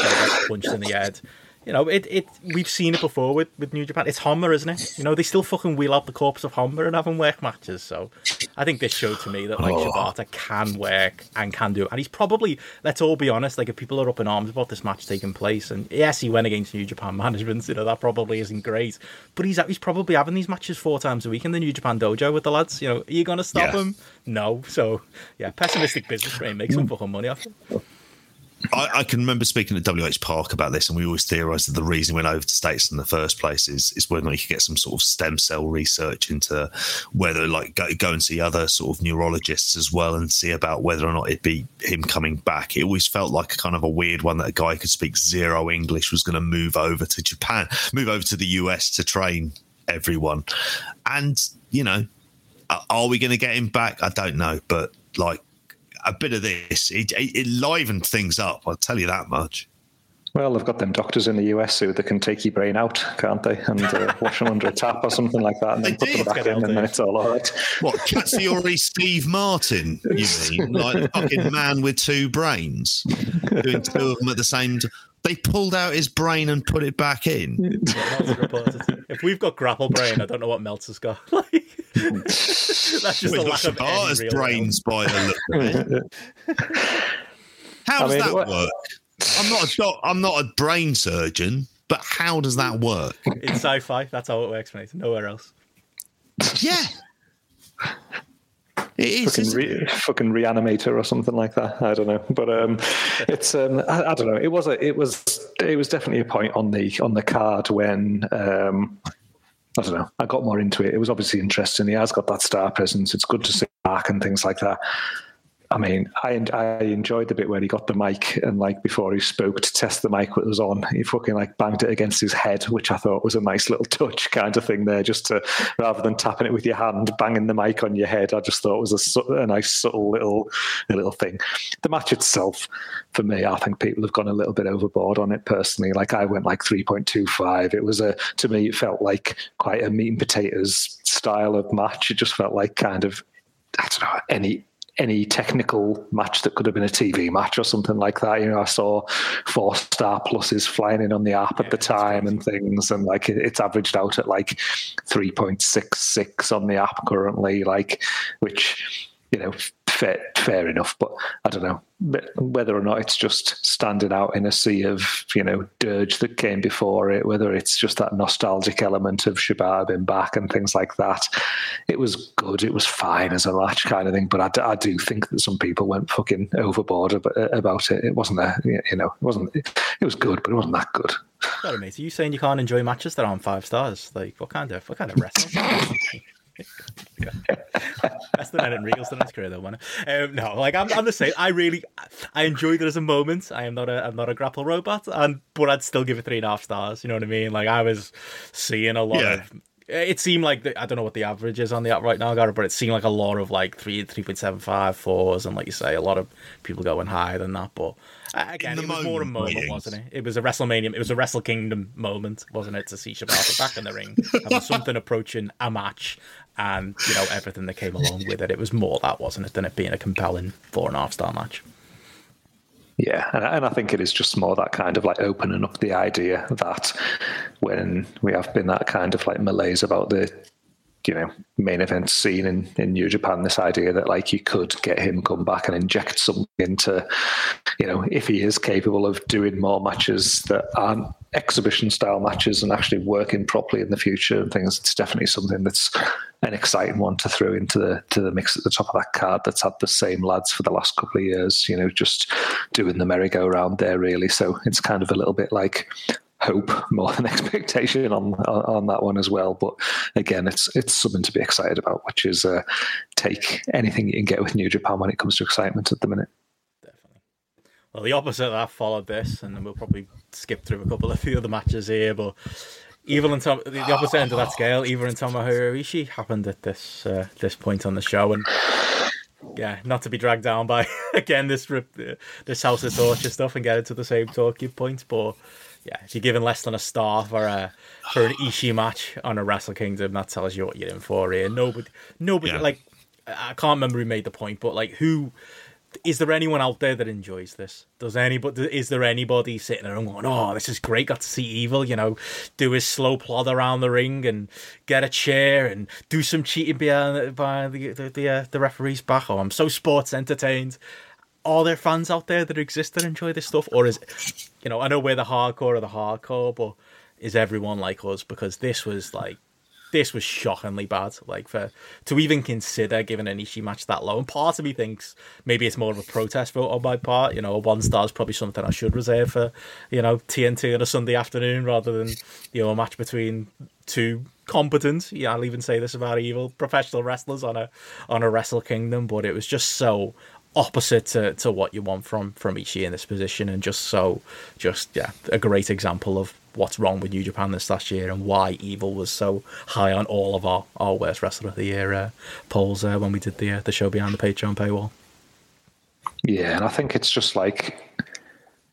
punched in the head you know, it, it we've seen it before with, with New Japan. It's Honma, isn't it? You know, they still fucking wheel out the corpse of Honma and have him work matches. So I think this showed to me that like oh. Shibata can work and can do it. And he's probably, let's all be honest, like if people are up in arms about this match taking place, and yes, he went against New Japan management, you know, that probably isn't great. But he's he's probably having these matches four times a week in the New Japan dojo with the lads. You know, are you gonna stop yeah. him? No. So yeah, pessimistic business brain makes some hmm. fucking money off him.
I, I, can remember speaking at WH Park about this, and we always theorised that the reason we went over to States in the first place is, is whether you could get some sort of stem cell research into whether, like, go, go and see other sort of neurologists as well and see about whether or not it'd be him coming back. It always felt like a kind of a weird one that a guy could speak zero English was going to move over to Japan, move over to the US to train everyone. And, you know, are we going to get him back? I don't know. But, like, a bit of this. It, it, it livened things up. I'll tell you that much.
Well, they've got them doctors in the US who they can take your brain out, can't they? And uh, wash them under a tap or something like that, and then put them back in, and then it's all all right.
What, Cacciore Steve Martin, you mean? Like a fucking man with two brains doing two of them at the same time? They pulled out his brain and put it back in.
if we've got grapple brain, I don't know what Meltzer's got. Like,
that's just well, a lack of any brains by the look of it. How does I mean, that what? work? I'm not a doc, I'm not a brain surgeon, but how does that work?
In sci-fi, that's how it works, mate. Nowhere else.
Yeah.
It is fucking, re- fucking reanimator or something like that. I don't know, but um, it's um, I, I, don't know. It was a, it was it was definitely a point on the on the card when um, I don't know. I got more into it. It was obviously interesting. He has got that star presence. It's good to see back and things like that. I mean, I I enjoyed the bit where he got the mic and like before he spoke to test the mic that was on, he fucking like banged it against his head, which I thought was a nice little touch kind of thing there. Just to rather than tapping it with your hand, banging the mic on your head, I just thought it was a, a nice subtle little little thing. The match itself, for me, I think people have gone a little bit overboard on it personally. Like I went like three point two five. It was a to me, it felt like quite a meat and potatoes style of match. It just felt like kind of I don't know any any technical match that could have been a TV match or something like that. You know, I saw four star pluses flying in on the app yeah, at the time and things, and like it's averaged out at like 3.66 on the app currently, like which you know fair, fair enough. But I don't know whether or not it's just standing out in a sea of you know dirge that came before it. Whether it's just that nostalgic element of Shibata being back and things like that. It was good. It was fine as a match kind of thing. But I, I do think that some people went fucking overboard uh, about it. It wasn't a you know it wasn't. It, was good, but it wasn't that good.
Sorry, mate. Are you saying you can't enjoy matches that aren't five stars? Like what kind of what kind of wrestling? That's the night in Regal's in his career, though, man. Um, no, like I'm, I'm the same. I really, I enjoyed it as a moment. I am not a, I'm not a grapple robot, and but I'd still give it three and a half stars. You know what I mean? Like I was seeing a lot yeah. of. It seemed like the, I don't know what the average is on the app right now, Gareth, but it seemed like a lot of like three, three point seven five fours, and like you say, a lot of people going higher than that. But uh, again, it was moment, more a moment, wasn't it? It was a WrestleMania, it was a Wrestle Kingdom moment, wasn't it? To see Shibata back in the ring, having something approaching a match, and you know everything that came along with it. It was more that, wasn't it, than it being a compelling four and a half star match.
Yeah, and, and I think it is just more that kind of like opening up the idea that when we have been that kind of like malaise about the you know main event scene in, in New Japan. This idea that like you could get him come back and inject something into, you know, if he is capable of doing more matches that aren't exhibition style matches and actually working properly in the future and things. It's definitely something that's an exciting one to throw into the to the mix at the top of that card. That's had the same lads for the last couple of years. You know, just doing the merry-go-round there really. So it's kind of a little bit like hope more than expectation on, on, that one as well. But again, it's it's something to be excited about, which is uh, take anything you can get with New Japan when it comes to excitement at the minute.
Definitely. Well, the opposite of that followed this, and we'll probably skip through a couple of the other matches here, but. Evil and Tom, the opposite end of that scale, Evil and Tomohiro Ishii happened at this uh, this point on the show, and yeah, not to be dragged down by again this this House of Torture stuff and get into the same talking points, but yeah, if you're giving less than a star for a for an Ishii match on a Wrestle Kingdom, that tells you what you're in for here. Nobody, nobody, yeah. like I can't remember who made the point, but like who is there anyone out there that enjoys this? Does anybody is there anybody sitting there and going, "Oh, this is great! Got to see Evil, you know, do his slow plod around the ring and get a chair and do some cheating behind, behind the the the, uh, the referee's back." Oh, I'm so sports entertained are there fans out there that exist that enjoy this stuff, or is you know I know we're the hardcore of the hardcore, but is everyone like us? Because this was like this was shockingly bad. Like for to even consider giving an Ishii match that low, and part of me thinks maybe it's more of a protest vote on my part. You know, a one star is probably something I should reserve for you know TNT on a Sunday afternoon rather than you know a match between two competent. Yeah, I'll even say this about evil professional wrestlers on a on a Wrestle Kingdom, but it was just so opposite to, to what you want from from Ishii in this position, and just so just yeah, a great example of what's wrong with New Japan this last year and why Evil was so high on all of our, our worst wrestler of the year uh, polls uh, when we did the uh, the show behind the Patreon paywall.
Yeah, and I think it's just like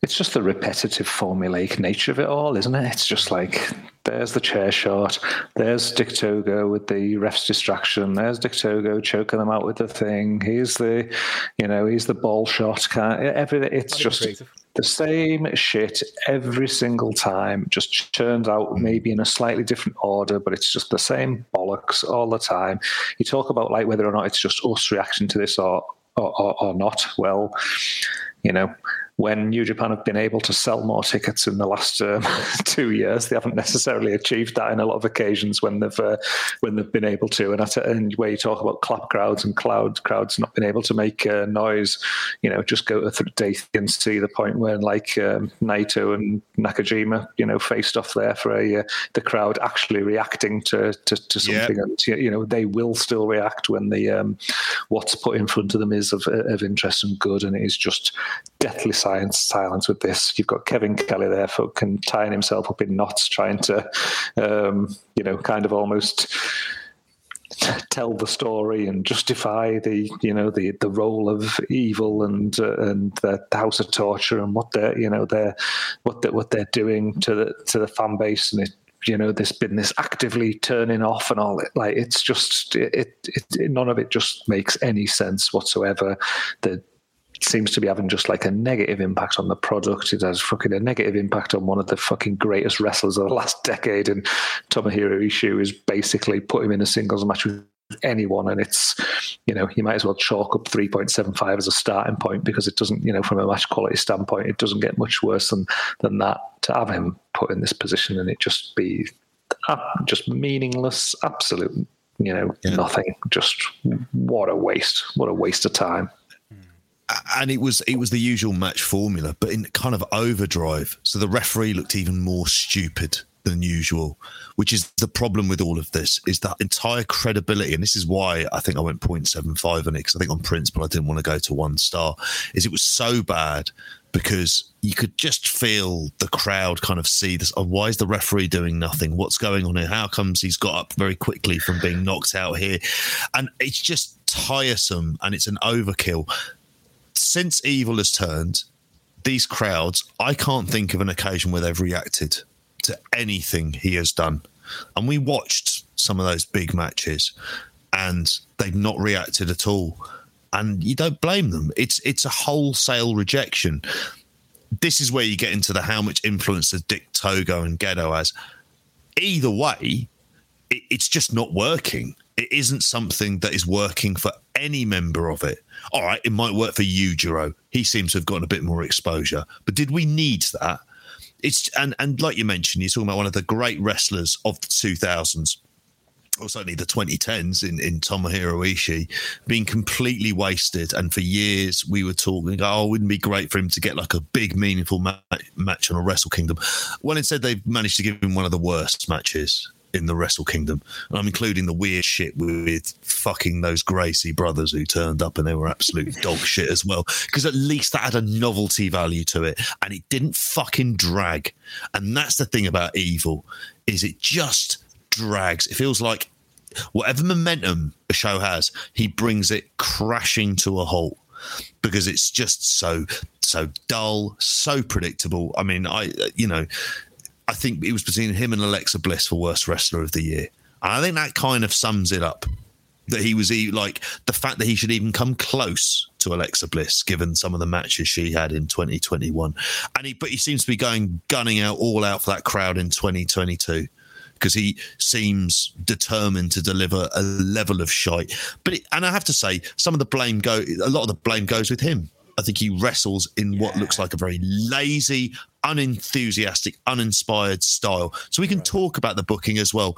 it's just the repetitive formulaic nature of it all, isn't it? It's just like there's the chair shot, there's Dick Togo with the ref's distraction, there's Dick Togo choking them out with the thing. He's the, you know, he's the ball shot. Everything. It's just creative. the same shit every single time. Just churned out maybe in a slightly different order, but it's just the same bollocks all the time. You talk about like whether or not it's just us reacting to this or or, or, or not. Well, you know when New Japan have been able to sell more tickets in the last um, two years. They haven't necessarily achieved that in a lot of occasions when they've uh, when they've been able to. And, at, and where you talk about clap crowds and cloud crowds not being able to make uh, noise, you know, just go to the day and see the point where like um, Naito and Nakajima, you know, faced off there for a uh, the crowd actually reacting to to, to something. Yeah. And, you know, they will still react when the um, what's put in front of them is of, of interest and good, and it is just deathly silent science silence with this. You've got Kevin Kelly there, fucking tying himself up in knots, trying to, um, you know, kind of almost tell the story and justify the you know the the role of evil and uh, and the house of torture and what they're you know they're what they what they're doing to the to the fan base and it you know there's been this actively turning off and all it like it's just it, it, it none of it just makes any sense whatsoever the seems to be having just like a negative impact on the product. It has fucking a negative impact on one of the fucking greatest wrestlers of the last decade. And Tomohiro Ishii is basically put him in a singles match with anyone. And it's, you know, you might as well chalk up 3.75 as a starting point because it doesn't, you know, from a match quality standpoint, it doesn't get much worse than, than that to have him put in this position and it just be uh, just meaningless, absolute, you know, yeah. nothing. Just what a waste. What a waste of time
and it was it was the usual match formula, but in kind of overdrive. So the referee looked even more stupid than usual, which is the problem with all of this is that entire credibility. And this is why I think I went 0.75 on it because I think on principle I didn't want to go to one star. Is it was so bad because you could just feel the crowd kind of see this. Oh, why is the referee doing nothing? What's going on here? How comes he's got up very quickly from being knocked out here? And it's just tiresome and it's an overkill since evil has turned, these crowds, I can't think of an occasion where they've reacted to anything he has done. And we watched some of those big matches and they've not reacted at all. And you don't blame them. It's it's a wholesale rejection. This is where you get into the how much influence that Dick Togo and Gedo has. Either way, it, it's just not working. It isn't something that is working for any member of it. All right, it might work for Yujiro. He seems to have gotten a bit more exposure. But did we need that? It's and and like you mentioned, you're talking about one of the great wrestlers of the 2000s or certainly the 2010s in, in Tomohiro Ishii, being completely wasted. And for years, we were talking, oh, wouldn't be great for him to get like a big, meaningful ma- match on a Wrestle Kingdom? Well, instead, they've managed to give him one of the worst matches in the Wrestle Kingdom. And I'm including the weird shit with fucking those Gracie brothers who turned up and they were absolute dog shit as well. Because at least that had a novelty value to it and it didn't fucking drag. And that's the thing about evil is it just drags. It feels like whatever momentum a show has, he brings it crashing to a halt because it's just so so dull, so predictable. I mean, I you know, I think it was between him and Alexa Bliss for worst wrestler of the year. And I think that kind of sums it up. That he was like the fact that he should even come close to Alexa Bliss, given some of the matches she had in 2021, and he but he seems to be going gunning out all out for that crowd in 2022 because he seems determined to deliver a level of shite. But it, and I have to say, some of the blame go a lot of the blame goes with him. I think he wrestles in what looks like a very lazy, unenthusiastic, uninspired style. So we can right. talk about the booking as well.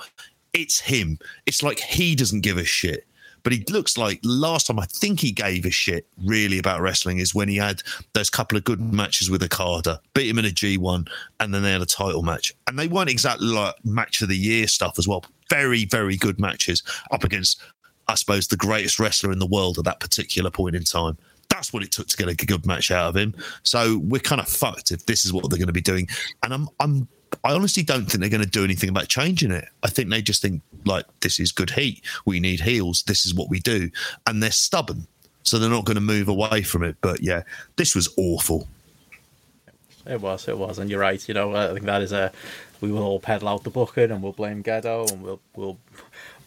it's him. It's like he doesn't give a shit. But he looks like last time I think he gave a shit really about wrestling is when he had those couple of good matches with Okada, beat him in a G1, and then they had a title match. And they weren't exactly like match of the year stuff as well. Very, very good matches up against, I suppose, the greatest wrestler in the world at that particular point in time that's what it took to get a good match out of him. So we're kind of fucked if this is what they're going to be doing. And I'm I'm I honestly don't think they're going to do anything about changing it. I think they just think like this is good heat. We need heels. This is what we do, and they're stubborn, so they're not going to move away from it. But yeah, this was awful.
It was, it was, and you're right. You know, I think that is a. We will all peddle out the bucket, and we'll blame Gedo, and we'll we'll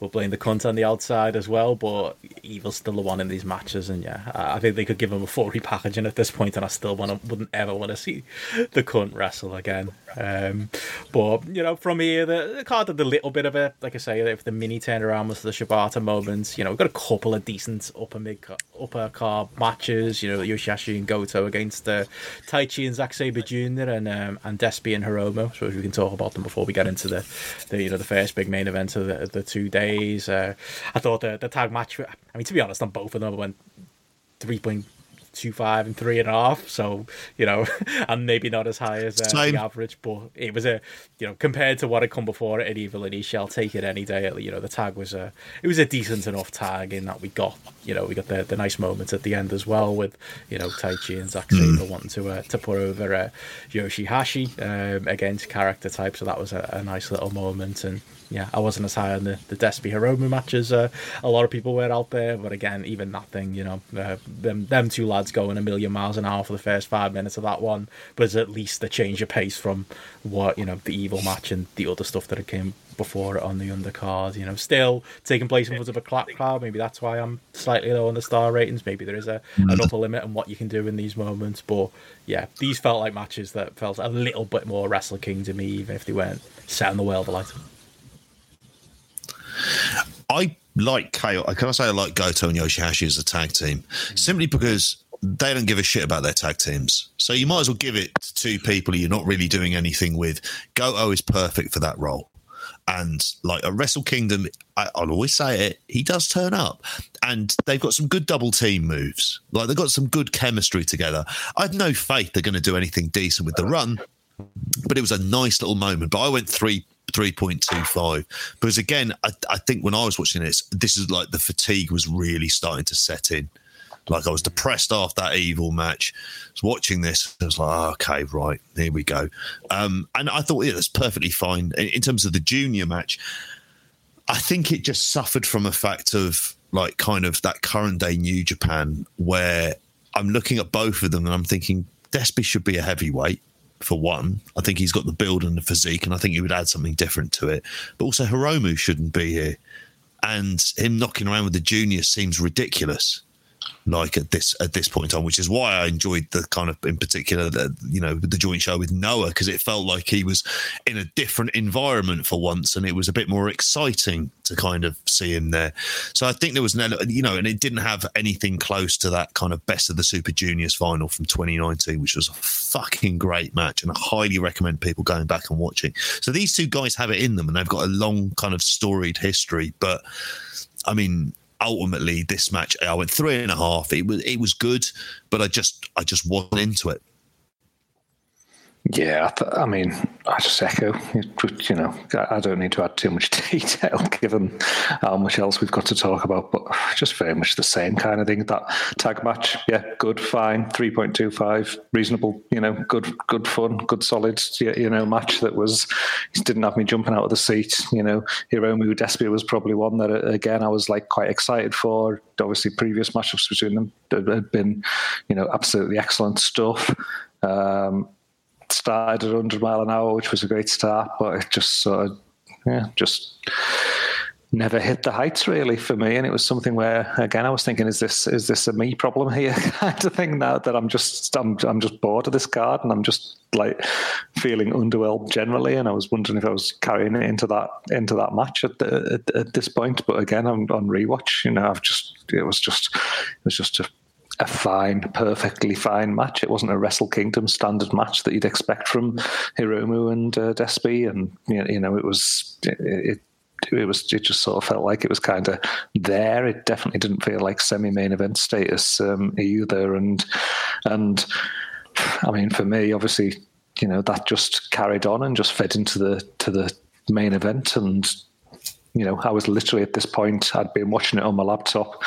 blame the cunt on the outside as well. But Evil's still the one in these matches, and yeah, I think they could give him a full repackaging at this point, and I still want to, wouldn't ever want to see the cunt wrestle again. Um, but you know, from here, the, the card had a little bit of a, like I say, if the mini turnaround was the Shibata moments, you know, we've got a couple of decent upper mid upper card matches. You know, Yoshihashi and Goto against uh, Taichi and Zack Sabre Jr. and um, and Despy and Hiromu. So we can talk about them before we get into the, the you know the first big main event of the, the two days. Uh, I thought the the tag match. I mean, to be honest, on both of them, I went three point two five and three and a half. So you know, and maybe not as high as uh, the average, but it was a you know compared to what had come before at Evil and Ishii, I'll take it any day. You know, the tag was a it was a decent enough tag in that we got you know we got the, the nice moments at the end as well with you know Taichi and Zack Sabre mm. wanting to uh, to put over uh, Yoshihashi um, against character type. So that was a, a nice little moment and yeah, I wasn't as high on the, the Despy Hiromu matches. Uh, a lot of people were out there, but again, even that thing, you know, uh, them them two lads going a million miles an hour for the first five minutes of that one was at least a change of pace from what you know the evil match and the other stuff that had came before it on the undercard. You know, still taking place in front of a clap crowd. Maybe that's why I'm slightly low on the star ratings. Maybe there is a an mm. upper limit on what you can do in these moments. But yeah, these felt like matches that felt a little bit more Wrestle King to me, even if they weren't set in the world of light.
I like Chaos. Can I say I like Goto and Yoshihashi as a tag team simply because they don't give a shit about their tag teams. So you might as well give it to two people you're not really doing anything with. Goto is perfect for that role. And like a Wrestle Kingdom, I, will always say it, he does turn up. And they've got some good double team moves. Like they've got some good chemistry together. I have no faith they're going to do anything decent with the run, but it was a nice little moment. But I went three 3.25 because again I, I, think when i was watching this this is like the fatigue was really starting to set in. Like i was depressed after that evil match. I was watching this i was like oh, okay right here we go. Um, and i thought yeah that's perfectly fine. In, in terms of the junior match i think it just suffered from a fact of like kind of that current day new japan where i'm looking at both of them and i'm thinking Despy should be a heavyweight for one. I think he's got the build and the physique, and I think he would add something different to it. But also, Hiromu shouldn't be here. And him knocking around with the juniors seems ridiculous like at this at this point on, which is why I enjoyed the kind of in particular the you know the joint show with Noah because it felt like he was in a different environment for once, and it was a bit more exciting to kind of see him there. So I think there was an you know, and it didn't have anything close to that kind of best of the Super Juniors final from 2019, which was a fucking great match, and I highly recommend people going back and watching. So these two guys have it in them, and they've got a long kind of storied history, but. I mean, ultimately this match I went three and a half. It was it was good, but I just I just wasn't into it.
Yeah, I, mean, I just echo. You know, I don't need to add too much detail given how much else we've got to talk about, but just very much the same kind of thing. That tag match, yeah, good, fine, three point two five, reasonable. You know, good, good fun, good solid. You know, match that was didn't have me jumping out of the seat. You know, Hiromu Despy was probably one that again I was like quite excited for. Obviously, previous matchups between them had been, you know, absolutely excellent stuff. Um, started at 100 mile an hour, which was a great start, but it just sort of, yeah, just never hit the heights really for me. And it was something where, again, I was thinking, is this is this a me problem here kind of thing now that I'm just I'm I'm just bored of this card and I'm just like feeling underwhelmed generally. And I was wondering if I was carrying it into that into that match at the, at, at this point. But again, I'm on rewatch. You know, I've just it was just it was just a a fine, perfectly fine match. It wasn't a Wrestle Kingdom standard match that you'd expect from Hiromu and uh, Despy, and you know, it was it, it it was it just sort of felt like it was kind of there. It definitely didn't feel like semi-main event status um, either, and and I mean for me, obviously, you know that just carried on and just fed into the to the main event, and you know I was literally at this point I'd been watching it on my laptop.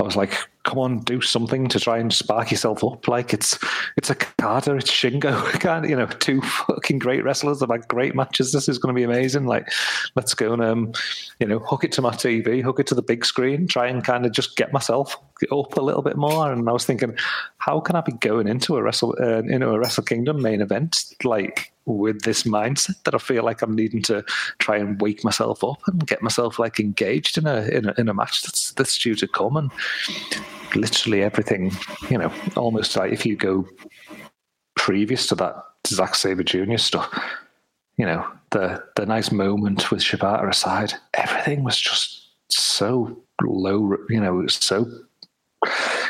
I was like, come on, do something to try and spark yourself up. Like it's it's Okada, it's Shingo. Can't you know, two fucking great wrestlers have had great matches. This is going to be amazing. Like, let's go and um, you know, hook it to my TV, hook it to the big screen, try and kind of just get myself up a little bit more. And I was thinking, how can I be going into a wrestle uh, into a Wrestle Kingdom main event like with this mindset that I feel like I'm needing to try and wake myself up and get myself like engaged in a in a, in a match that's that's due to come and literally everything, you know, almost like if you go previous to that Zack Sabre Jr. stuff, you know, the the nice moment with Shibata aside, everything was just so low, you know, so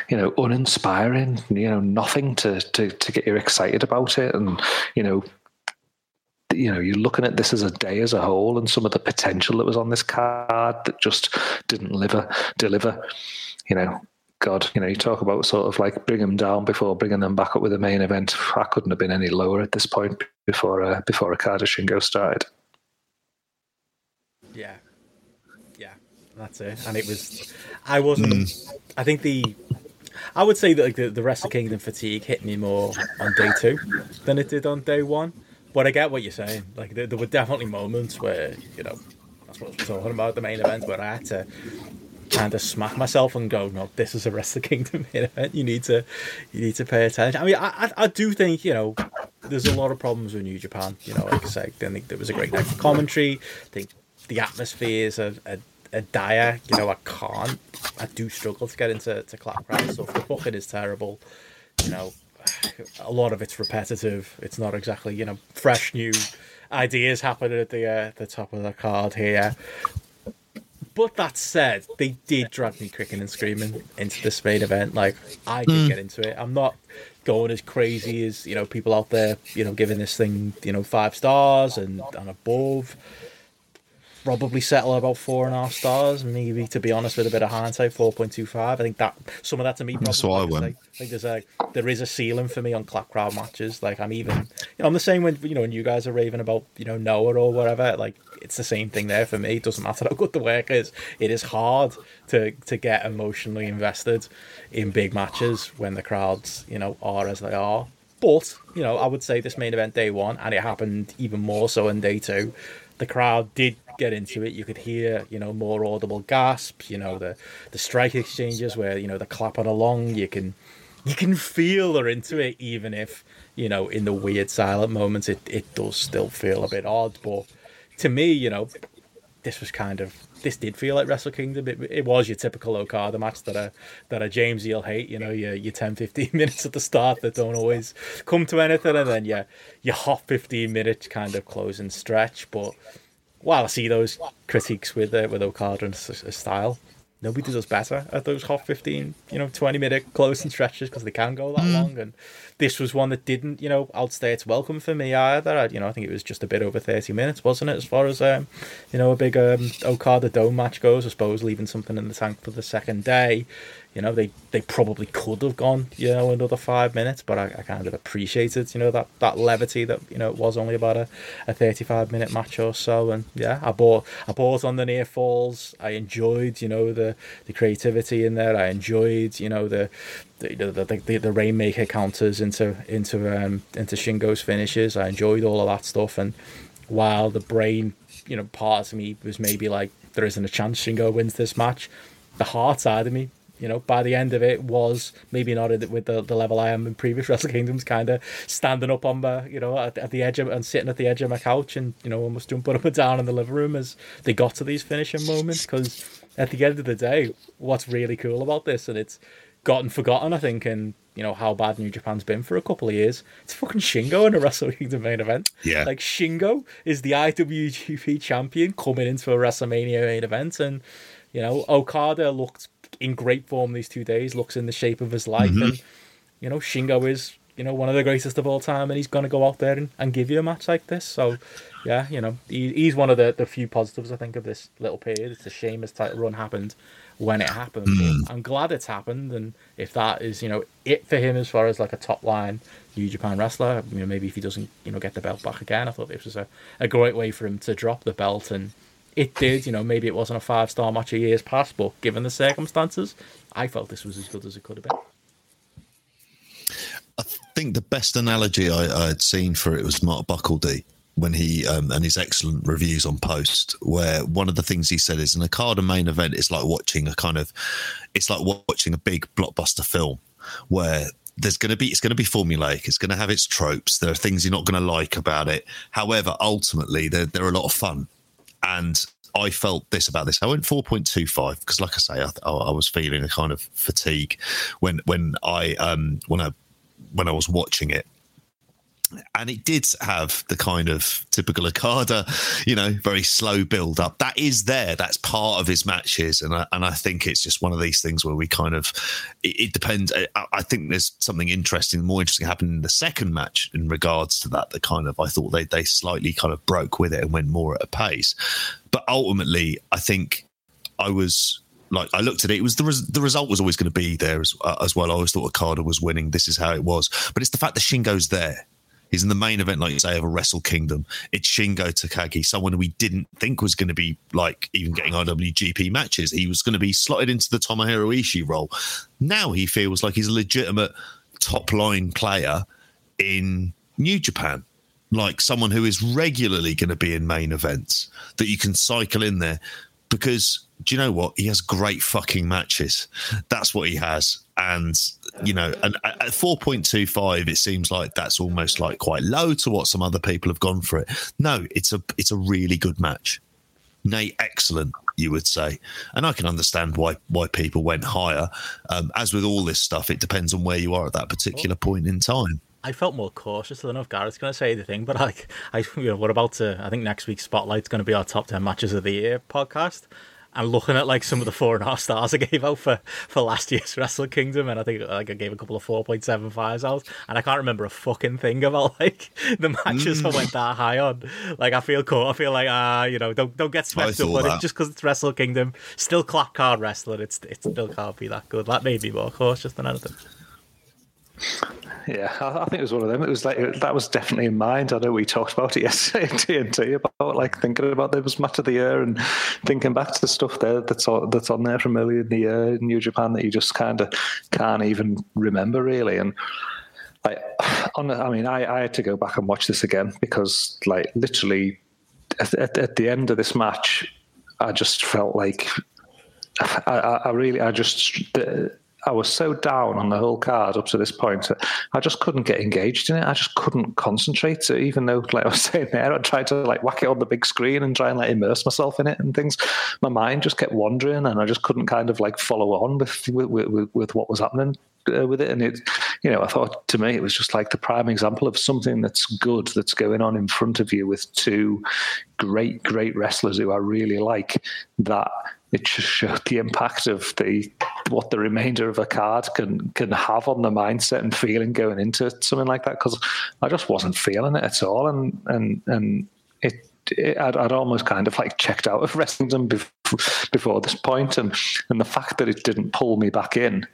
you know, uninspiring, you know, nothing to, to, to get you excited about it. And, you know, you know, you're looking at this as a day as a whole and some of the potential that was on this card that just didn't deliver, deliver, you know, God, you know, you talk about sort of like bring them down before bringing them back up with the main event. I couldn't have been any lower at this point before uh, before Okada Shingo started.
Yeah, yeah, that's it. And it was, I wasn't. Mm. I think the, I would say that like the the Wrestle Kingdom fatigue hit me more on day two than it did on day one. But I get what you're saying. Like there, there were definitely moments where you know that's what we're talking about the main event where I had to kind of smack myself and go, no, this is a Wrestle Kingdom event. You need to, you need to pay attention. I mean, I, I, I, do think you know, there's a lot of problems with New Japan. You know, like I said, I think there was a great night for commentary. I think the atmospheres are, are, are dire. You know, I can't, I do struggle to get into to clap crowd stuff. The booking is terrible. You know, a lot of it's repetitive. It's not exactly you know fresh new ideas happening at the uh, the top of the card here. But that said, they did drag me kicking and screaming into this main event. Like I did mm. get into it. I'm not going as crazy as you know people out there. You know, giving this thing you know five stars and and above. Probably settle about four and a half stars, maybe to be honest, with a bit of hindsight, four point two five. I think that some of that to me. Probably,
That's why I went.
I think there's a there is a ceiling for me on clap crowd matches. Like I'm even, you know, I'm the same when you know when you guys are raving about you know Noah or whatever. Like it's the same thing there for me. It doesn't matter how good the work is. It is hard to to get emotionally invested in big matches when the crowds, you know, are as they are. But, you know, I would say this main event day one, and it happened even more so in day two. The crowd did get into it. You could hear, you know, more audible gasps, you know, the the strike exchanges where, you know, they're clapping along. You can you can feel they're into it, even if, you know, in the weird silent moments it, it does still feel a bit odd. But to me, you know, this was kind of this did feel like Wrestle Kingdom. It, it was your typical Okada match that a that a James you'll hate. You know, your your 10, 15 minutes at the start that don't always come to anything, and then your your hot fifteen minute kind of closing stretch. But while I see those critiques with uh, with Okada and his style, nobody does us better at those hot 15, you know, 20 minute closing stretches because they can go that mm. long. And this was one that didn't, you know, outstay its welcome for me either. I, you know, I think it was just a bit over 30 minutes, wasn't it, as far as, um, you know, a big um, Okada Dome match goes, I suppose, leaving something in the tank for the second day. You know, they, they probably could have gone, you know, another five minutes, but I, I kind of appreciated, you know, that, that levity that, you know, it was only about a, a 35 minute match or so. And yeah, I bought, I bought on the near falls. I enjoyed, you know, the, the creativity in there. I enjoyed, you know, the, the, the, the, the Rainmaker counters into, into, um, into Shingo's finishes. I enjoyed all of that stuff. And while the brain, you know, part of me was maybe like, there isn't a chance Shingo wins this match. The heart side of me you know, by the end of it was maybe not with the, the level I am in previous Wrestle Kingdoms, kind of standing up on my, you know, at, at, the edge of and sitting at the edge of my couch and, you know, almost jumping up and down in the living room as they got to these finishing moments. Because at the end of the day, what's really cool about this, and it's gotten forgotten, I think, and you know how bad New Japan's been for a couple of years. It's fucking Shingo in a Wrestle Kingdom main event.
Yeah,
like Shingo is the IWGP champion coming into a WrestleMania main event, and you know Okada looked in great form these two days. Looks in the shape of his life, mm-hmm. and you know Shingo is you know one of the greatest of all time, and he's going to go out there and, and give you a match like this. So, yeah, you know, he, he's one of the, the few positives I think of this little period. It's a shame his title run happened when it happened. Mm. I'm glad it's happened, and if that is you know it for him as far as like a top line New Japan wrestler, you know maybe if he doesn't you know get the belt back again, I thought this was a, a great way for him to drop the belt, and it did. You know maybe it wasn't a five star match of years past, but given the circumstances, I felt this was as good as it could have been.
I think the best analogy I, I had seen for it was Mark Buckeldee when he um, and his excellent reviews on post where one of the things he said is an Okada main event is like watching a kind of it's like watching a big blockbuster film where there's going to be it's going to be formulaic it's going to have its tropes there are things you're not going to like about it however ultimately they're, they're a lot of fun and I felt this about this. I went 4.25 because, like I say, I, I, was feeling a kind of fatigue when when I um when I when I was watching it and it did have the kind of typical Okada, you know, very slow build up. That is there. That's part of his matches, and I, and I think it's just one of these things where we kind of it, it depends. I, I, think there's something interesting, more interesting happened in the second match in regards to that. The kind of I thought they they slightly kind of broke with it and went more at a pace, but ultimately I think I was like I looked at it, it was the res- the result was always going to be there as, uh, as well. I always thought Okada was winning. This is how it was, but it's the fact that Shingo's there He's in the main event, like you say, of a Wrestle Kingdom. It's Shingo Takagi, someone we didn't think was going to be like even getting IWGP matches. He was going to be slotted into the Tomohiro Ishii role. Now he feels like he's a legitimate top line player in New Japan like someone who is regularly going to be in main events that you can cycle in there because do you know what he has great fucking matches that's what he has and you know, and at four point two five, it seems like that's almost like quite low to what some other people have gone for it. No, it's a it's a really good match, nay, excellent, you would say, and I can understand why why people went higher. Um, as with all this stuff, it depends on where you are at that particular point in time.
I felt more cautious. I if Gareth's going to say anything, but like, I, you know, we're about to. I think next week's spotlight's going to be our top ten matches of the year podcast, and looking at like some of the four and a half stars I gave out for, for last year's Wrestle Kingdom, and I think like I gave a couple of four point seven fives out, and I can't remember a fucking thing about like the matches mm. I went that high on. Like I feel cool. I feel like ah, uh, you know, don't don't get swept up on it just because it's Wrestle Kingdom. Still clap card wrestling. It's it still can't be that good. That made me more cautious than anything.
Yeah, I, think it was one of them. It was like that was definitely in mind. I know we talked about it yesterday in TNT about like thinking about this match of the year and thinking back to the stuff there that's on, that's on there from earlier in the year in New Japan that you just kind of can't even remember really. And like, on, I mean, I, I had to go back and watch this again because like literally at, at, at the end of this match, I just felt like I, I, really, I just. I was so down on the whole card up to this point. I just couldn't get engaged in it. I just couldn't concentrate. So even though, like I was saying there, I tried to like whack it on the big screen and try and like immerse myself in it and things. My mind just kept wandering, and I just couldn't kind of like follow on with with, with, with what was happening uh, with it. And it, you know, I thought to me it was just like the prime example of something that's good that's going on in front of you with two great, great wrestlers who I really like. That it just showed the impact of the what the remainder of a card can can have on the mindset and feeling going into something like that because I just wasn't feeling it at all. And and and it, I'd, I'd, almost kind of like checked out of wrestling before, before this point. And and the fact that it didn't pull me back in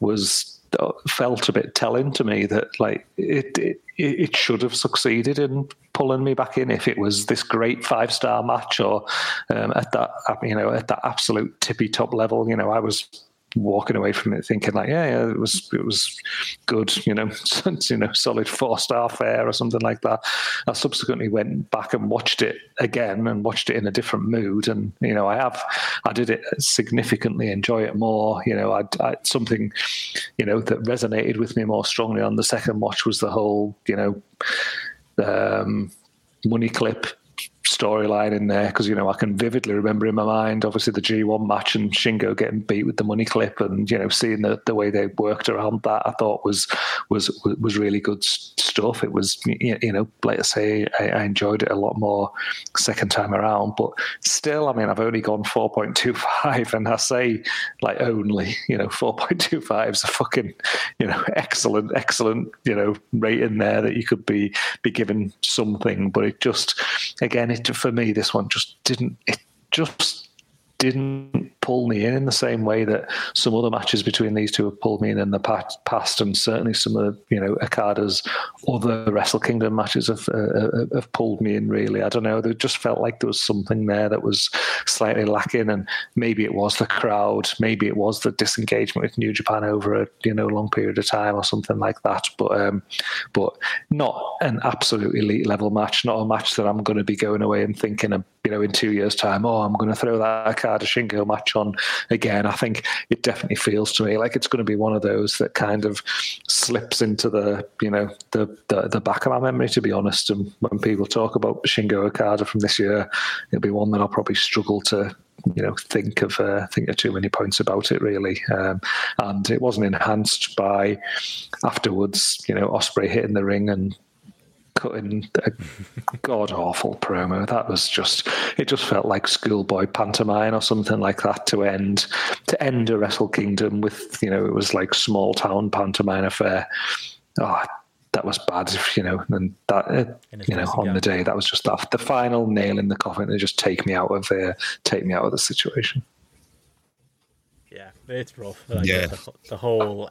was uh, felt a bit telling to me that like it, it it should have succeeded in pulling me back in if it was this great five star match or um, at that you know at that absolute tippy top level you know I was walking away from it thinking like, yeah, yeah, it was it was good, you know, you know, solid four star fare or something like that. I subsequently went back and watched it again and watched it in a different mood, and you know, I have I did it significantly enjoy it more. You know, I, I something, you know, that resonated with me more strongly on the second watch was the whole, you know, um, money clip storyline in there because you know I can vividly remember in my mind, obviously the G1 match and Shingo getting beat with the money clip, and you know seeing the, the way they worked around that, I thought was was was really good stuff. It was you know, like I say, I, I enjoyed it a lot more second time around, but still, I mean, I've only gone four point two five, and I say like only, you know, four point two five is a fucking you know excellent, excellent you know rating there that you could be be given something, but it just again, it for me, this one just didn't. It just didn't pull me in in the same way that some other matches between these two have pulled me in in the past, and certainly some of you know Okada's other Wrestle Kingdom matches have uh, have pulled me in. Really, I don't know. They just felt like there was something there that was slightly lacking, and maybe it was the crowd, maybe it was the disengagement with New Japan over a you know long period of time or something like that. But um, but not an absolute elite level match, not a match that I'm going to be going away and thinking, you know, in two years' time, oh, I'm going to throw that Okada Shingo match on again. I think it definitely feels to me like it's going to be one of those that kind of slips into the you know the the, the back of my memory. To be honest, and when people talk about Shingo Okada from this year, it'll be one that I'll probably struggle to you know think of uh, think of too many points about it really um, and it wasn't enhanced by afterwards you know Ospreay hitting the ring and cutting a god awful promo. That was just it just felt like schoolboy pantomime or something like that to end to end a Wrestle Kingdom with you know it was like small town pantomime affair. Oh, that was bad, you know, and that uh, you know on the day that was just that the final nail in the coffin to just take me out of the take me out of the situation.
Yeah, it's rough. Like yeah, the, the whole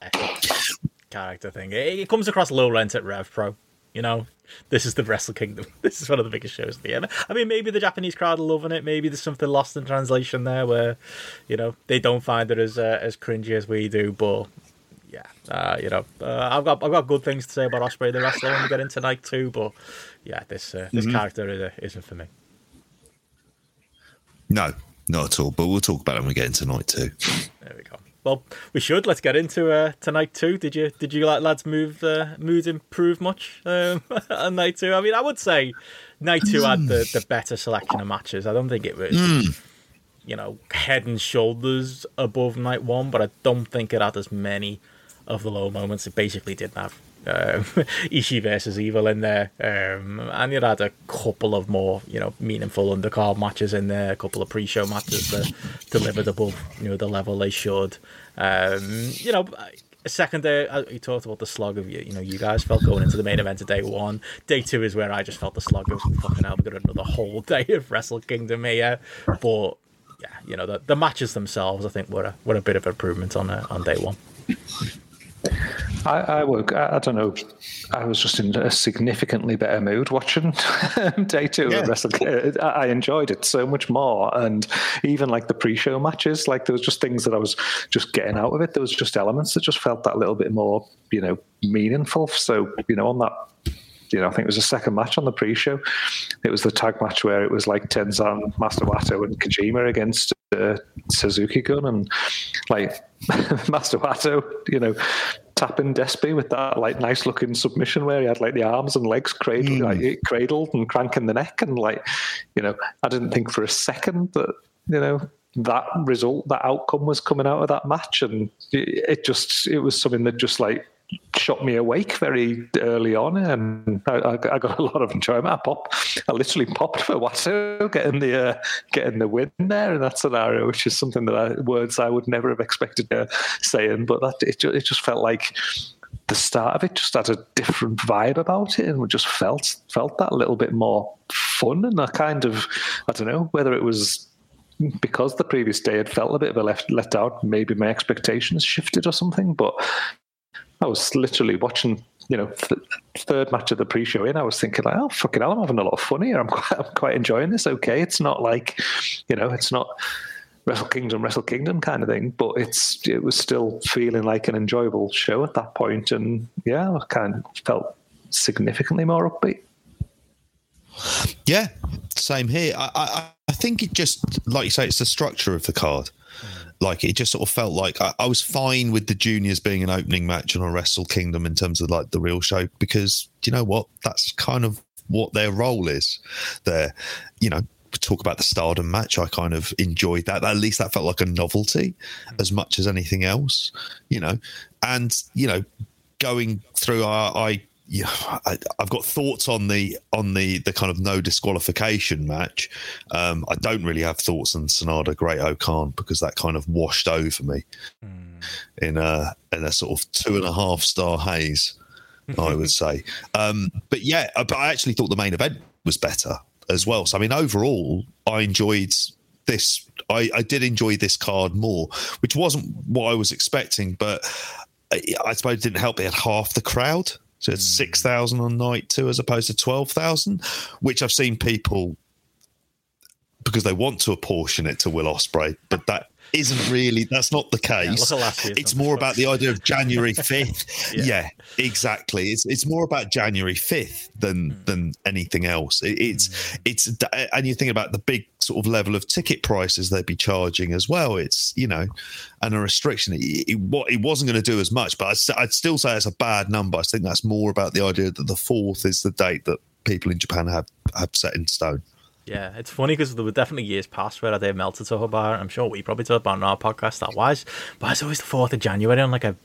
character thing. It, it comes across low rent at Rev Pro. You know, this is the Wrestle Kingdom. This is one of the biggest shows of the year. I mean, maybe the Japanese crowd are loving it. Maybe there's something lost in translation there, where you know they don't find it as uh, as cringy as we do. But yeah, uh, you know, uh, I've got I've got good things to say about Ospreay the wrestler when we get into night two. But yeah, this uh, this mm-hmm. character is, isn't for me.
No, not at all. But we'll talk about it when we get into night two.
There we go. Well, we should. Let's get into uh, tonight too. Did you did you like lads move uh, mood improve much um, on night two? I mean, I would say night two had the, the better selection of matches. I don't think it was mm. you know head and shoulders above night one, but I don't think it had as many of the low moments. It basically didn't have um, Ishii versus Evil in there, um, and you had a couple of more, you know, meaningful undercard matches in there, a couple of pre-show matches that delivered above, you know, the level they should. Um, you know, a second day, uh, you talked about the slog of you, you know, you guys felt going into the main event of day one. Day two is where I just felt the slog of fucking hell, we've got another whole day of Wrestle Kingdom here, but yeah, you know, the, the matches themselves, I think, were a, were a bit of improvement on uh, on day one.
I, I woke. I, I, don't know. I was just in a significantly better mood watching day two yeah. of Wrestle. I enjoyed it so much more, and even like the pre-show matches, like there was just things that I was just getting out of it. There was just elements that just felt that little bit more, you know, meaningful. So you know, on that you know, I think it was the second match on the pre-show. It was the tag match where it was like Tenzan, Master Wato, and Kojima against uh, Suzuki Gun, and like Master Wato, you know, tapping Despy with that like nice looking submission where he had like the arms and legs cradled, mm. like, cradled and cranking the neck, and like, you know, I didn't think for a second that you know that result, that outcome was coming out of that match, and it, it just it was something that just like shot me awake very early on, and I, I, got a lot of enjoyment. I pop, I literally popped for Wato getting the uh, getting the win there in that scenario, which is something that I, words I would never have expected uh, saying. But that it, it just felt like the start of it just had a different vibe about it, and we just felt felt that a little bit more fun. And I kind of, I don't know whether it was because the previous day had felt a bit of a left let out. Maybe my expectations shifted or something, but I was literally watching, you know, th- third match of the pre-show in. I was thinking, like, oh fucking hell, I'm having a lot of fun here. I'm quite, I'm quite enjoying this. Okay, it's not like, you know, it's not Wrestle Kingdom, Wrestle Kingdom kind of thing, but it's it was still feeling like an enjoyable show at that point, and yeah, I kind of felt significantly more upbeat.
Yeah, same here. I, I, I think it just, like you say, it's the structure of the card. Like it just sort of felt like I, I, was fine with the juniors being an opening match on a Wrestle Kingdom in terms of like the real show because you know what? That's kind of what their role is there. You know, talk about the Stardom match. I kind of enjoyed that. At least that felt like a novelty as much as anything else, you know. And you know, going through, I, I yeah, I, have got thoughts on the on the the kind of no disqualification match. Um, I don't really have thoughts on Sanada Great O-Khan because that kind of washed over me mm. in a in a sort of two and a half star haze. I would say, um, but yeah, but I actually thought the main event was better as well. So I mean, overall, I enjoyed this. I, I did enjoy this card more, which wasn't what I was expecting, but I, I suppose it didn't help. It had half the crowd so it's hmm. 6,000 on night two as opposed to 12,000, which I've seen people because they want to apportion it to Will Ospreay, but that isn't really that's not the case. Yeah, it's more about the idea of January fifth. yeah. yeah. exactly. It's it's more about January fifth than mm. than anything else. It, it's mm. it's and you think about the big sort of level of ticket prices they'd be charging as well. It's you know, and a restriction. It, it, it wasn't going to do as much, but I'd, I'd still say it's a bad number. I think that's more about the idea that the fourth is the date that people in Japan have have set in stone.
Yeah, it's funny because there were definitely years past where Dave Meltzer talked about. I'm sure we probably talked about on our podcast that was, but it's always the fourth of January on like a,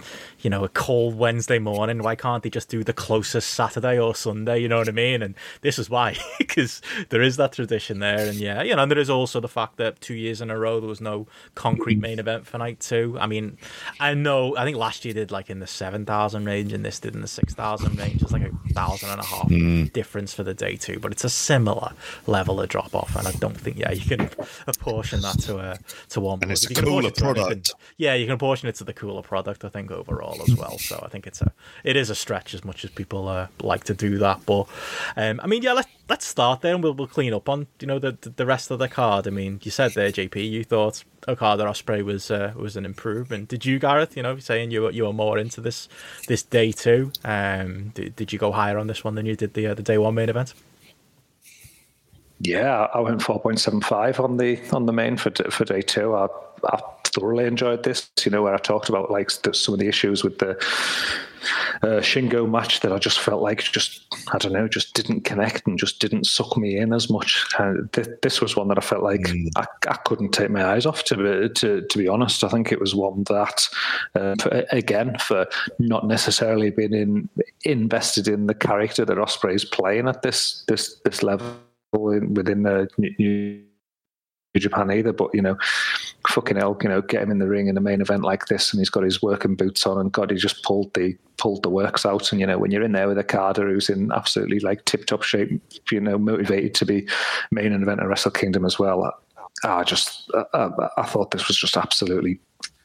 you know, a cold Wednesday morning. Why can't they just do the closest Saturday or Sunday? You know what I mean? And this is why, because there is that tradition there, and yeah, you know, and there is also the fact that two years in a row there was no concrete main event for night two. I mean, I know I think last year did like in the seven thousand range, and this did in the six thousand range. It's like a thousand and a half mm. difference for the day two, but it's a similar level of drop off, and I don't think yeah you can apportion that to a to one.
And it's a cooler product. Anything,
yeah, you can apportion it to the cooler product. I think overall as well. So I think it's a it is a stretch as much as people uh, like to do that. But um, I mean, yeah, let's let's start there, and we'll we'll clean up on you know the the rest of the card. I mean, you said there, JP, you thought Okada Ospreay was uh, was an improvement. Did you, Gareth? You know, saying you were you were more into this this day two. Um, did, did you go higher on this one than you did the uh, the day one main event?
Yeah, I went four point seven five on the on the main for for day two. I, I thoroughly enjoyed this. You know, where I talked about like some of the issues with the uh, Shingo match that I just felt like just I don't know, just didn't connect and just didn't suck me in as much. Uh, th- this was one that I felt like mm. I, I couldn't take my eyes off. To be, to to be honest, I think it was one that uh, for, again for not necessarily being in, invested in the character that Ospreay's playing at this this this level within uh, the New Japan either. But you know, fucking hell, you know, get him in the ring in a main event like this, and he's got his working boots on, and God, he just pulled the pulled the works out. And you know, when you're in there with a Okada who's in absolutely like tip top shape, you know, motivated to be main event of Wrestle Kingdom as well. I, I just, I, I thought this was just absolutely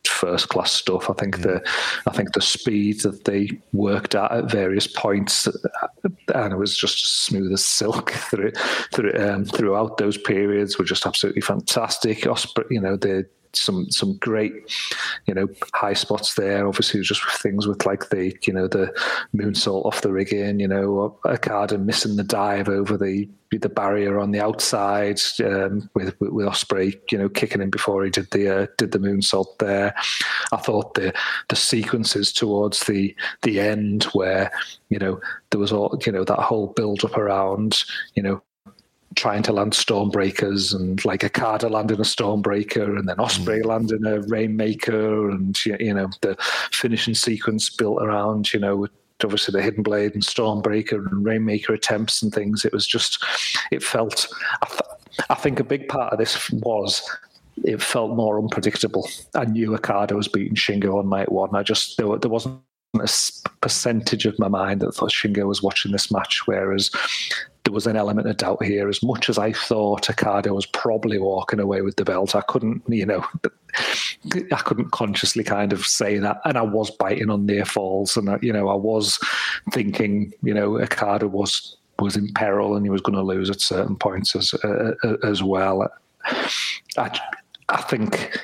first class stuff. I think mm. the I think the speed that they worked at at various points, and it was just as smooth as silk through, through um, throughout those periods were just absolutely fantastic. Ospreay, you know, the some some great you know high spots there. Obviously, just things with like the you know the moonsault off the rigging, you know, Okada missing the dive over the the barrier on the outside um, with, with, with Ospreay, you know, kicking him before he did the uh, did the moonsault there. I thought the the sequences towards the the end where you know there was all you know that whole build up around you know trying to land Stormbreakers and like Okada landing a Stormbreaker and then Ospreay mm. landing a Rainmaker and you know the finishing sequence built around you know obviously the Hidden Blade and Stormbreaker and Rainmaker attempts and things. It was just it felt. I, th- I think a big part of this was it felt more unpredictable. I knew Okada was beating Shingo on night one. I just there, there wasn't a percentage of my mind that thought Shingo was watching this match, whereas there was an element of doubt here. As much as I thought Okada was probably walking away with the belt, I couldn't, you know, I couldn't consciously kind of say that. And I was biting on near falls, and I, you know, I was thinking, you know, Okada was was in peril and he was going to lose at certain points as uh, as well. I, I think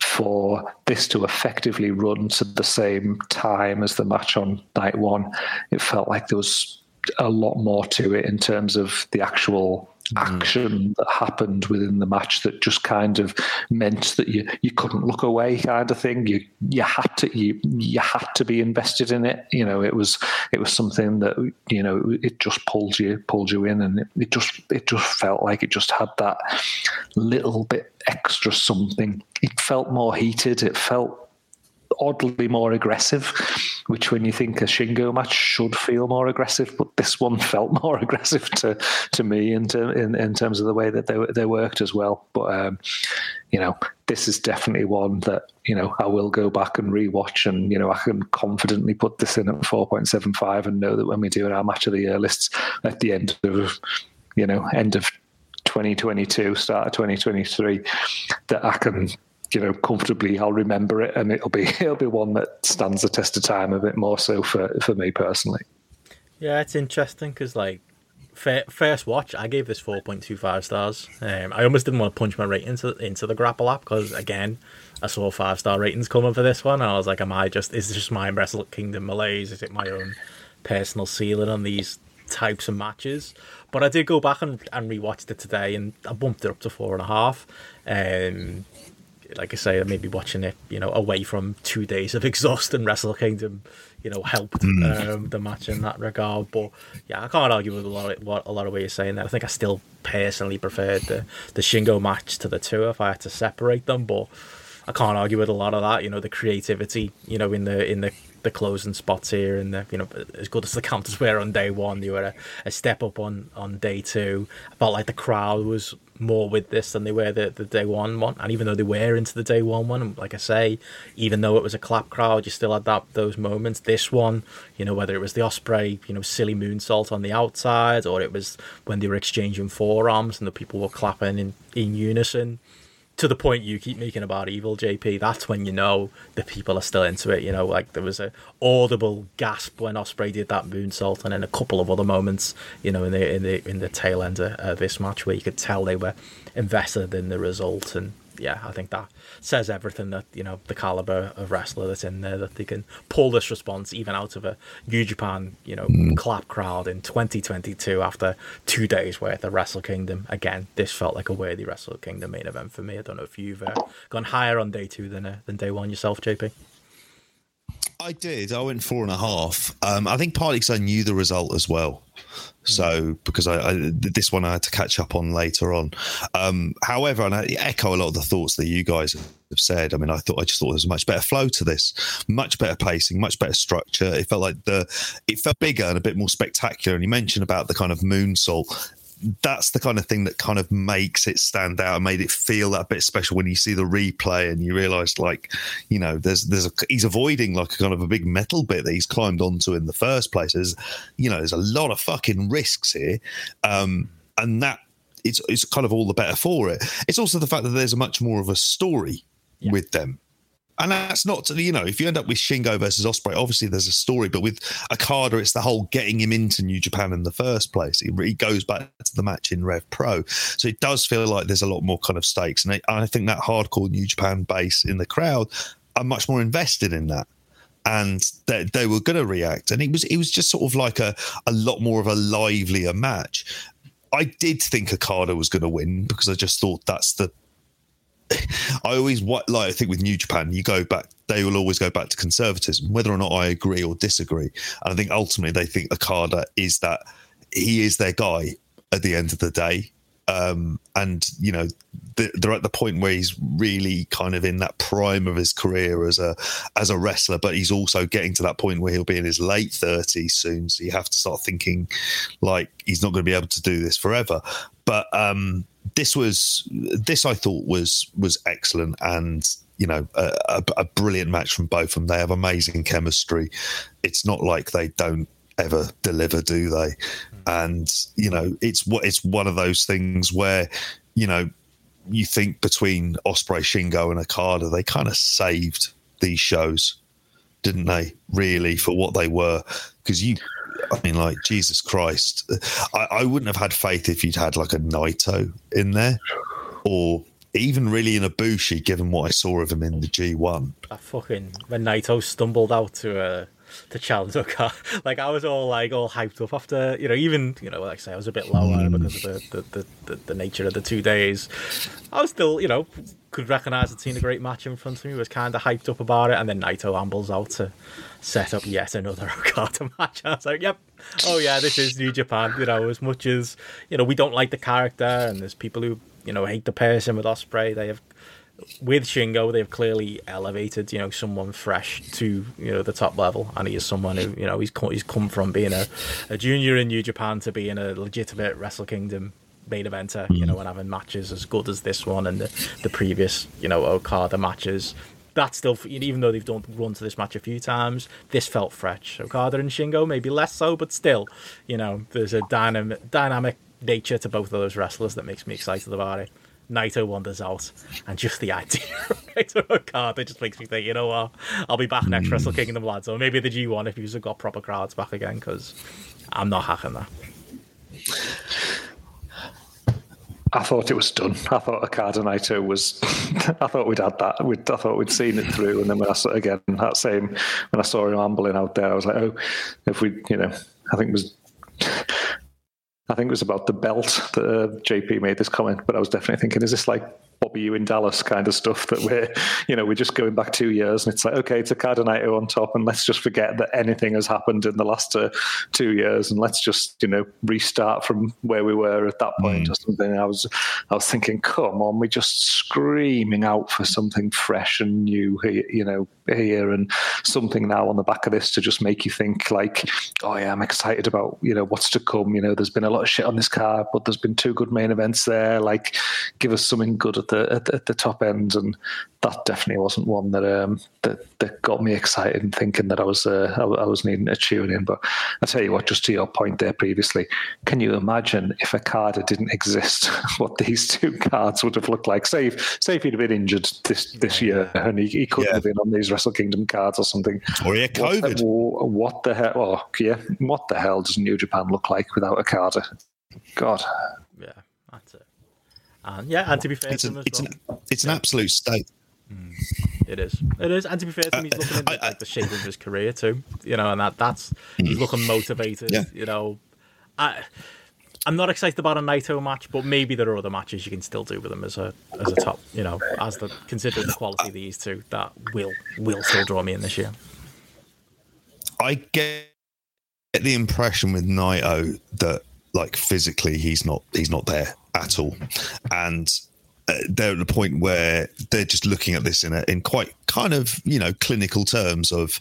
for this to effectively run to the same time as the match on night one, it felt like there was a lot more to it in terms of the actual mm. action that happened within the match that just kind of meant that you you couldn't look away kind of thing. You you had to you you had to be invested in it. You know it was it was something that you know it just pulled you pulled you in and it, it just it just felt like it just had that little bit extra something. It felt more heated. It felt oddly more aggressive, which when you think a Shingo match should feel more aggressive, but this one felt more aggressive to to me in, ter- in, in terms of the way that they they worked as well. But um, you know, this is definitely one that you know I will go back and rewatch, and you know I can confidently put this in at four point seven five, and know that when we do our match of the year lists at the end of you know end of 2022, start of 2023, that I can you know comfortably I'll remember it and it'll be it'll be one that stands the test of time a bit more so for for me personally.
Yeah, it's interesting because like first watch, I gave this four point two five stars. Um, I almost didn't want to punch my rating into, into the grapple app because again, I saw five star ratings coming for this one, and I was like, "Am I just? Is this just my Wrestle Kingdom malaise? Is it my own personal ceiling on these types of matches?" But I did go back and, and rewatched it today, and I bumped it up to four and a half. Um, like I say, maybe watching it, you know, away from two days of exhausting Wrestle Kingdom, you know, helped mm. um, the match in that regard. But yeah, I can't argue with a lot of what a lot of what you're saying there. I think I still personally preferred the the Shingo match to the two if I had to separate them, but. I can't argue with a lot of that. You know, the creativity, you know, in the in the the closing spots here, and the you know as good as the counters were on day one, they were a, a step up on on day two. I felt like the crowd was more with this than they were the, the day one one. And even though they were into the day one one, like I say, even though it was a clap crowd, you still had that those moments. This one, you know, whether it was the Ospreay, you know, silly moonsault on the outside, or it was when they were exchanging forearms and the people were clapping in, in unison to the point you keep making about evil JP, that's when you know the people are still into it. You know, like there was a audible gasp when Ospreay did that moonsault, and then a couple of other moments, you know, in the in the in the tail end of uh, this match where you could tell they were invested in the result, and yeah, I think that says everything that you know the caliber of wrestler that's in there that they can pull this response even out of a New Japan you know mm. clap crowd in 2022 after two days worth of Wrestle Kingdom. Again, this felt like a worthy Wrestle Kingdom main event for me. I don't know if you've uh, gone higher on day two than uh, than day one yourself, JP.
I did. I went four and a half. Um, I think partly because I knew the result as well. So because I, I, this one I had to catch up on later on. Um, however, and I echo a lot of the thoughts that you guys have said. I mean, I thought I just thought there was a much better flow to this, much better pacing, much better structure. It felt like the it felt bigger and a bit more spectacular. And you mentioned about the kind of moonsault that's the kind of thing that kind of makes it stand out and made it feel that bit special when you see the replay and you realize like you know there's there's a, he's avoiding like a kind of a big metal bit that he's climbed onto in the first place. There's you know there's a lot of fucking risks here. Um and that it's it's kind of all the better for it. It's also the fact that there's a much more of a story yeah. with them and that's not, you know, if you end up with Shingo versus Ospreay, obviously there's a story, but with Okada, it's the whole getting him into New Japan in the first place. He, he goes back to the match in Rev Pro. So it does feel like there's a lot more kind of stakes. And I, I think that hardcore New Japan base in the crowd are much more invested in that and they, they were going to react. And it was it was just sort of like a, a lot more of a livelier match. I did think Okada was going to win because I just thought that's the I always like I think with New Japan, you go back. They will always go back to conservatism, whether or not I agree or disagree. And I think ultimately they think Okada is that he is their guy at the end of the day. Um, and you know they're at the point where he's really kind of in that prime of his career as a as a wrestler, but he's also getting to that point where he'll be in his late thirties soon. So you have to start thinking like he's not going to be able to do this forever. But um, this was this I thought was was excellent and you know a, a, a, brilliant match from both of them. They have amazing chemistry. It's not like they don't ever deliver, do they? And you know it's what it's one of those things where you know you think between Ospreay, Shingo, and Okada, they kind of saved these shows, didn't they? Really for what they were, because you I mean, like Jesus Christ, I, I wouldn't have had faith if you'd had like a Naito in there, or even really in a Ibushi, given what I saw of him in the G1.
I fucking when Naito stumbled out to a to challenge Okada. Like I was all like all hyped up after you know even you know like I say I was a bit lower because of the the, the, the, the nature of the two days. I was still you know could recognise I'd seen a great match in front of me. Was kind of hyped up about it, and then Naito ambles out to set up yet another Okada match. I was like, yep, oh yeah, this is New Japan. You know, as much as you know we don't like the character, and there's people who you know hate the person with Ospreay. they have with Shingo, they've clearly elevated, you know, someone fresh to, you know, the top level, and he is someone who, you know, he's come, he's come from being a, a junior in New Japan to being a legitimate Wrestle Kingdom main eventer, you mm. know, and having matches as good as this one and the, the previous, you know, Okada matches. That still, even though they've done run to this match a few times, this felt fresh. Okada and Shingo, maybe less so, but still, you know, there's a dynamic, dynamic nature to both of those wrestlers that makes me excited about it. Naito wanders out, and just the idea of Naito Okada just makes me think, you know what, I'll be back next mm. Wrestle Kingdom, lads, or maybe the G1 if you've got proper crowds back again, because I'm not hacking that.
I thought it was done. I thought Okada Naito was. I thought we'd had that. We'd, I thought we'd seen it through. And then when I saw again that same when I saw him ambling out there, I was like, oh, if we, you know, I think it was. I think it was about the belt that uh, JP made this comment, but I was definitely thinking, is this like Bobby Ewing Dallas kind of stuff that we're, you know, we're just going back two years and it's like, okay, it's a Naito on top and let's just forget that anything has happened in the last uh, two years and let's just, you know, restart from where we were at that point mm. or something. I was, I was thinking, come on, we're just screaming out for something fresh and new, here, you know, here and something now on the back of this to just make you think like, oh yeah, I'm excited about, you know, what's to come. You know, there's been a lot of shit on this card, but there's been two good main events there. Like, give us something good at the at, at the top end, and that definitely wasn't one that um, that that got me excited and thinking that I was uh, I, I, was needing to tune in. But I tell you what, just to your point there previously, can you imagine if Okada didn't exist, what these two cards would have looked like? Say if, say if he'd have been injured this this year and he, he couldn't yeah. have been on these Wrestle Kingdom cards or something,
or yeah, COVID.
What, what the hell? Oh, yeah, what the hell does New Japan look like without Okada? God.
Yeah. And yeah, and to be fair,
it's,
an,
it's, well. an, it's an absolute state.
Mm. It is. It is. And to be fair to him, he's uh, looking at like, the shape of his career too. You know, and that that's he's mm. looking motivated. Yeah. You know, I I'm not excited about a Naito match, but maybe there are other matches you can still do with him as a as a top. You know, as the considering the quality of these two, that will will still draw me in this year.
I get the impression with Naito that like physically he's not he's not there at all, and uh, they're at the point where they're just looking at this in a, in quite kind of you know clinical terms of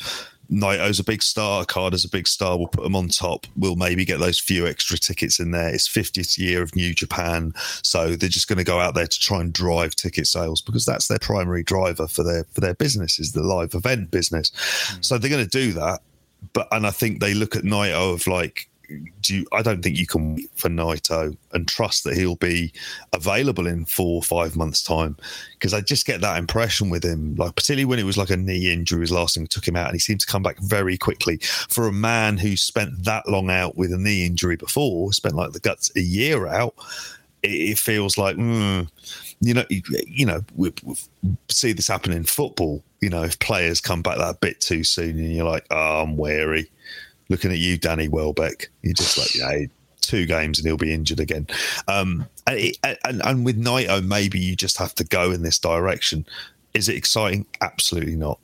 Naito's a big star, Okada's a big star. We'll put them on top. We'll maybe get those few extra tickets in there. It's 50th year of New Japan, so they're just going to go out there to try and drive ticket sales because that's their primary driver for their for their business is the live event business. Mm. So they're going to do that. But and I think they look at Naito of like do you, I don't think you can wait for Naito and trust that he'll be available in four or five months' time because I just get that impression with him. Like particularly when it was like a knee injury was last thing took him out, and he seemed to come back very quickly. For a man who spent that long out with a knee injury before, spent like the guts a year out, it, it feels like. Mm, you know, you, you know, we, we, see this happen in football. You know, if players come back that bit too soon, and you're like, "Oh, I'm wary." Looking at you, Danny Welbeck. You're just like, yeah, two games and he'll be injured again. Um, and, and, and with Naito, maybe you just have to go in this direction. Is it exciting? Absolutely not.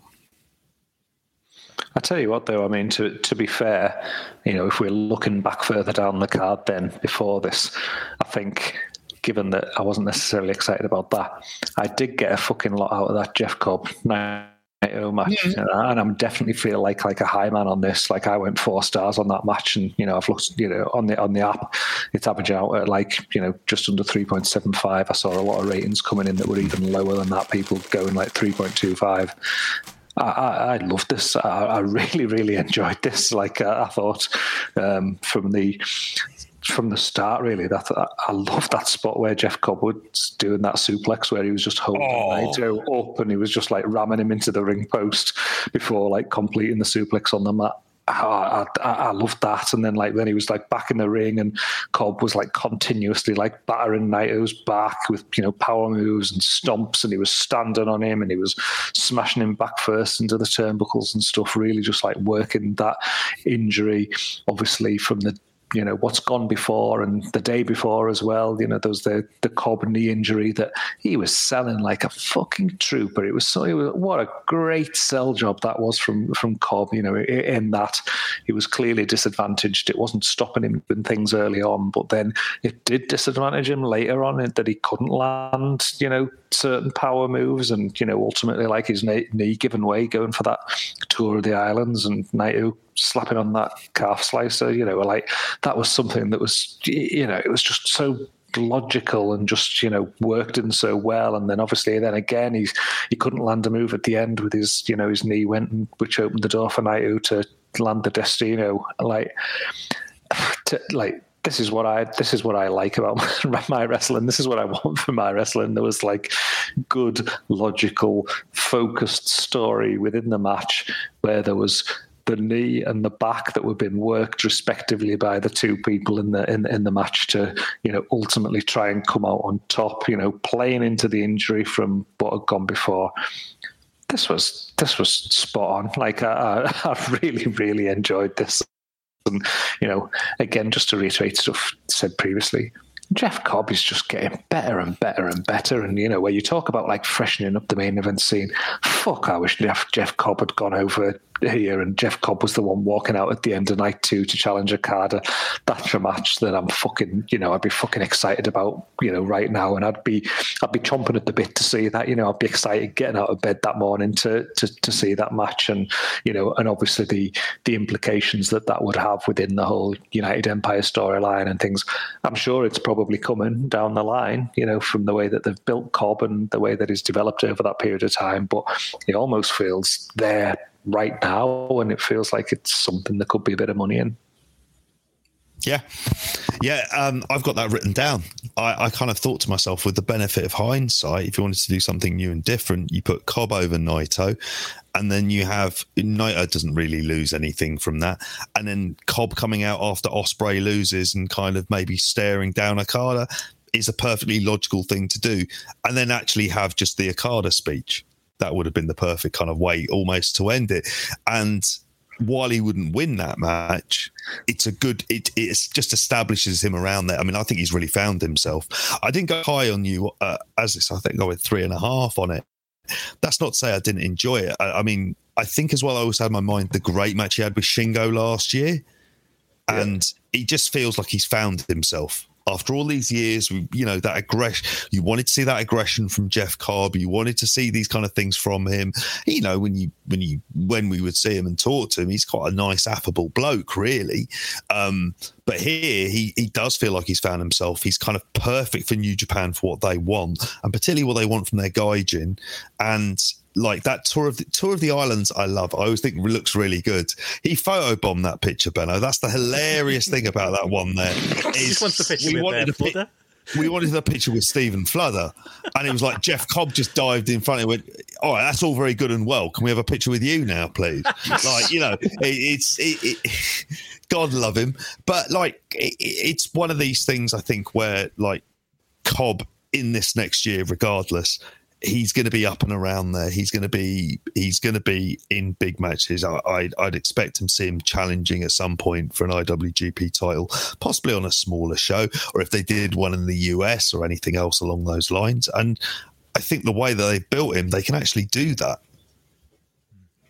I tell you what, though, I mean, to to be fair, you know, if we're looking back further down the card, then before this, I think, given that I wasn't necessarily excited about that, I did get a fucking lot out of that Jeff Cobb match, yeah. and I'm definitely feel like like a high man on this. Like I went four stars on that match, and you know I've looked, you know, on the on the app, it's averaging out at like you know just under three point seven five. I saw a lot of ratings coming in that were even lower than that. People going like three point two five. I, I, I love this. I, I, really, really enjoyed this. Like uh, I thought um, from the from the start, really. That I love that spot where Jeff Cobb was doing that suplex where he was just holding oh. Naito up and he was just like ramming him into the ring post before like completing the suplex on the mat. I, I, I loved that. And then like then he was like back in the ring, and Cobb was like continuously like battering Naito's back with you know power moves and stomps, and he was standing on him, and he was smashing him back first into the turnbuckles and stuff. Really, just like working that injury, obviously from the you know what's gone before and the day before as well. You know, there was the the Cobb knee injury that he was selling like a fucking trooper. It was so it was, what a great sell job that was from from Cobb. You know, in that he was clearly disadvantaged. It wasn't stopping him in things early on, but then it did disadvantage him later on that he couldn't land. You know, certain power moves, and you know, ultimately like his knee, knee way going for that tour of the islands and Naito slapping on that calf slicer, you know, like that was something that was, you know, it was just so logical and just you know worked in so well and then obviously then again he's he couldn't land a move at the end with his you know his knee went and which opened the door for Naito to land the Destino like to, like this is what I this is what I like about my, my wrestling. This is what I want for my wrestling. There was like good, logical, focused story within the match where there was the knee and the back that were being worked respectively by the two people in the in, in the match to you know ultimately try and come out on top you know playing into the injury from what had gone before. This was this was spot on. Like I, I really really enjoyed this. And you know again just to reiterate stuff said previously Jeff Cobb is just getting better and better and better. And, you know, where you talk about like freshening up the main event scene, fuck, I wish Jeff, Jeff Cobb had gone over here, and Jeff Cobb was the one walking out at the end of night two to challenge Okada. That's a match that I'm fucking, you know, I'd be fucking excited about, you know, right now, and I'd be, I'd be chomping at the bit to see that. You know, I'd be excited getting out of bed that morning to to to see that match, and you know, and obviously the the implications that that would have within the whole United Empire storyline and things. I'm sure it's probably coming down the line, you know, from the way that they've built Cobb and the way that he's developed over that period of time, but it almost feels there right now, and it feels like it's something that could be a bit of money in.
Yeah, yeah, um, I've got that written down. I, I, kind of thought to myself, with the benefit of hindsight, if you wanted to do something new and different, you put Cobb over Naito, and then you have Naito doesn't really lose anything from that, and then Cobb coming out after Ospreay loses and kind of maybe staring down Okada is a perfectly logical thing to do, and then actually have just the Okada speech that would have been the perfect kind of way almost to end it. And while he wouldn't win that match, it's a good. It it just establishes him around there. I mean, I think he's really found himself. I didn't go high on you uh, as this. I think I went three and a half on it. That's not to say I didn't enjoy it. I, I mean, I think as well. I always had in my mind the great match he had with Shingo last year, yeah. and he just feels like he's found himself after all these years, you know, that aggression, you wanted to see that aggression from Jeff Cobb. You wanted to see these kind of things from him. You know, when you, when you, when we would see him and talk to him, he's quite a nice, affable bloke, really. Um, but here, he, he does feel like he's found himself. He's kind of perfect for New Japan for what they want, and particularly what they want from their Gaijin. And like that tour of the tour of the islands I love. I always think looks really good. He photobombed that picture, Benno. That's the hilarious thing about that one there.
Is wants the picture we wanted a pi-
we wanted a picture with Stephen Fludder. And it was like Jeff Cobb just dived in front and went, All right, that's all very good and well. Can we have a picture with you now, please? like, you know, it, it's it, it, God love him. But like it's one of these things I think where like Cobb in this next year, regardless, he's going to be up and around there. He's going to be he's going to be in big matches. I, I'd, I'd expect him see him challenging at some point for an IWGP title, possibly on a smaller show, or if they did one in the US or anything else along those lines. And I think the way that they've built him, they can actually do that.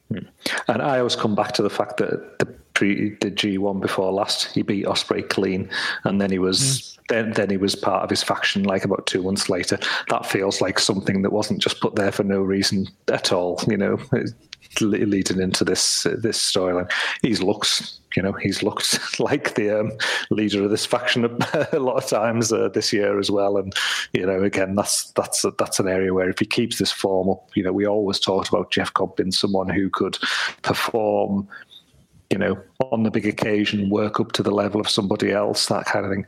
Hmm.
And I always come back to the fact that the pre the G one before last, he beat Ospreay clean, and then he was. Mm then then he was part of his faction like about two months later. That feels like something that wasn't just put there for no reason at all. You know, leading into this uh, this storyline, he looks you know he's looked like the um, leader of this faction a, lot of times uh, this year as well. And you know, again, that's that's that's an area where if he keeps this form up, you know, we always talked about Jeff Cobb being someone who could perform you know, on the big occasion, work up to the level of somebody else, that kind of thing.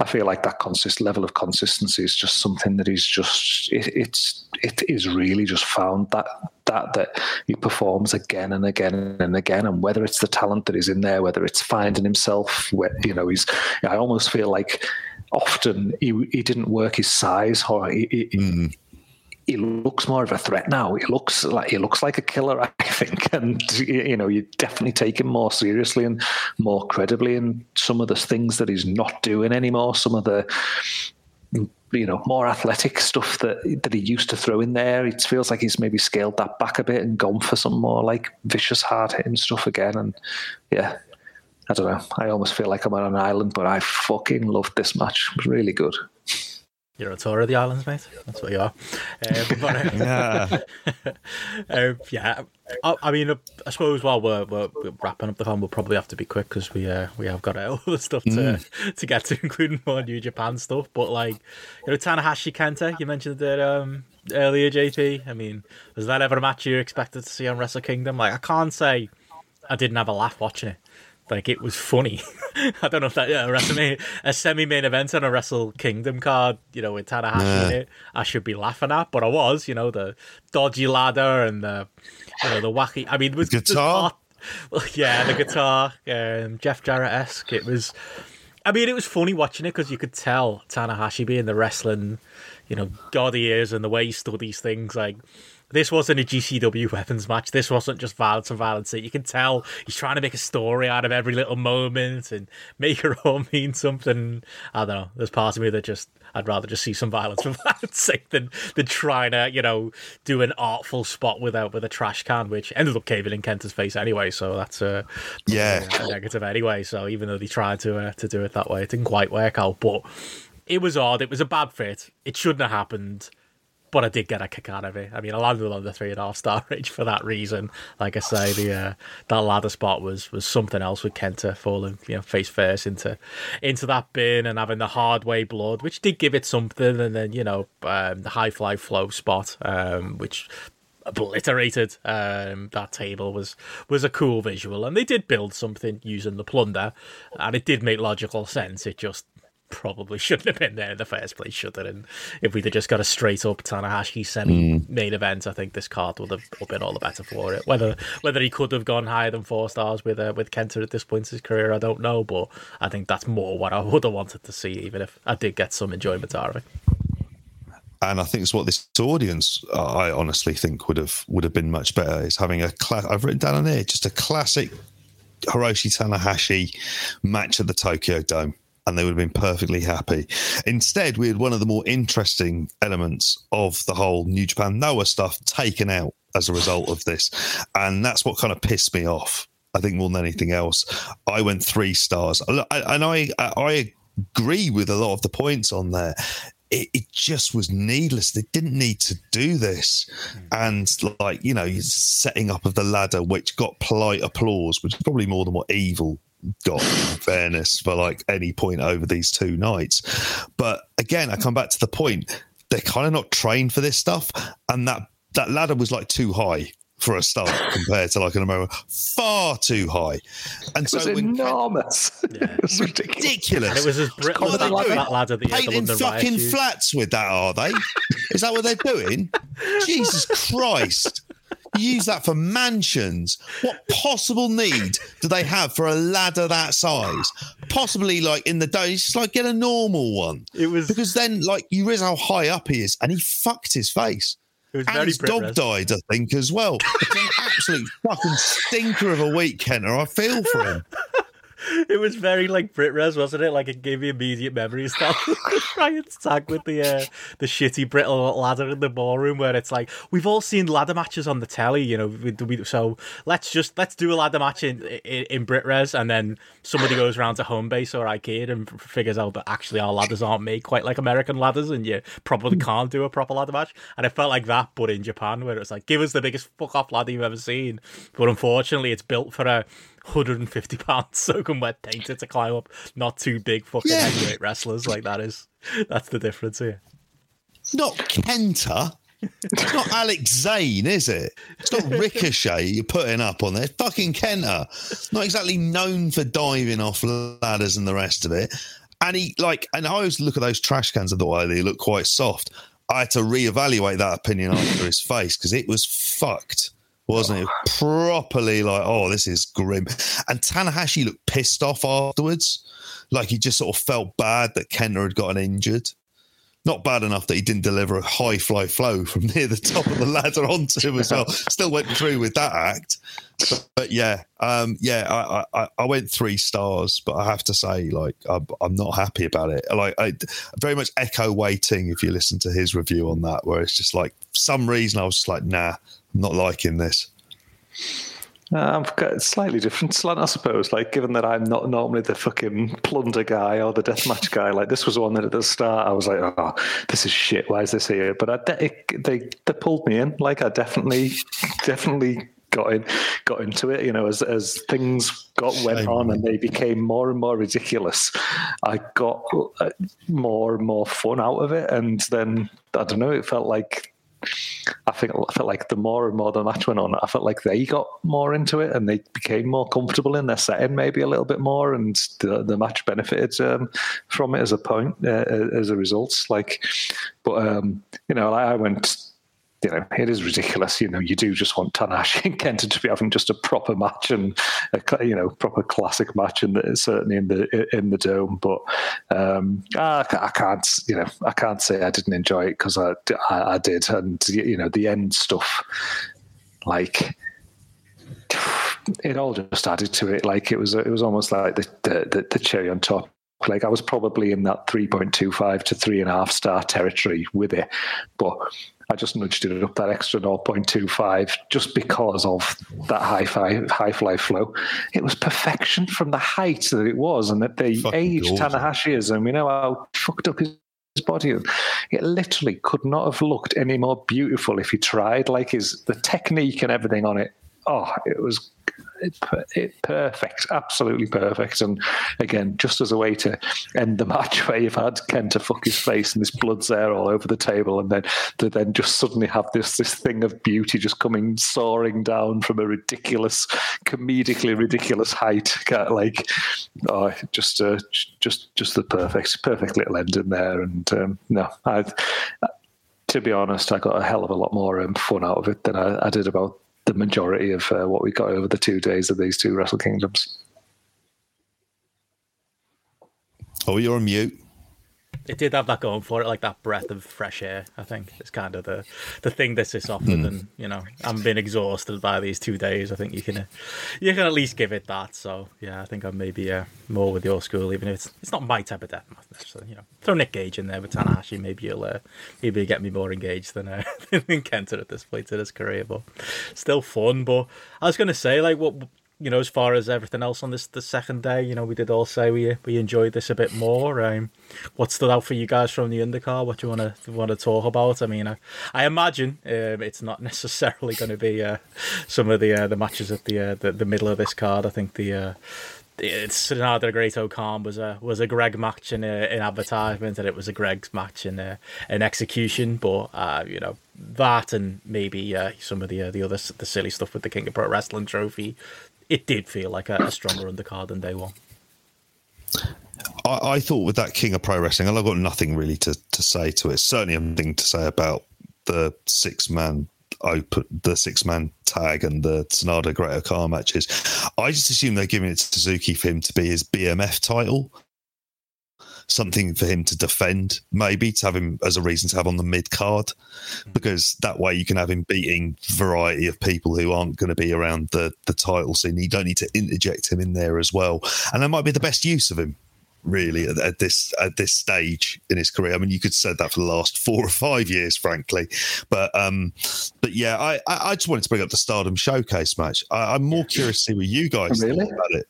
I feel like that consist level of consistency is just something that he's just it, it's it is really just found that that that he performs again and again and again. And whether it's the talent that is in there, whether it's finding himself, where, you know, he's. I almost feel like often he he didn't work his size or he, he,
Mm.
He looks more of a threat now. He looks like he looks like a killer, I think, and you know you definitely take him more seriously and more credibly in some of the things that he's not doing anymore. Some of the you know more athletic stuff that that he used to throw in there. It feels like he's maybe scaled that back a bit and gone for some more like vicious, hard hitting stuff again. And yeah. I don't know. I almost feel like I'm on an island, but I fucking loved this match. It was really good.
You're a tour of the islands, mate. That's what you are. Um, but, uh,
Yeah.
um, yeah, I, I mean, uh, I suppose while we're, we're, we're wrapping up the film, we'll probably have to be quick because we uh, we have got all the stuff to to get to, including more New Japan stuff. But like, you know, Tanahashi Kenta, you mentioned that um, earlier, JP. I mean, was that ever a match you expected to see on Wrestle Kingdom? Like, I can't say I didn't have a laugh watching it. Like it was funny. I don't know if that yeah, a WrestleMania, a semi-main event on a Wrestle Kingdom card, you know, with Tanahashi
Yeah.
in it, I should be laughing at, but I was, you know, the dodgy ladder and the, you know, the wacky. I mean, it was the
Guitar?
well, yeah, the guitar, um, Jeff Jarrett esque. It was. I mean, it was funny watching it because you could tell Tanahashi being the wrestling, you know, god he is, and the way he studies things. Like, this wasn't a GCW weapons match. This wasn't just violence and violence. You can tell he's trying to make a story out of every little moment and make it all mean something. I don't know. There's part of me that just I'd rather just see some violence for violence sake than than trying to you know do an artful spot without with a trash can, which ended up caving in Kenta's face anyway. So that's uh,
Yeah.
a negative anyway. So even though they tried to uh, to do it that way, it didn't quite work out. But it was odd. It was a bad fit. It shouldn't have happened. But I did get a kick out of it. I mean, I landed on the three and a half star range for that reason. Like I say, the uh, that ladder spot was was something else with Kenta falling, you know, face first into into that bin and having the hard way blood, which did give it something. And then you know um, the high fly flow spot, um, which obliterated um, that table was was a cool visual and they did build something using the plunder and it did make logical sense it just probably shouldn't have been there in the first place should it and if we'd have just got a straight up Tanahashi semi main event I think this card would have been all the better for it. Whether whether he could have gone higher than four stars with uh, with Kenta at this point in his career I don't know but I think that's more what I would have wanted to see even if I did get some enjoyment out of it.
And I think it's what this audience, uh, I honestly think would have would have been much better. Is having a cla- I've written down on here just a classic Hiroshi Tanahashi match at the Tokyo Dome, and they would have been perfectly happy. Instead, we had one of the more interesting elements of the whole New Japan Noah stuff taken out as a result of this, and that's what kind of pissed me off. I think more than anything else, I went three stars, and I I agree with a lot of the points on there it, it just was needless. They didn't need to do this. And like, you know, setting up of the ladder, which got polite applause, which is probably more than what Evil got, fairness, for like any point over these two nights. But again, I come back to the point, they're kind of not trained for this stuff. And that that ladder was like too high for a start compared to like an American far too high. And
It was
so when
enormous. it was ridiculous.
ridiculous.
it was as brittle
What
as
are
that,
they doing?
that ladder that you had the
painting
London Riot
fucking flats with that, are they? Is that what they're doing? Jesus Christ. You use that for mansions. What possible need do they have for a ladder that size? Possibly like in the day, it's just like get a normal one.
It was
Because then, like, you realize how high up he is, and he fucked his face.
it was
And his dog
Res.
died, I think, as well. It's an absolute fucking stinker of a week, Kenner. I feel for him.
It was very like Brit Res, wasn't it? Like it gave me immediate memories. That Ryan's tag with the uh, the shitty brittle ladder in the ballroom, where it's like we've all seen ladder matches on the telly, you know. We, we, so let's just let's do a ladder match in in, in Brit Res, and then somebody goes around to home base or IKEA and figures out that actually our ladders aren't made quite like American ladders, and you probably can't do a proper ladder match. And it felt like that, but in Japan, where it's like give us the biggest fuck off ladder you've ever seen, but unfortunately, it's built for a 150 pounds soaking wet painter to climb up not too big fucking
Yeah.
heavyweight wrestlers like that is that's the difference here
not Kenta. It's not Alex Zayne, is it? It's not Ricochet you're putting up on there. Fucking Kenta. Not exactly known for diving off ladders and the rest of it. And he like, and I always look at those trash cans and thought, oh, they look quite soft. I had to reevaluate that opinion after his face because it was fucked, wasn't it? Properly like, oh, this is grim. And Tanahashi looked pissed off afterwards, like he just sort of felt bad that Kenta had gotten injured not bad enough that he didn't deliver a high fly flow from near the top of the ladder onto him as well. Still went through with that act, but, but yeah, um, yeah, I, I, I, went three stars, but I have to say, like, I'm, I'm not happy about it. Like, I very much echo waiting if you listen to his review on that, where it's just like some reason I was just like, nah, I'm not liking this.
I've got slightly different slant, I suppose. Like, given that I'm not normally the fucking plunder guy or the deathmatch guy, like this was one that at the start I was like, "Oh, this is shit. Why is this here?" But I de- it, they they pulled me in. Like, I definitely, definitely got in, got into it. You know, as as things got went on and they became more and more ridiculous, I got uh, more and more fun out of it. And then I don't know, it felt like I think I felt like the more and more the match went on, I felt like they got more into it and they became more comfortable in their setting, maybe a little bit more, and the the match benefited um, from it as a point uh, as a result. Like, but um, you know, I went you know, it is ridiculous. You know, you do just want Tanahashi and Kenta to be having just a proper match and a you know proper classic match, and certainly in the in the dome. But um, I, I, can't, you know, I can't say I didn't enjoy it because I, I, I did, and you know, the end stuff, like it all just added to it. Like it was, it was almost like the the, the cherry on top. Like I was probably in that three point two five to three and a half star territory with it, but I just nudged it up that extra 0.25 just because of that high fly, high fly flow. It was perfection from the height that it was, and that they aged Tanahashi is, and we know how fucked up his his body. It literally could not have looked any more beautiful if he tried. Like his the technique and everything on it. Oh, it was it, it, perfect, absolutely perfect. And again, just as a way to end the match, where you've had Kenta fuck his face and this blood's there all over the table, and then to then just suddenly have this this thing of beauty just coming soaring down from a ridiculous, comedically ridiculous height, like oh, just uh, just just the perfect, perfect little ending there. And um, no, I to be honest, I got a hell of a lot more um, fun out of it than I, I did about the majority of uh, what we got over the two days of these two Wrestle Kingdoms.
Oh, you're on mute
it did have that going for it, like that breath of fresh air. I think it's kind of the the thing that's this offered, mm. and you know, I'm being exhausted by these two days. I think you can you can at least give it that. So yeah, I think I'm maybe uh, more with your school, even if it's it's not my type of death match. So you know, throw Nick Gage in there with Tanahashi, maybe you'll uh, maybe you'll get me more engaged than uh, than Kenta at this point in his career, but still fun. But I was gonna say, like, what you know, as far as everything else on this the second day, you know, we did all say we we enjoyed this a bit more. Um, what stood out for you guys from the undercard? What do you want to want to talk about? I mean, I, I imagine um, it's not necessarily going to be uh, some of the uh, the matches at the, uh, the, the middle of this card. I think the uh, it's Sanada Great-O-Khan was a was a Greg match in a, in advertisement, and it was a Greggs match in a, in execution. But uh, you know that, and maybe uh, some of the uh, the other the silly stuff with the King of Pro Wrestling trophy it did feel like a, a stronger undercard than day one.
I, I, thought with that King of Pro Wrestling, and I've got nothing really to, to say to it. Certainly, nothing to say about the six man open, the six man tag, and the Sanada Great-O-Khan matches. I just assume they're giving it to Suzuki for him to be his BMF title something for him to defend, maybe to have him as a reason to have on the mid card, because that way you can have him beating variety of people who aren't going to be around the the title scene. You don't need to interject him in there as well, and that might be the best use of him really at, at, this at this stage in his career. I mean, you could say that for the last four or five years, frankly. But um, but yeah, I I just wanted to bring up the Stardom Showcase match. I, am more curious to see what you guys really? think about it.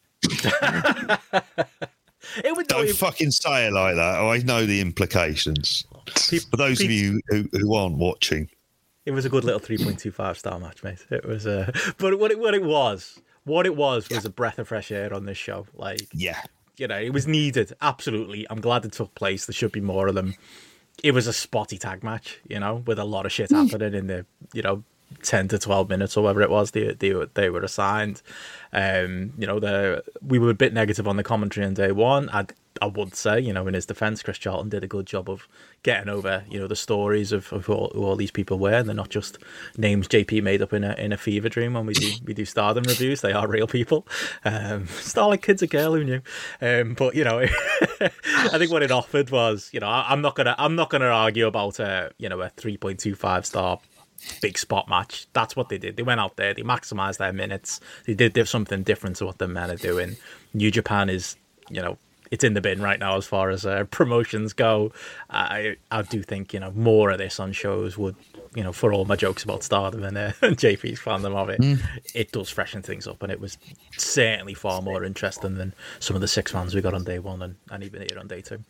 It would don't fucking say it like that. I know the implications. People, For those people, of you who, who aren't watching,
it was a good little three point two five star match, mate. It was, uh, but what it what it was, what it was, was yeah. a breath of fresh air on this show. Like,
yeah,
you know, it was needed. Absolutely, I'm glad it took place. There should be more of them. It was a spotty tag match, you know, with a lot of shit hmm. happening in the, you know, 10 to 12 minutes or whatever it was they, they, they were assigned. Um, you know, the we were a bit negative on the commentary on day one. I I would say, you know, in his defence, Chris Charlton did a good job of getting over, you know, the stories of, of all, who all these people were. And they're not just names JP made up in a in a fever dream when we do we do Stardom reviews. They are real people. Um, Starlight Kid's a girl who knew. Um, but you know, I think what it offered was, you know, I, am not gonna I'm not gonna argue about a you know a 3.25 star big spot match. That's what they did. They went out there, they maximized their minutes. They did something different to what the men are doing. New Japan is, you know, it's in the bin right now as far as uh, promotions go. I I do think you know more of this on shows would you know for all my jokes about Stardom and, uh, and JP's fandom of it, mm. it does freshen things up, and it was certainly far more interesting than some of the six fans we got on day one and, and even here on day two.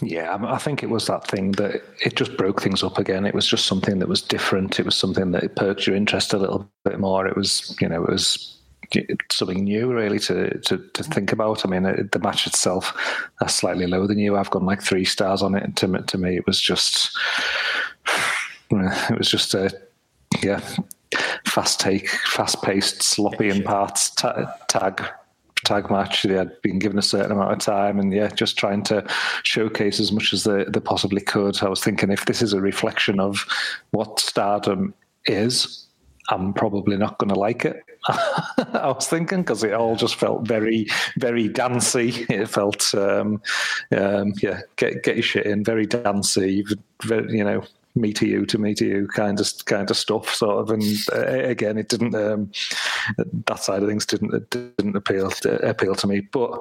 Yeah, I think it was that thing that it just broke things up again. It was just something that was different. It was something that it perked your interest a little bit more. It was, you know, it was something new really to, to, to think about. I mean, the match itself that's slightly lower than you. I've gone like three stars on it. To to me, it was just it was just a yeah fast take, fast paced, sloppy in parts ta- tag tag match. They had been given a certain amount of time, and yeah, just trying to showcase as much as they, they possibly could. I was thinking if this is a reflection of what Stardom is, I'm probably not going to like it. I was thinking because it all just felt very, very dancey. It felt, um, um, yeah, get get your shit in, very dancey. Very, you know, me to you to me to you kind of kind of stuff sort of and uh, again it didn't um, that side of things didn't didn't appeal to, appeal to me but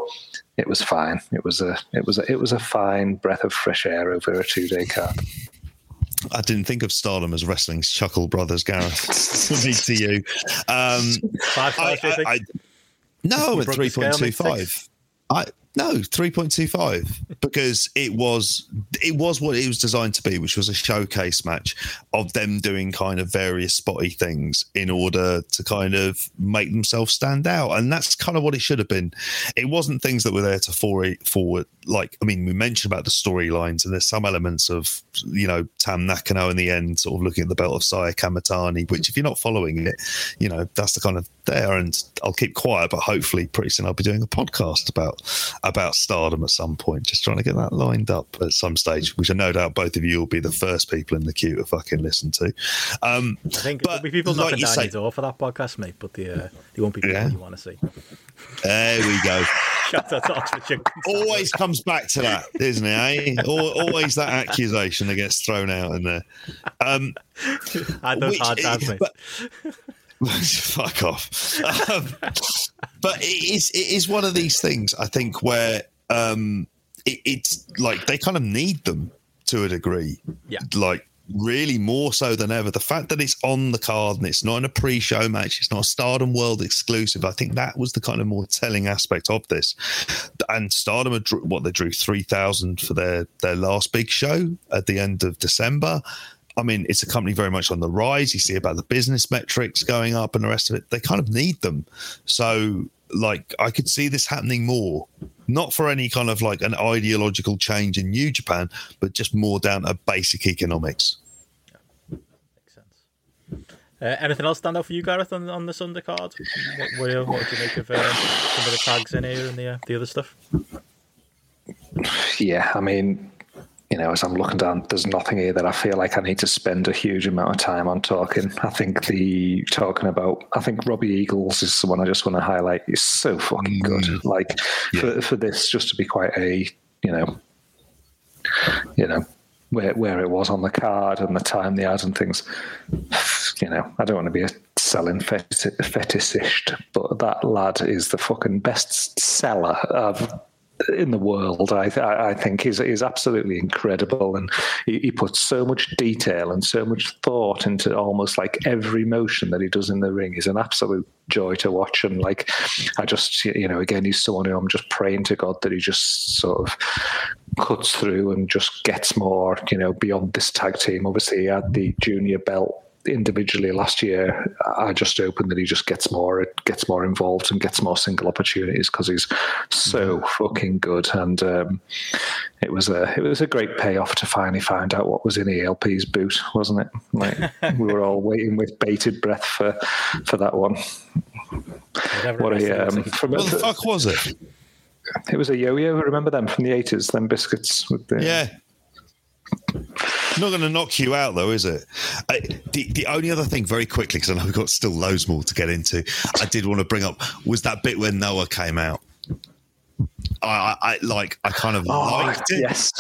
it was fine it was a it was a, it was a fine breath of fresh air over a two day card
I didn't think of Stardom as wrestling's Chuckle Brothers, Gareth. Me to you. Um,
five, five, I, I, I,
no, at three point two five. I no, 3.25 because it was it was what it was designed to be, which was a showcase match of them doing kind of various spotty things in order to kind of make themselves stand out. And that's kind of what it should have been. It wasn't things that were there to forward, forward like I mean, we mentioned about the storylines and there's some elements of, you know, Tam Nakano in the end, sort of looking at the belt of Saya Kamitani, which if you're not following it, you know, that's the kind of there and I'll keep quiet, but hopefully pretty soon I'll be doing a podcast about about stardom at some point, just trying to get that lined up at some stage, which I no doubt both of you will be the first people in the queue to fucking listen to. Um,
I think there'll be people knocking like down say, your door for that podcast, mate, but the, uh, they won't be people yeah. you want to see.
There we go.
Shout out to Oxford
Always comes back to that, isn't it? Eh? Always that accusation that gets thrown out in there. Um,
I don't hard times, mate. But,
fuck off. Um, but it is it is one of these things I think where um, it, it's like they kind of need them to a degree.
Yeah,
like really more so than ever. The fact that it's on the card and it's not in a pre-show match, it's not a Stardom World exclusive. I think that was the kind of more telling aspect of this. And Stardom, had, what they drew three thousand for their their last big show at the end of December. I mean, it's a company very much on the rise. You see about the business metrics going up and the rest of it. They kind of need them. So, like, I could see this happening more, not for any kind of like an ideological change in New Japan, but just more down to basic economics.
Yeah, makes sense. Uh, anything else stand out for you, Gareth, on, on the Sunday card? What, what, what did you make of uh, some of the tags in here and the uh, the other stuff?
Yeah, I mean, you know, as I'm looking down, there's nothing here that I feel like I need to spend a huge amount of time on talking. I think the talking about, I think Robbie Eagles is the one I just want to highlight. He's so fucking good. Mm. Like yeah. for for this, just to be quite a, you know, you know, where where it was on the card and the time they had and things. You know, I don't want to be a selling fetishist, but that lad is the fucking best seller of in the world, I, I think, is is absolutely incredible, and he, he, puts so much detail and so much thought into almost like every motion that he does in the ring. is an absolute joy to watch, and like I just, you know, again, he's someone who I'm just praying to God that he just sort of cuts through and just gets more, you know, beyond this tag team. Obviously, he had the junior belt individually last year, I just open that he just gets more, gets more involved and gets more single opportunities because he's so mm. fucking good. And um, it was a it was a great payoff to finally find out what was in ELP's boot, wasn't it? Like we were all waiting with bated breath for for that one.
What a um, from
what
the fuck was it?
it was a yo-yo. Remember them from the eighties? Them biscuits with the
Yeah. Not going to knock you out, though, is it? I, the the only other thing, very quickly, because I know we've got still loads more to get into. I did want to bring up was that bit when Noah came out. I, I, like. I kind of
Oh,
liked it.
yes.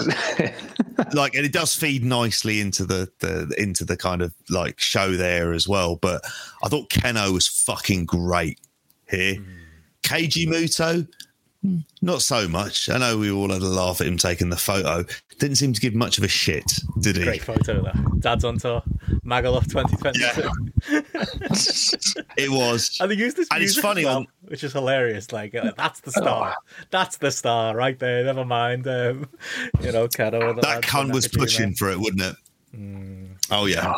like and it does feed nicely into the, the into the kind of like show there as well but i thought Kenoh was fucking great here keiji muto mm, not so much i know we all had a laugh at him taking the photo didn't seem to give much of a shit did he
Great photo there. Dad's on tour. Magaluf 2022.
it was
And they used this
And it's funny
as well,
on-
which is hilarious. Like uh, that's the star. That's the star right there. Never mind. Um, you know, Kenoh. and the
that
lads
cunt was pushing for it wouldn't it oh yeah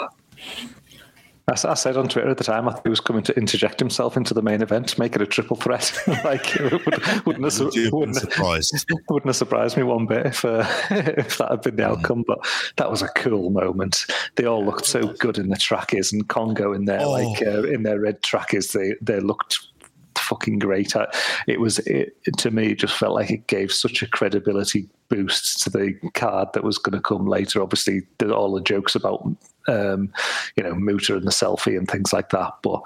I, I said on Twitter at the time I thought he was coming to interject himself into the main event, make it a triple threat. like, it would, wouldn't, have,
Would you have been
wouldn't,
surprised
wouldn't have surprised me one bit if uh, if that had been the outcome. But that was a cool moment. They all looked so good in the trackies, and Kongo in their
Oh.
like uh, in their red trackies. They they looked fucking great. I, it was it, to me. It just felt like it gave such a credibility boost to the card that was going to come later. Obviously, all the jokes about um, you know Muta and the selfie and things like that, but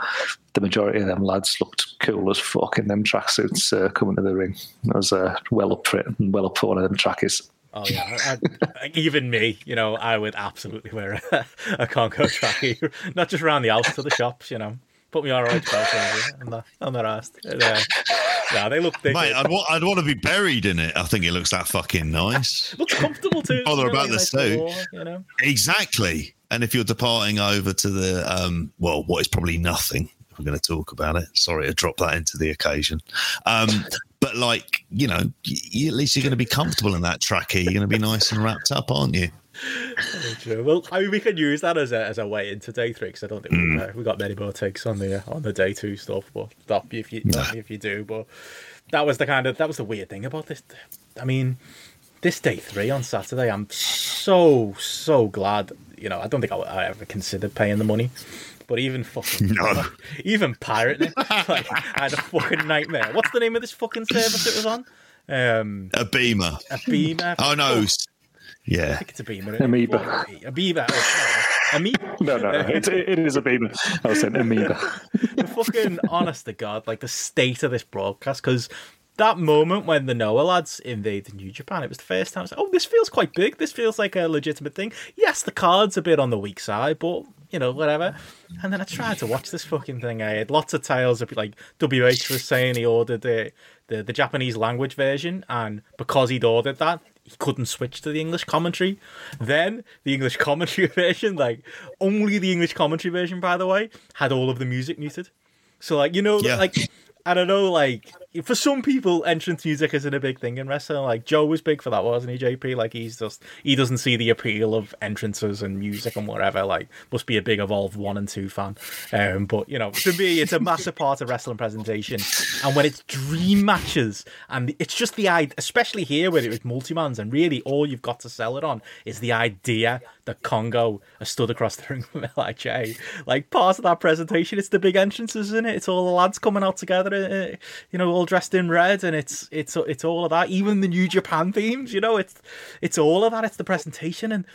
the majority of them lads looked cool as fuck in them tracksuits uh, coming to the ring. I was uh, well up for it and well up for one of them trackies.
Oh yeah, I, I, even me, you know, I would absolutely wear a, a Kongo trackie, not just around the house to the shops, you know. Put me on right belt over and the on the rest. Yeah, yeah, they look. They,
mate I'd, wa- I'd want to be buried in it i think it looks that fucking nice
looks comfortable too.
Bother
you know,
about the
nice
suit.
warm, you know.
Exactly. And if you're departing over to the, um, well, what is probably nothing, if we're going to talk about it. Sorry to drop that into the occasion. Um, but like, you know, y- at least you're going to be comfortable in that trackie. You're going to be nice and wrapped up, aren't you?
True. Well, I mean, we can use that as a as a way into day three because I don't think
Mm.
we've, uh, we got many more takes on the uh, on the day two stuff. But stop if you me if you do. But that was the kind of that was the weird thing about this. I mean, this day three on Saturday, I'm so so glad. You know, I don't think I, I ever considered paying the money. But even fucking,
No.
even pirating it, like I had a fucking nightmare. What's the name of this fucking service it was on? Um,
Abema.
a Beamer.
Oh, no. s-
I
Yeah.
think it's a Beamer.
Amoeba.
A Beamer. Oh, no. Amoeba.
No, no, no. It, it is a beamer. I was saying amoeba.
the fucking honest to god, like the state of this broadcast, because that moment when the Noah lads invaded New Japan, it was the first time. I was like, oh, this feels quite big. This feels like a legitimate thing. Yes, the card's a bit on the weak side, but you know, whatever. And then I tried to watch this fucking thing. I had lots of tales of like WH was saying he ordered the the, the Japanese language version, and because he'd ordered that, he couldn't switch to the English commentary. Then the English commentary version, like only the English commentary version, by the way, had all of the music muted. So like you know,
Yeah.
like I don't know, like for some people, entrance music isn't a big thing in wrestling. Like Joe was big for that, wasn't he? JP, like he's just he doesn't see the appeal of entrances and music and whatever. Like must be a big evolved one and two fan. Um, but you know, to me, it's a massive part of wrestling presentation. And when it's dream matches, and it's just the idea, especially here where it was multi-mans, and really all you've got to sell it on is the idea that Kongo stood across the ring from LIJ. Like part of that presentation, it's the big entrances, isn't it? It's all the lads coming out together, uh, you know, all dressed in red, and it's it's it's all of that. Even the New Japan themes, you know, it's it's all of that. It's the presentation, and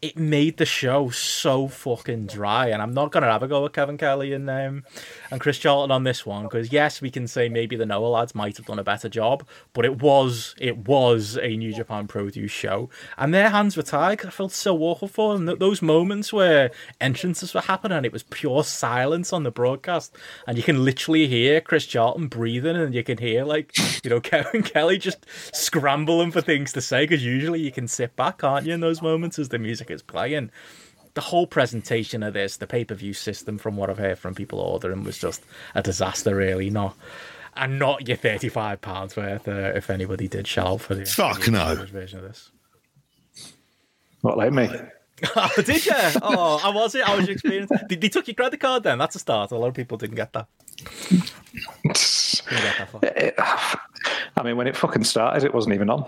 it made the show so fucking dry. And I'm not gonna have a go at Kevin Kelly and um, and Chris Charlton on this one because yes, we can say maybe the Noah lads might have done a better job, but it was it was a New Japan produce show, and their hands were tied. I felt so awful for them. Th- Those moments where entrances were happening and it was pure silence on the broadcast, and you can literally hear Chris Charlton breathing, and you can hear like you know Kevin Kelly just scrambling for things to say because usually you can sit back, can't you, in those moments as the music is playing the whole presentation of this, the pay per view system, from what I've heard from people ordering, was just a disaster. Really, not and not your thirty five pounds worth. Uh, if anybody did shell out for the
Fuck no.
English version of this.
What like me?
oh, did you? Oh, I was it? How was your experience? Did they took your credit card then? That's a start. A lot of people didn't get that. Didn't get that far.
I mean, when it fucking started, it wasn't even on.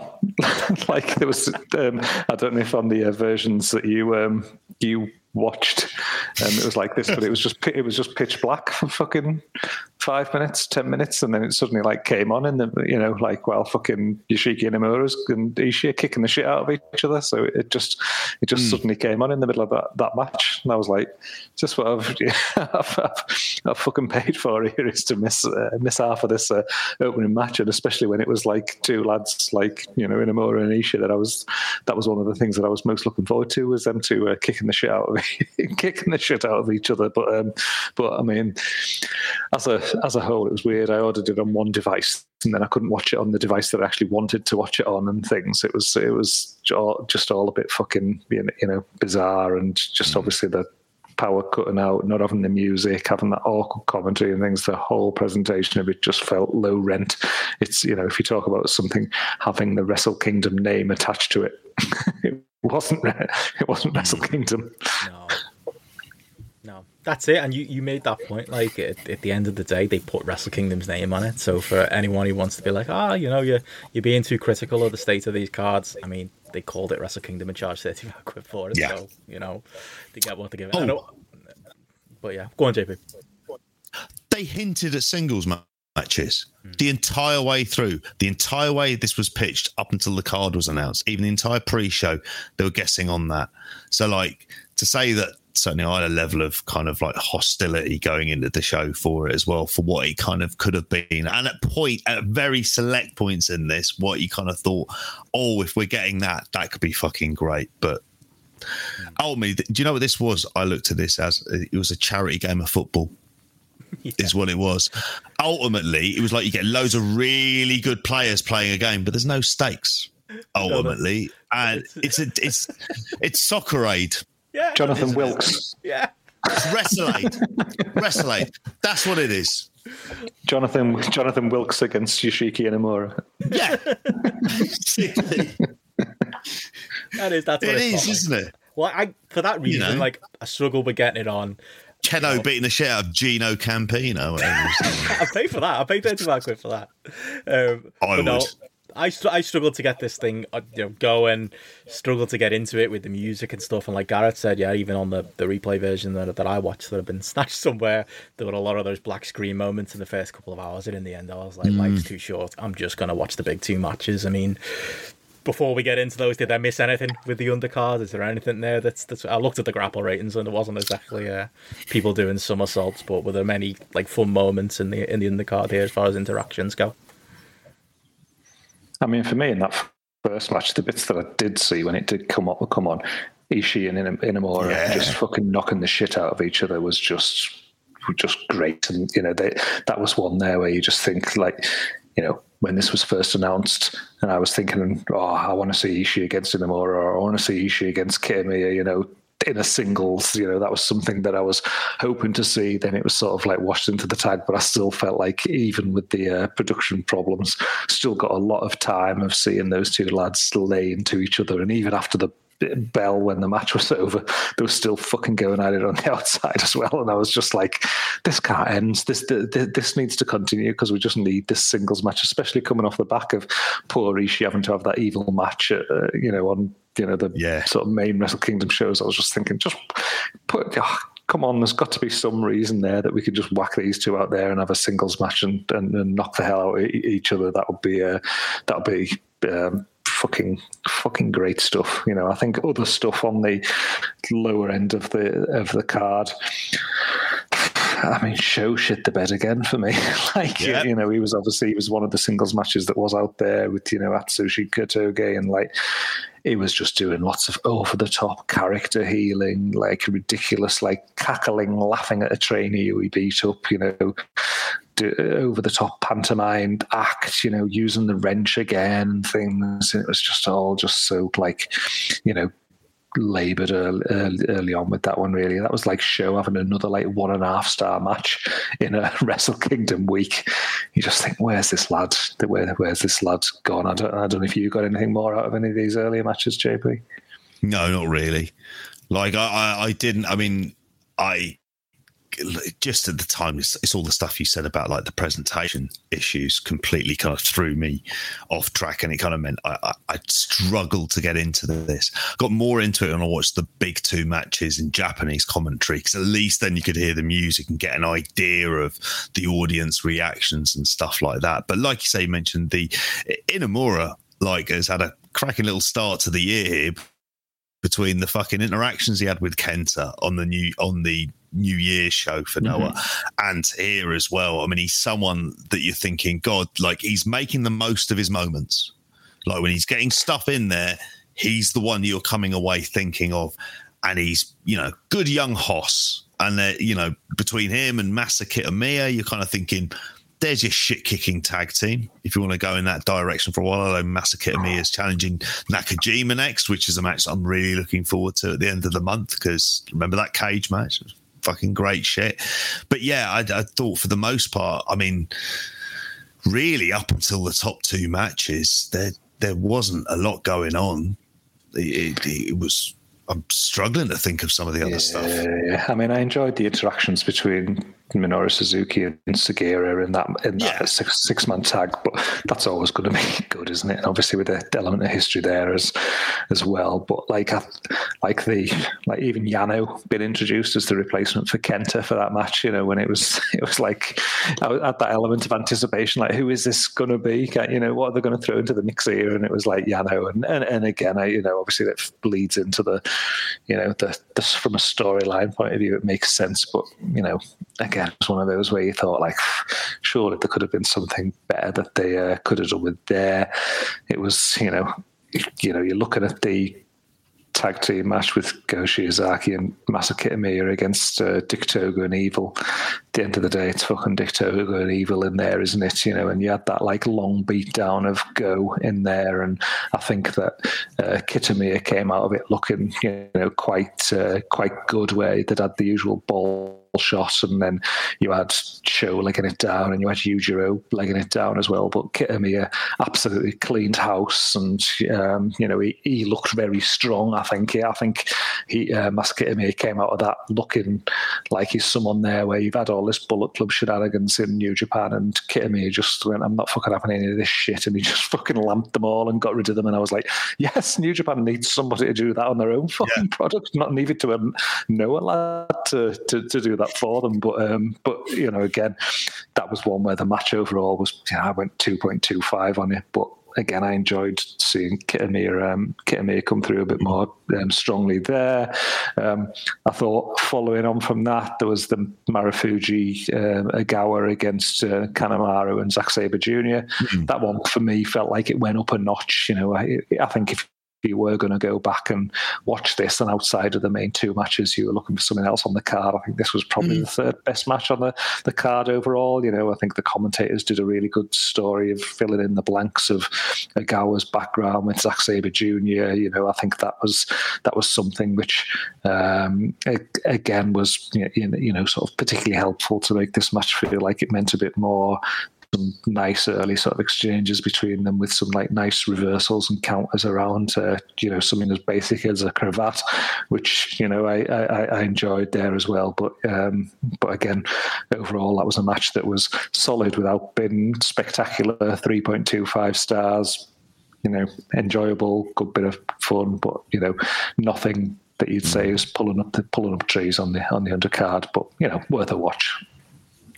like there was, um, I don't know if on the uh, versions that you um, you watched, um, it was like this, but it was just it was just pitch black for fucking five minutes, ten minutes, and then it suddenly like came on, and the you know like well, fucking Yoshiki Inamura's and Ishii kicking the shit out of each other. So it just it just mm. suddenly came on in the middle of that, that match, and I was like, just what I've I've, I've, I've, fucking paid for here is to miss uh, miss half of this uh, opening match, and especially when it was like two lads like you know Inamura and Ishii that I was that was one of the things that I was most looking forward to was them two uh, kicking the shit out of kicking the shit out of each other. But um, but I mean, as a as a whole, it was weird. I ordered it on one device, and then I couldn't watch it on the device that I actually wanted to watch it on, and things. It was it was just all a bit fucking you know bizarre, and just mm. obviously the power cutting out, not having the music, having that awkward commentary and things. The whole presentation of it just felt low rent. It's you know if you talk about something having the Wrestle Kingdom name attached to it, it wasn't it wasn't Wrestle mm. Kingdom.
No that's it. And you, you made that point. Like at, at, the end of the day, they put Wrestle Kingdom's name on it. So for anyone who wants to be like, ah, oh, you know, you're you're being too critical of the state of these cards. I mean, they called it Wrestle Kingdom and charged thirty five quid for it. Yeah. So you know, they get what they give it. Oh. But yeah, go on, JP.
They hinted at singles matches mm. the entire way through. The entire way this was pitched up until the card was announced. Even the entire pre-show, they were guessing on that. So like to say that certainly I had a level of kind of like hostility going into the show for it as well, for what it kind of could have been. And at point, at very select points in this, what you kind of thought, oh, if we're getting that, that could be fucking great. But ultimately, do you know what this was? I looked at this as it was a charity game of football. Yeah. Is what it was. Ultimately, it was like you get loads of really good players playing a game, but there's no stakes. Ultimately, no, and it's a, it's it's soccer aid
yeah.
Jonathan Wilkes.
Yeah.
Wrestlade. Wrestlade. That's what it is.
Jonathan Jonathan Wilkes against Yoshiki Inamura.
Yeah.
that is that's what
it is, isn't it?
Well, I for that reason, you know? like I struggle with getting it on.
Kenoh you know. beating the shit out of Gino D'Acampo.
I pay for that. I pay thirty five quid for that. Um,
I would. No,
I, I struggled to get this thing uh, you know going, struggled to get into it with the music and stuff. And like Gareth said, yeah, even on the, the replay version that, that I watched that had been snatched somewhere, there were a lot of those black screen moments in the first couple of hours. And in the end, I was like, mm. life's too short. I'm just going to watch the big two matches. I mean, before we get into those, did I miss anything with the undercard? Is there anything there that's that's? I looked at the grapple ratings and there wasn't exactly uh, people doing somersaults, but were there many like fun moments in the in the undercard here as far as interactions go?
I mean, for me in that first match, the bits that I did see when it did come up, come on, Ishii and Inamura yeah. just fucking knocking the shit out of each other was just just great. And you know, they, that was one there where you just think like, you know, when this was first announced, and I was thinking, oh, I want to see Ishii against Inamura, or I want to see Ishii against Kiyomiya, you know, in a singles. You know, that was something that I was hoping to see. Then it was sort of like washed into the tag, but I still felt like even with the uh, production problems, still got a lot of time of seeing those two lads lay into each other. And even after the bell when the match was over, they were still fucking going at it on the outside as well. And I was just like, this can't end. This this, this needs to continue because we just need this singles match, especially coming off the back of poor Ishii having to have that evil match, uh, you know, on you know the yeah. sort of main Wrestle Kingdom shows. I was just thinking, just put. Oh, come on, there's got to be some reason there that we could just whack these two out there and have a singles match and, and, and knock the hell out of each other. That would be uh, that would be um, fucking fucking great stuff. You know, I think other stuff on the lower end of the of the card. I mean, Sho shit the bed again for me. like, yeah. you know, he was obviously he was one of the singles matches that was out there with you know Atsushi Kotoge, and like he was just doing lots of over the top character heeling, like ridiculous, like cackling, laughing at a trainee who he beat up. You know, Uh, over the top pantomime act, you know, using the wrench again and things. it was just all just so like, you know, laboured early, early, on with that one. Really, that was like Sho having another like one and a half star match in a Wrestle Kingdom week. You just think, where's this lad? Where, where's this lad gone? I don't, I don't know if you got anything more out of any of these earlier matches, JP.
No, not really. Like I, I, I didn't. I mean, I just at the time, it's, it's, all the stuff you said about like the presentation issues completely kind of threw me off track, and it kind of meant I, I, I struggled to get into this. Got more into it when I watched the big two matches in Japanese commentary, because at least then you could hear the music and get an idea of the audience reactions and stuff like that. But like you say, you mentioned the Inamura like has had a cracking little start to the year here between the fucking interactions he had with Kenta on the new on the New Year's show for mm-hmm. Noah and here as well. I mean, he's someone that you're thinking, God, like he's making the most of his moments. Like when he's getting stuff in there, he's the one you're coming away thinking of. And he's, you know, good young Hoss. And, uh, you know, between him and Masa Kitamiya, you're kind of thinking, there's your shit kicking tag team. If you want to go in that direction for a while, although Masa Kitamiya is challenging Nakajima next, which is a match I'm really looking forward to at the end of the month because remember that cage match? fucking great shit. But yeah, I, I thought for the most part, I mean, really up until the top two matches, there there wasn't a lot going on. It, it, it was I'm struggling to think of some of the other
yeah,
stuff.
Yeah, I mean, I enjoyed the interactions between Minoru Suzuki and Sugiura in that in that yeah. six six man tag, but that's always going to be good, isn't it? And obviously with the element of history there as as well. But like like the like even Yano being introduced as the replacement for Kenta for that match, you know, when it was it was like I had that element of anticipation, like who is this going to be? You know, what are they going to throw into the mix here? And it was like Yano, and and, and again, I, you know, obviously that bleeds into the, you know, the, the from a storyline point of view, it makes sense, but you know, again, it's one of those where you thought, like, surely there could have been something better that they uh, could have done with there. It was, you know, you know, you're looking at the tag team match with Go Shiozaki and Masa Kitamiya against uh, Dick Togo and Evil. At the end of the day, it's fucking Dick Togo and Evil in there, isn't it? You know, and you had that like long beat down of Go in there, and I think that uh, came out of it looking, you know, quite uh, quite good, where they'd had the usual ball shot, and then you had Sho legging it down, and you had Yujiro legging it down as well. But Kitamiya absolutely cleaned house, and um, you know he, he, looked very strong. I think. Yeah, I think he uh, Mas Kitamiya came out of that looking like he's someone there where you've had all this Bullet Club shenanigans in New Japan, and Kitamiya just went, "I'm not fucking having any of this shit," and he just fucking lamped them all and got rid of them. And I was like, "Yes, New Japan needs somebody to do that on their own fucking yeah. product, not leave it to a Noah lad to, to, to do that for them. But um, but you know, again, that was one where the match overall was. You know, I went two point two five on it, but again, I enjoyed seeing Kitamiya, um, come through a bit more um, strongly there. Um, I thought following on from that, there was the Marufuji uh, Ogawa against uh, Kanemaru and Zack Sabre junior mm-hmm. That one for me felt like it went up a notch. You know, I, I think if you were going to go back and watch this, and outside of the main two matches, you were looking for something else on the card. I think this was probably mm. the third best match on the, the card overall. You know, I think the commentators did a really good story of filling in the blanks of Ogawa's background with Zack Sabre Jr. You know, I think that was that was something which, um, again, was you know sort of particularly helpful to make this match feel like it meant a bit more some nice early sort of exchanges between them with some like nice reversals and counters around, uh, you know, something as basic as a cravat, which you know I, I, I enjoyed there as well. But um, but again, overall that was a match that was solid without being spectacular. Three point two five stars. You know, enjoyable, good bit of fun, but you know, nothing that you'd say is pulling up the, pulling up trees on the on the undercard. But you know, worth a watch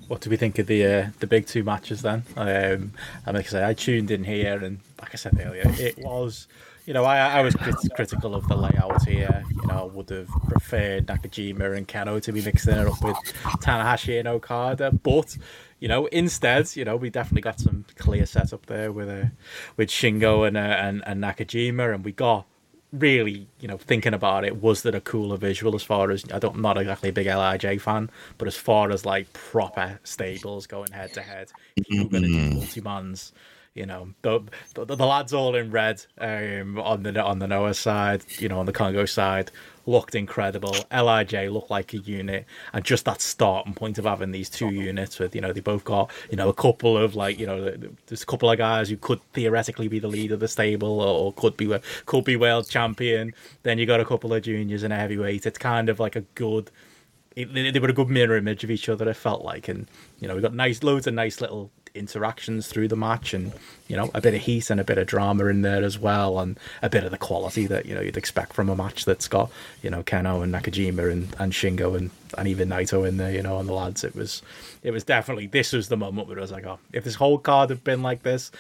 what do we think of the uh, the big two matches then? Um, and like I say, I tuned in here, and like I said earlier, it was, you know, I, I was crit- critical of the layout here. You know, I would have preferred Nakajima and Kenoh to be mixing it up with Tanahashi and Okada, but you know, instead, you know, we definitely got some clear setup there with uh, with Shingo and, uh, and and Nakajima, and we got really, you know, thinking about it, was that a cooler visual as far as I don't, I'm not exactly a big LIJ fan, but as far as like proper stables going head to head, you're going to do mm-hmm. multi mans. You know, the, the, the lads all in red um, on the on the Noah side, you know, on the Kongo side, looked incredible. LIJ looked like a unit, and just that starting point of having these two units with you know they both got you know a couple of like you know there's a couple of guys who could theoretically be the lead of the stable or, or could be could be world champion. Then you got a couple of juniors and a heavyweight. It's kind of like a good they, they were a good mirror image of each other. It felt like, and you know, we got nice, loads of nice little interactions through the match, and you know, a bit of heat and a bit of drama in there as well, and a bit of the quality that you know you'd expect from a match that's got you know Kenoh and Nakajima and, and Shingo and, and even Naito in there, you know, and the lads. It was it was definitely this was the moment where I was like, oh, if this whole card had been like this,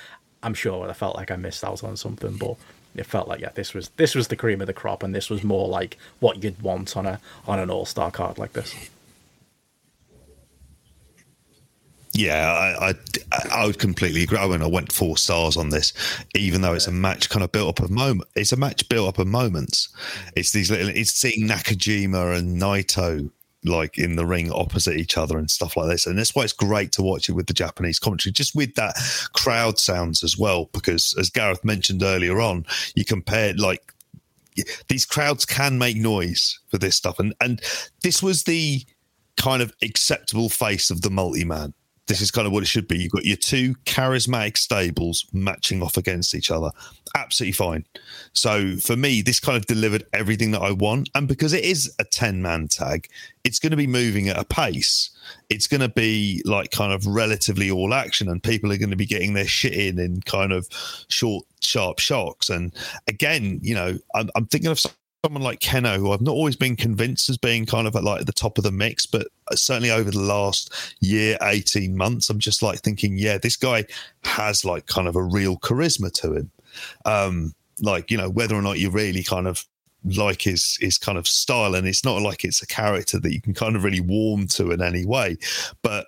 I'm sure I felt like I missed out on something, but it felt like yeah, this was this was the cream of the crop, and this was more like what you'd want on a on an all star card like this.
Yeah, I, I, I would completely agree. I mean, I went four stars on this, even though it's a match kind of built up of moment. It's a match built up of moments. It's these little. It's seeing Nakajima and Naito like in the ring opposite each other and stuff like this. And that's why it's great to watch it with the Japanese commentary, just with that crowd sounds as well. Because as Gareth mentioned earlier on, you compare like these crowds can make noise for this stuff, and and this was the kind of acceptable face of the multi man this is kind of what it should be. You've got your two charismatic stables matching off against each other. Absolutely fine. So for me, this kind of delivered everything that I want. And because it is a 10 man tag, it's going to be moving at a pace. It's going to be like kind of relatively all action, and people are going to be getting their shit in in kind of short, sharp shocks. And again, you know, I'm, I'm thinking of someone like Kenoh, who I've not always been convinced as being kind of at like the top of the mix, but certainly over the last year, 18 months, I'm just like thinking, yeah, this guy has like kind of a real charisma to him. Um, like, you know, whether or not you really kind of like his his kind of style, and it's not like it's a character that you can kind of really warm to in any way, but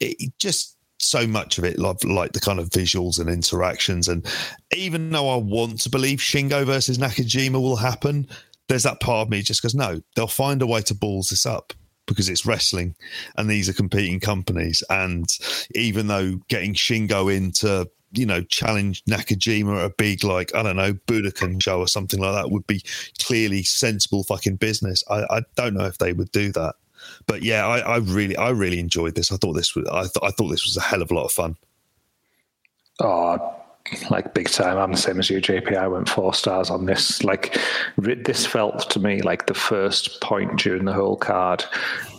it just so much of it like, like the kind of visuals and interactions and even though i want to believe shingo versus nakajima will happen there's that part of me just goes, no, they'll find a way to balls this up because it's wrestling and these are competing companies. And even though getting Shingo into you know, challenge Nakajima at a big, like, I don't know, Budokan show or something like that would be clearly sensible fucking business. I, I don't know if they would do that. But yeah, I, I really, I really enjoyed this. I thought this was, I, th- I thought this was a hell of a lot of fun.
Oh, like big time. I'm the same as you, JP. I went four stars on this. Like this felt to me like the first point during the whole card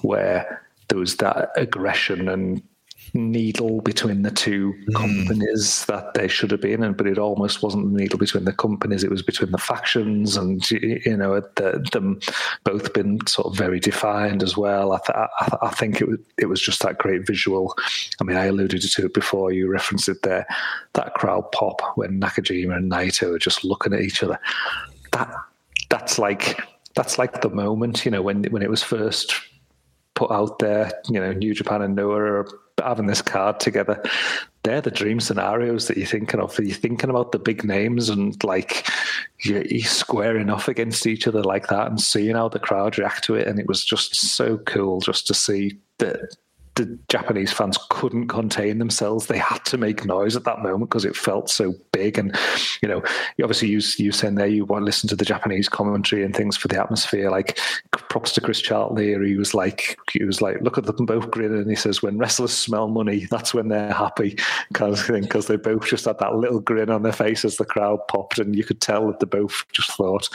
where there was that aggression and needle between the two mm. companies that they should have been in, but it almost wasn't the needle between the companies; it was between the factions, and you know, the, them both been sort of very defined as well. I, th- I, I, think it was it was just that great visual. I mean, I alluded to it before; you referenced it there. That crowd pop when Nakajima and Naito are just looking at each other. That that's like that's like the moment, you know, when when it was first put out there. You know, New Japan and Noah are having this card together. They're the dream scenarios that you're thinking of. You're thinking about the big names and like you're, squaring off against each other like that and seeing how the crowd react to it. And it was just so cool just to see that the Japanese fans couldn't contain themselves. They had to make noise at that moment because it felt so big. And you know, obviously, you you saying there you want to listen to the Japanese commentary and things for the atmosphere. Like props to Chris Charlton here. He was like, he was like, look at them both grinning. And he says, when wrestlers smell money, that's when they're happy, kind of thing. Because they both just had that little grin on their face as the crowd popped, and you could tell that they both just thought,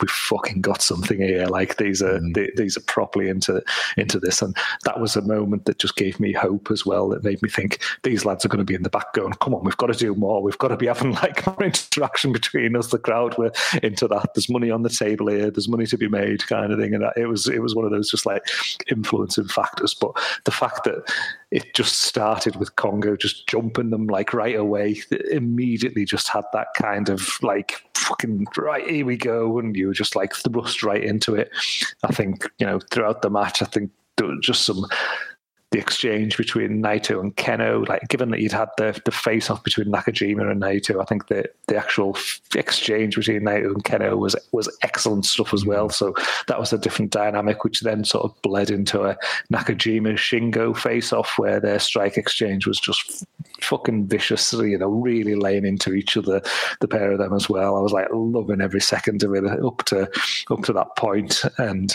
we fucking got something here. Like these are mm. they, these are properly into into this, and that was a moment that just gave me hope as well. That made me think these lads are going to be in the back going, come on, we've got to do more. We've got to be having like more interaction between us, the crowd. We're into that. There's money on the table here. There's money to be made, kind of thing. And it was it was one of those just like influencing factors. But the fact that it just started with Kongo just jumping them like right away, immediately just had that kind of like fucking right here we go, and you were just like thrust right into it. I think you know throughout the match, I think just some the exchange between Naito and Kenoh, like given that you'd had the the face off between Nakajima and Naito, I think the the actual exchange between Naito and Kenoh was was excellent stuff as well. So that was a different dynamic, which then sort of bled into a Nakajima Shingo face off, where their strike exchange was just fucking vicious, you know, really laying into each other, the pair of them as well. I was like loving every second of it up to up to that point, and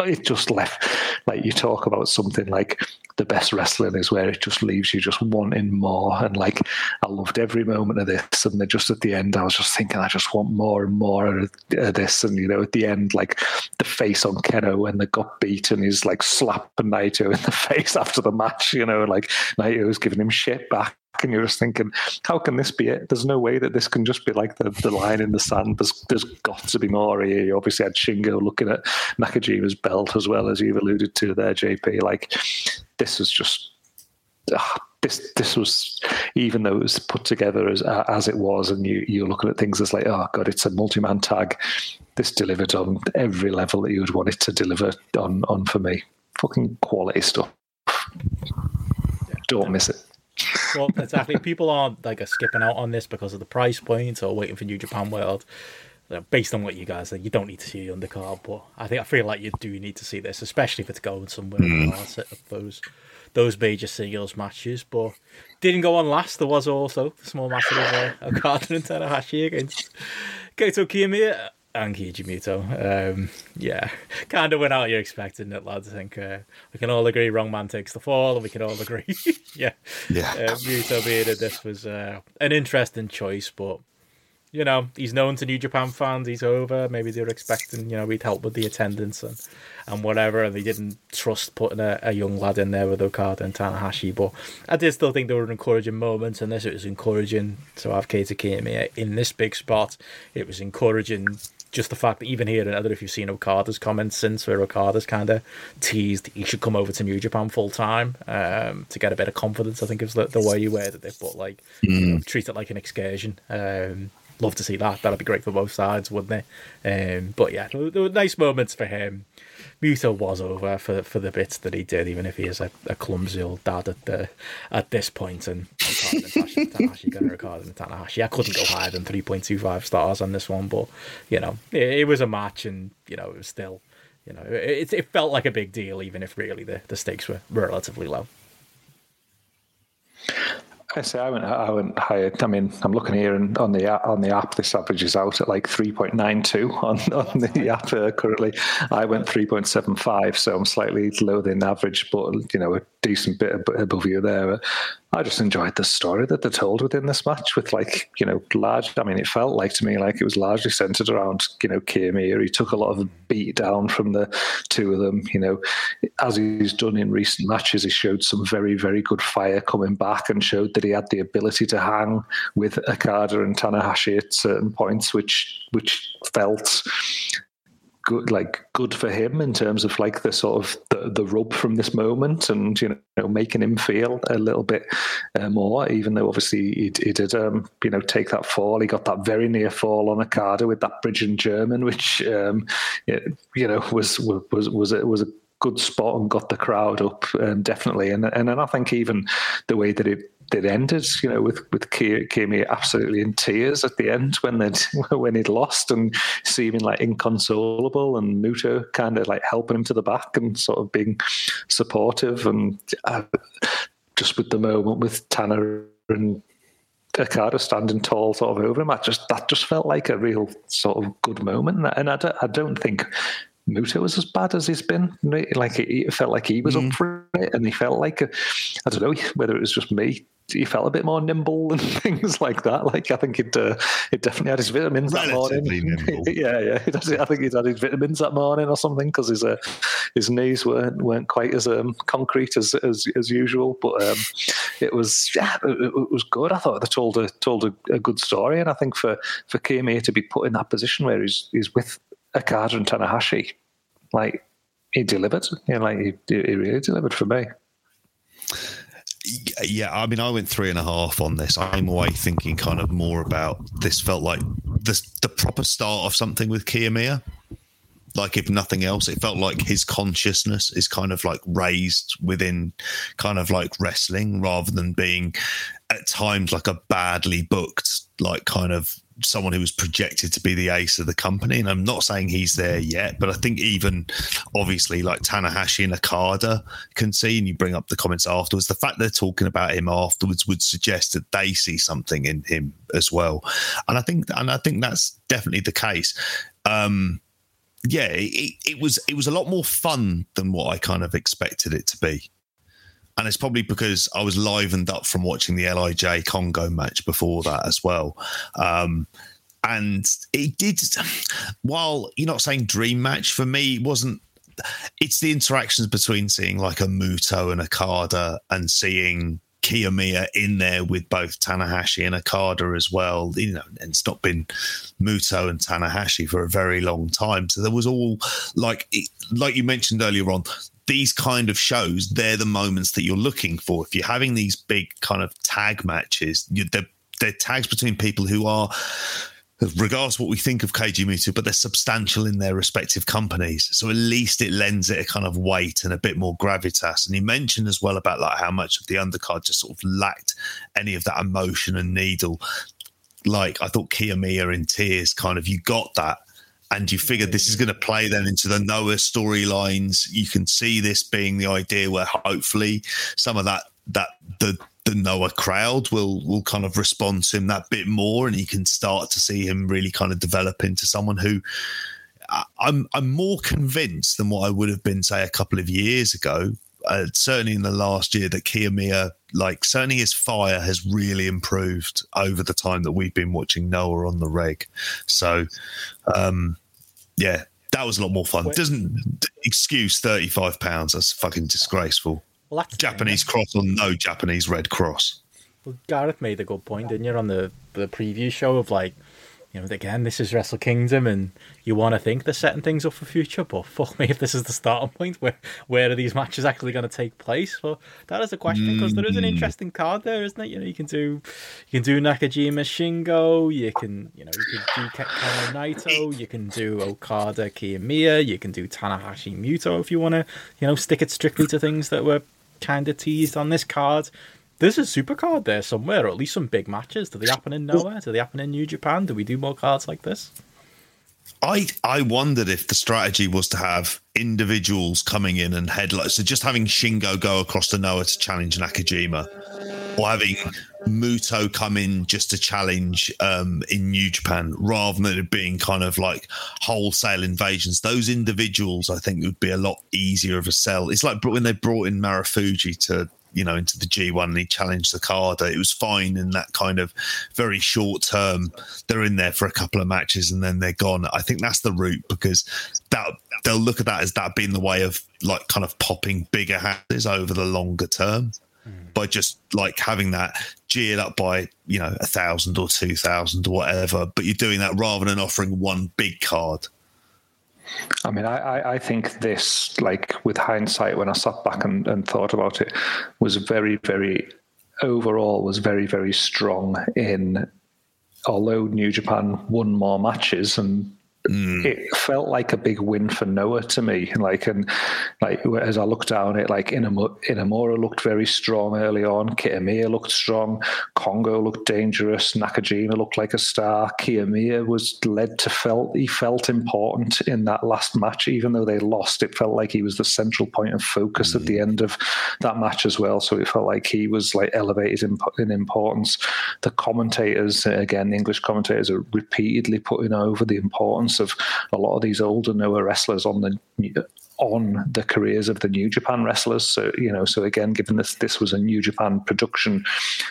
it just left like you talk about something like the best wrestling is where it just leaves you just wanting more. And like I loved every moment of this, and then just at the end, I was just thinking I just want more and more of this. And you know, at the end, like the face on Kenoh when they got beaten, he's like slapping Naito in the face after the match. You know, like Naito was giving him shit back and you're just thinking, how can this be it? There's no way that this can just be like the, the line in the sand. There's there's got to be more here. You obviously had Shingo looking at Nakajima's belt as well as you've alluded to there, JP. Like this was just. Uh, this this was even though it was put together as as it was, and you you're looking at things as like, oh god, it's a multi man tag. This delivered on every level that you would want it to deliver on on for me. Fucking quality stuff. Don't miss it
well, exactly. People aren't like are skipping out on this because of the price point or waiting for New Japan World. Based on what you guys said, you don't need to see the undercard, but I think I feel like you do need to see this, especially if it's going somewhere. Mm. those those major singles matches, but didn't go on last. There was also the small match of uh, Okada and Tanahashi against Kaito Kiyomiya and Keiji Muto. Um, yeah, kind of went out you're expecting it, lads. I think uh, we can all agree wrong man takes the fall, and we can all agree, yeah,
yeah, uh,
Muto being that this was uh, an interesting choice, but you know he's known to New Japan fans. He's over. Maybe they were expecting you know he'd help with the attendance and and whatever, and they didn't trust putting a, a young lad in there with Okada and Tanahashi. But I did still think there were encouraging moments, and this it was encouraging to have Kaito Kiyomiya in this big spot. It was encouraging just the fact that even here, I don't know if you've seen Okada's comments since, where Okada's kind of teased he should come over to New Japan full time um, to get a bit of confidence. I think is the, the way you worded it, but like mm. you know, treat it like an excursion. Um, love to see that. That'd be great for both sides, wouldn't it? Um, but yeah, there were nice moments for him. Muto was over for for the bits that he did, even if he is a, a clumsy old dad at the at this point. And Tanahashi going to record and Tanahashi. I couldn't go higher than three point two five stars on this one, but you know, it, it, was a match, and you know, it was still, you know, it, it felt like a big deal, even if really the, the stakes were relatively low.
I say I went I went higher. I mean, I'm looking here and on the on the app, this averages out at like 3.92 on, on the app uh, currently. I went 3.75, so I'm slightly lower than average, but you know, a decent bit above you there. I just enjoyed the story that they told within this match with like, you know, large I mean it felt like to me like it was largely centered around, you know, Kiyomiya. He took a lot of beat down from the two of them, you know. As he's done in recent matches, he showed some very, very good fire coming back and showed that he had the ability to hang with Okada and Tanahashi at certain points, which which felt good like good for him in terms of like the sort of the, the rub from this moment and you know making him feel a little bit uh, more even though obviously he, he did um, you know take that fall. He got that very near fall on Okada with that bridge in German which um, you know was was was it was a good spot and got the crowd up um, definitely. And and I think even the way that it it ended, you know, with with Kimi absolutely in tears at the end when they when he'd lost and seeming like inconsolable, and Muto kind of like helping him to the back and sort of being supportive, and uh, just with the moment with Tanner and Okada standing tall sort of over him, I just that just felt like a real sort of good moment, and I don't, I don't think Muto was as bad as he's been. Like it felt like he was mm. up for it, and he felt like I don't know whether it was just me he felt a bit more nimble and things like that. Like I think it uh, it definitely had his vitamins Relatively that morning. yeah, yeah. I think he'd had his vitamins that morning or something because his uh, his knees weren't weren't quite as um, concrete as, as as usual. But um, it was yeah, it, it, was good. I thought they told a told a, a, good story, and I think for for Kiyomiya to be put in that position where he's he's with Okada and Tanahashi, like he delivered. Know, like he, he really delivered for me
yeah, I mean, I went three and a half on this. I'm away thinking kind of more about this. Felt like the the proper start of something with Kiyomiya. Like if nothing else, it felt like his consciousness is kind of like raised within kind of like wrestling rather than being at times like a badly booked like kind of someone who was projected to be the ace of the company. And I'm not saying he's there yet, but I think even obviously like Tanahashi and Okada can see, and you bring up the comments afterwards, the fact they're talking about him afterwards would suggest that they see something in him as well. And I think, and I think that's definitely the case. Um, yeah, it, it was it was a lot more fun than what I kind of expected it to be. And it's probably because I was livened up from watching the LIJ Kongo match before that as well. Um, and it did, while you're not saying dream match for me, it wasn't. It's the interactions between seeing like a Muto and a Okada and seeing Kiyomiya in there with both Tanahashi and Okada as well. You know, and it's not been Muto and Tanahashi for a very long time. So there was all like, like you mentioned earlier on, these kind of shows, they're the moments that you're looking for. If you're having these big kind of tag matches, they're, they're tags between people who are regardless what we think of Keiji but they're substantial in their respective companies. So at least it lends it a kind of weight and a bit more gravitas. And you mentioned as well about like how much of the undercard just sort of lacked any of that emotion and needle. Like I thought Kiyomiya in tears kind of you got that. And you figured this is going to play then into the Noah storylines. You can see this being the idea where hopefully some of that that the the Noah crowd will will kind of respond to him that bit more, and you can start to see him really kind of develop into someone who I'm I'm more convinced than what I would have been say a couple of years ago. Uh, certainly in the last year that Kiyomiya, like certainly his fire has really improved over the time that we've been watching Noah on the reg. So, um, yeah, that was a lot more fun. Doesn't excuse thirty five pounds. That's fucking disgraceful. Well, that's Japanese cross or no Japanese red cross.
Well, Gareth made a good point, didn't you, on the the preview show of like, you know, again, this is Wrestle Kingdom, and you want to think they're setting things up for future, but fuck me if this is the starting point. Where where are these matches actually going to take place? Well, that is a question because mm. there is an mm. interesting card there, isn't it? You know, you can do you can do Nakajima Shingo, you can you know you can do Kenoh Naito, you can do Okada Kiyomiya, you can do Tanahashi Muto if you want to you know stick it strictly to things that were kind of teased on this card. There's a super card there somewhere, or at least some big matches. Do they happen in Noah? Do they happen in New Japan? Do we do more cards like this?
I I wondered if the strategy was to have individuals coming in and headlights. So just having Shingo go across to Noah to challenge Nakajima, or having Muto come in just to challenge um, in New Japan, rather than it being kind of like wholesale invasions. Those individuals, I think, would be a lot easier of a sell. It's like when they brought in Marufuji to you know, into the G1 and he challenged the Okada. It was fine in that kind of very short term. They're in there for a couple of matches and then they're gone. I think that's the route because that they'll look at that as that being the way of like kind of popping bigger houses over the longer term mm. by just like having that geared up by you know a thousand or two thousand or whatever. But you're doing that rather than offering one big card.
I mean, I, I think this, like with hindsight, when I sat back and, and thought about it, was very, very overall was very, very strong in although New Japan won more matches and Mm. It felt like a big win for Noah to me. Like and like as I looked down it, like Inamura looked very strong early on. Kiyomiya looked strong. Kongo looked dangerous. Nakajima looked like a star. Kiyomiya was led to felt he felt important in that last match, even though they lost. It felt like he was the central point of focus mm. at the mm. end of that match as well. So it felt like he was like elevated in, in importance. The commentators, again, the English commentators are repeatedly putting over the importance of a lot of these older Noah wrestlers on the on the careers of the New Japan wrestlers. So you know, so again, given this this was a New Japan production,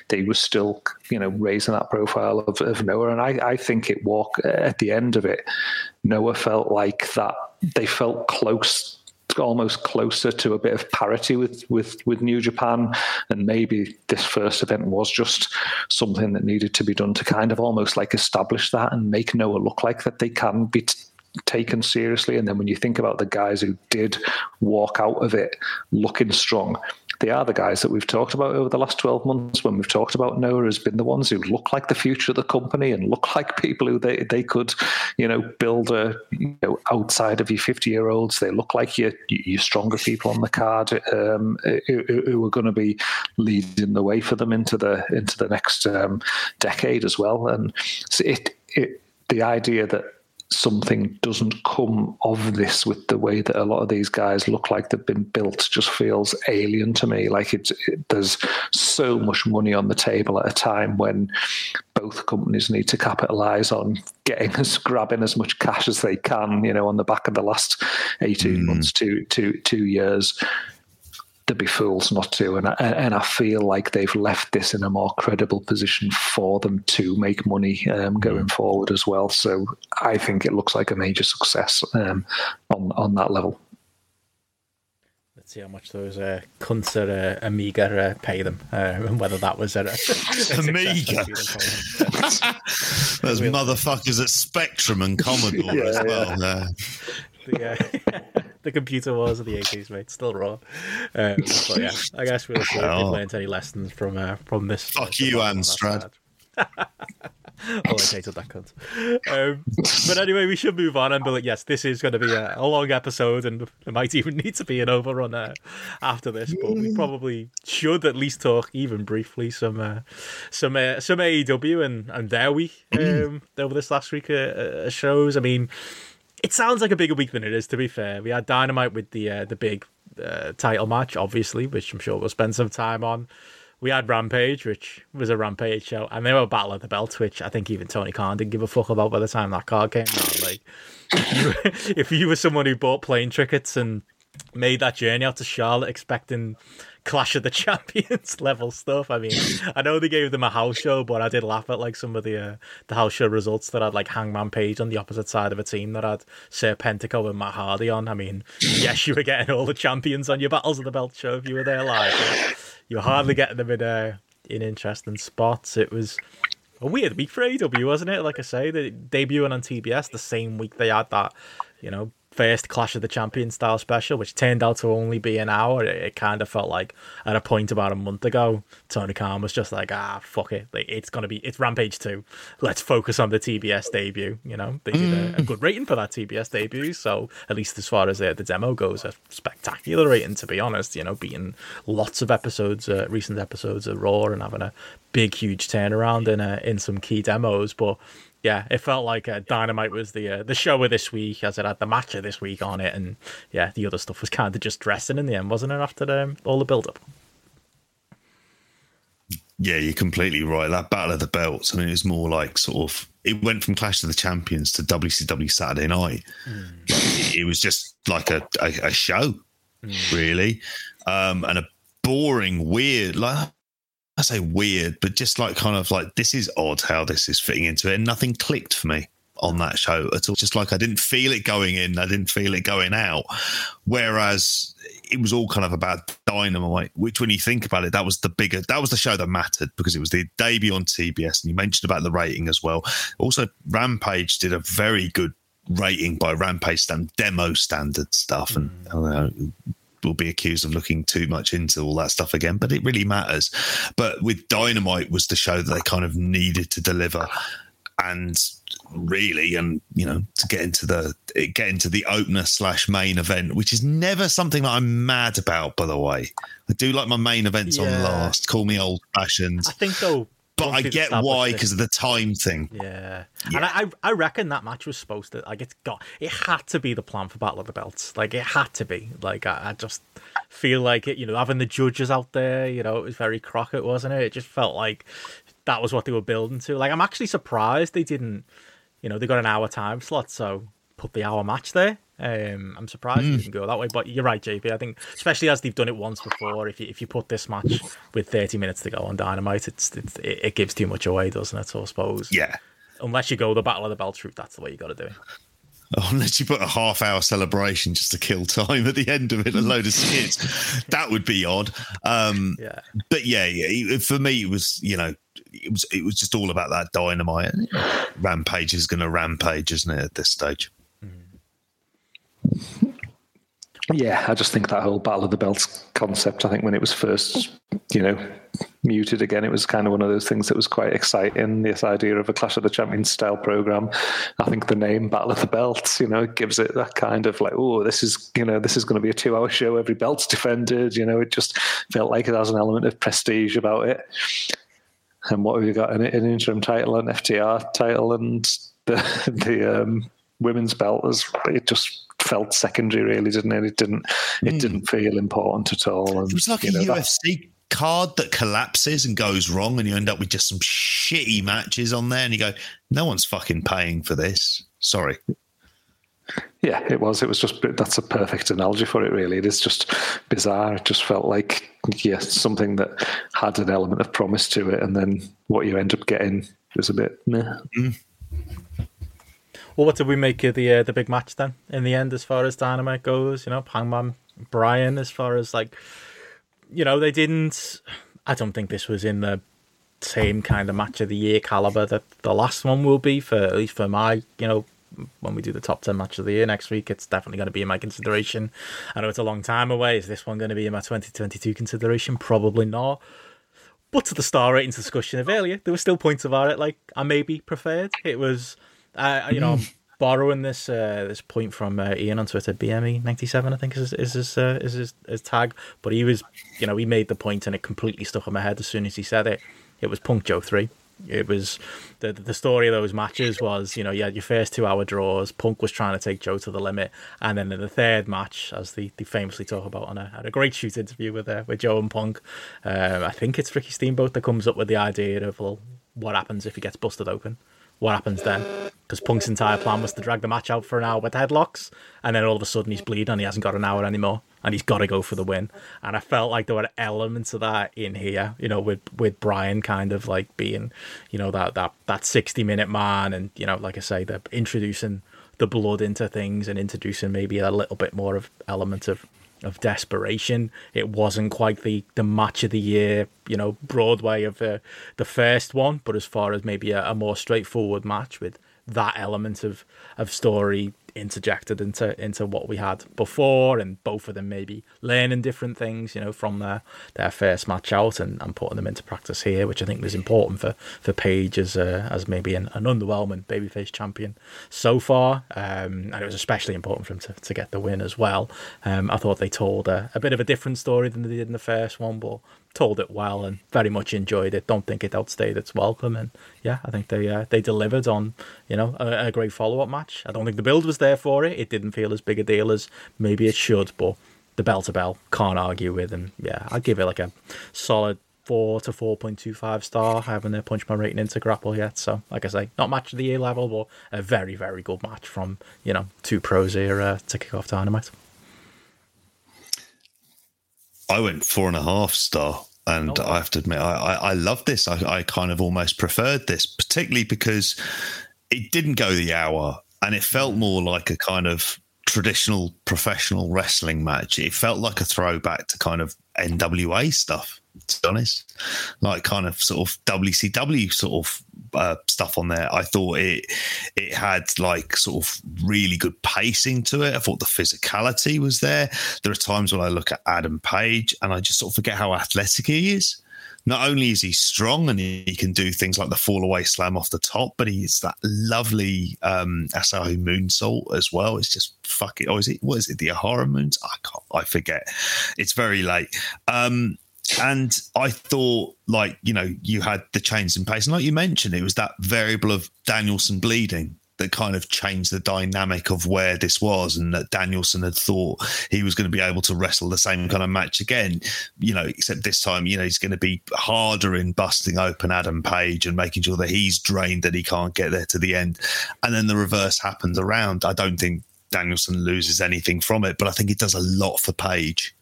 they were still you know raising that profile of, of Noah, and I I think it walk uh, at the end of it, Noah felt like that they felt close almost closer to a bit of parity with with with New Japan, and maybe this first event was just something that needed to be done to kind of almost like establish that and make Noah look like that they can be. T- taken seriously and then when you think about the guys who did walk out of it looking strong they are the guys that we've talked about over the last 12 months when we've talked about Noah has been the ones who look like the future of the company and look like people who they, they could, you know, build a, you know, outside of your 50 year olds. They look like your, your stronger people on the card um, who, who, are going to be leading the way for them into the, into the next um, decade as well. And so it, it, the idea that something doesn't come of this with the way that a lot of these guys look like they've been built just feels alien to me like it's it, there's so much money on the table at a time when both companies need to capitalize on getting us grabbing as much cash as they can, you know, on the back of the last 18 mm. months to two, two years. They'd be fools not to. And I, and I feel like they've left this in a more credible position for them to make money um, going mm. forward as well. So I think it looks like a major success um, on, on that level Let's
see how much those uh, cunts at uh, Amiga uh, pay them, uh, and whether that was at a,
Amiga. Those motherfuckers at Spectrum and Commodore yeah, as well. Yeah.
The, uh, the, computer wars of the 80s, mate. Still raw. Um, but yeah, I guess we'll see if they've learned any lessons from uh, from this.
Fuck you,
oh, I hated that cunt. Um, but anyway, we should move on and be like, yes, this is going to be a, a long episode, and there might even need to be an overrun uh, after this. But we probably should at least talk, even briefly, some uh, some uh, some AEW and and their week um, over this last week uh, uh, shows. I mean, it sounds like a bigger week than it is. To be fair, we had Dynamite with the uh, the big title match, obviously, which I'm sure we'll spend some time on we had Rampage, which was a Rampage show, and they were Battle of the Belts, which I think even Tony Khan didn't give a fuck about by the time that card came out. Like, if you were someone who bought plane tickets and made that journey out to Charlotte expecting Clash of the Champions level stuff. I mean, I know they gave them a house show, but I did laugh at like some of the uh, the house show results that had like Hangman Page on the opposite side of a team that had Serpentico and Matt Hardy on. I mean, yes, you were getting all the champions on your Battles of the Belt show if you were there live you were hardly getting them in uh, in interesting spots. It was a weird week for AEW, wasn't it? Like I say, the debuting on TBS the same week they had that, you know, first Clash of the Champions style special, which turned out to only be an hour. It, it, kind of felt like at a point about a month ago, Tony Khan was just like, ah, fuck it. Like, it's going to be, it's Rampage 2. Let's focus on the TBS debut. You know, they did a, a good rating for that TBS debut. So, at least as far as uh, the demo goes, a spectacular rating, to be honest. You know, beating lots of episodes, uh, recent episodes of Raw and having a big, huge turnaround in, uh, in some key demos. But yeah, it felt like uh, Dynamite was the uh, the show of this week, as it had the match of this week on it, and yeah, the other stuff was kind of just dressing in the end, wasn't it? After the, um, all the build up.
Yeah, you're completely right. That Battle of the Belts. I mean, it was more like sort of. It went from Clash of the Champions to WCW Saturday Night. Mm. It, it, was just like a a, a show, mm. really, um, and a boring, weird. Like I say weird, but just like kind of like this is odd how this is fitting into it. And nothing clicked for me on that show at all. Just like I didn't feel it going in, I didn't feel it going out. Whereas it was all kind of about dynamite, which when you think about it, that was the bigger that was the show that mattered because it was the debut on TBS. And you mentioned about the rating as well. Also, Rampage did a very good rating by Rampage stand demo standard stuff. And mm will be accused of looking too much into all that stuff again, but it really matters. But with Dynamite was the show that they kind of needed to deliver. And really, and you know, to get into the get into the opener slash main event, which is never something that I'm mad about, by the way. I do like my main events yeah. on last. Call me old fashioned.
I think though
but I get why because of the time thing.
Yeah. yeah. and I I reckon that match was supposed to like it's got it had to be the plan for Battle of the Belts. Like it had to be. Like I, I just feel like it. You know, having the judges out there. You know, it was very Crockett, wasn't it? It just felt like that was what they were building to. Like I'm actually surprised they didn't. You know, they got an hour time slot, so put the hour match there. Um, I'm surprised mm. it didn't go that way, but you're right, JP. I think, especially as they've done it once before, if you if you put this match with 30 minutes to go on Dynamite, it's, it's it, it gives too much away, doesn't it? So I suppose.
Yeah.
Unless you go the Battle of the Belt route, that's the way you got to do it.
Unless you put a half hour celebration just to kill time at the end of it, a load of skits, that would be odd. Um, yeah. But yeah, yeah, for me, it was, you know, it was it was just all about that dynamite. Rampage is going to rampage, isn't it, at this stage?
Yeah, I just think that whole Battle of the Belts concept, I think when it was first, you know, muted again, it was kind of one of those things that was quite exciting. This idea of a Clash of the Champions style program. I think the name Battle of the Belts, you know, gives it that kind of like, oh, this is, you know, this is going to be a two hour show. Every belt's defended. You know, it just felt like it has an element of prestige about it. And what have you got? An, an interim title, an FTR title, and the the um, women's belt. As it just felt secondary, really, didn't it? It didn't. It mm. didn't feel important at all.
And, it was like a know, UFC card that collapses and goes wrong, and you end up with just some shitty matches on there, and you go, no one's fucking paying for this. Sorry.
Yeah, it was. It was just that's a perfect analogy for it. Really, it is just bizarre. It just felt like yeah, something that had an element of promise to it, and then what you end up getting was a bit meh. Mm.
Well, what did we make of the uh, the big match then? In the end, as far as Dynamite goes, you know, Hangman Bryan, as far as like, you know, they didn't. I don't think this was in the same kind of match of the year caliber that the last one will be for at least for my you know when we do the top 10 match of the year next week, it's definitely going to be in my consideration. I know it's a long time away. Is this one going to be in my 2022 consideration? Probably not. But to the star ratings discussion of earlier, there were still points about it like I maybe preferred. It was, uh, you know, I'm borrowing this uh, this point from uh, Ian on Twitter, BME97, I think is, is, his, uh, is his, his tag. But he was, you know, he made the point and it completely stuck in my head as soon as he said it. It was Punk Joe 3 it was the the story of those matches was you know you had your first two hour draws. Punk was trying to take Joe to the limit, and then in the third match, as they, they famously talk about on a, had a great shoot interview with uh, with Joe and Punk. Um, I think it's Ricky Steamboat that comes up with the idea of well, what happens if he gets busted open? What happens then? Because Punk's entire plan was to drag the match out for an hour with headlocks, and then all of a sudden he's bleeding and he hasn't got an hour anymore, and he's got to go for the win. And I felt like there were elements of that in here, you know, with with Bryan kind of like being, you know, that that that sixty minute man, and you know, like I say, the introducing the blood into things and introducing maybe a little bit more of element of of desperation. It wasn't quite the, the match of the year, you know, Broadway of the the first one, but as far as maybe a, a more straightforward match with that element of of story interjected into into what we had before and both of them maybe learning different things you know from their their first match out and, and putting them into practice here which I think was important for for Page as uh, as maybe an, an underwhelming babyface champion so far. Um, and it was especially important for him to, to get the win as well. Um, I thought they told a, a bit of a different story than they did in the first one but told it well and very much enjoyed it. Don't think it outstayed its welcome, and yeah, I think they uh, they delivered on you know a, a great follow up match. I don't think the build was there for it. It didn't feel as big a deal as maybe it should, but the bell to bell can't argue with, and yeah, I'd give it like a solid four to four point two five star. I haven't uh, punched my rating into grapple yet, so like I say, not match of the year level, but a very very good match from you know two pros here uh, to kick off dynamite.
I went four and a half star. And oh. I have to admit, I, I, I love this. I, I kind of almost preferred this, particularly because it didn't go the hour and it felt mm. more like a kind of traditional professional wrestling match. It felt like a throwback to kind of NWA stuff, to be honest, like kind of sort of WCW sort of uh, stuff on there. I thought it it had like sort of really good pacing to it. I thought the physicality was there. There are times when I look at Adam Page and I just sort of forget how athletic he is. Not only is he strong and he, can do things like the fall away slam off the top, but he's that lovely um, Asai moonsault as well. It's just fucking. Oh, is it? What is it? The Ahara moons? I can't. I forget. It's very late. Um, and I thought, like, you know, you had the chains in place. And like you mentioned, it was that variable of Danielson bleeding that kind of changed the dynamic of where this was and that Danielson had thought he was going to be able to wrestle the same kind of match again, you know, except this time, you know, he's going to be harder in busting open Adam Page and making sure that he's drained that he can't get there to the end. And then the reverse happens around. I don't think Danielson loses anything from it, but I think it does a lot for Page.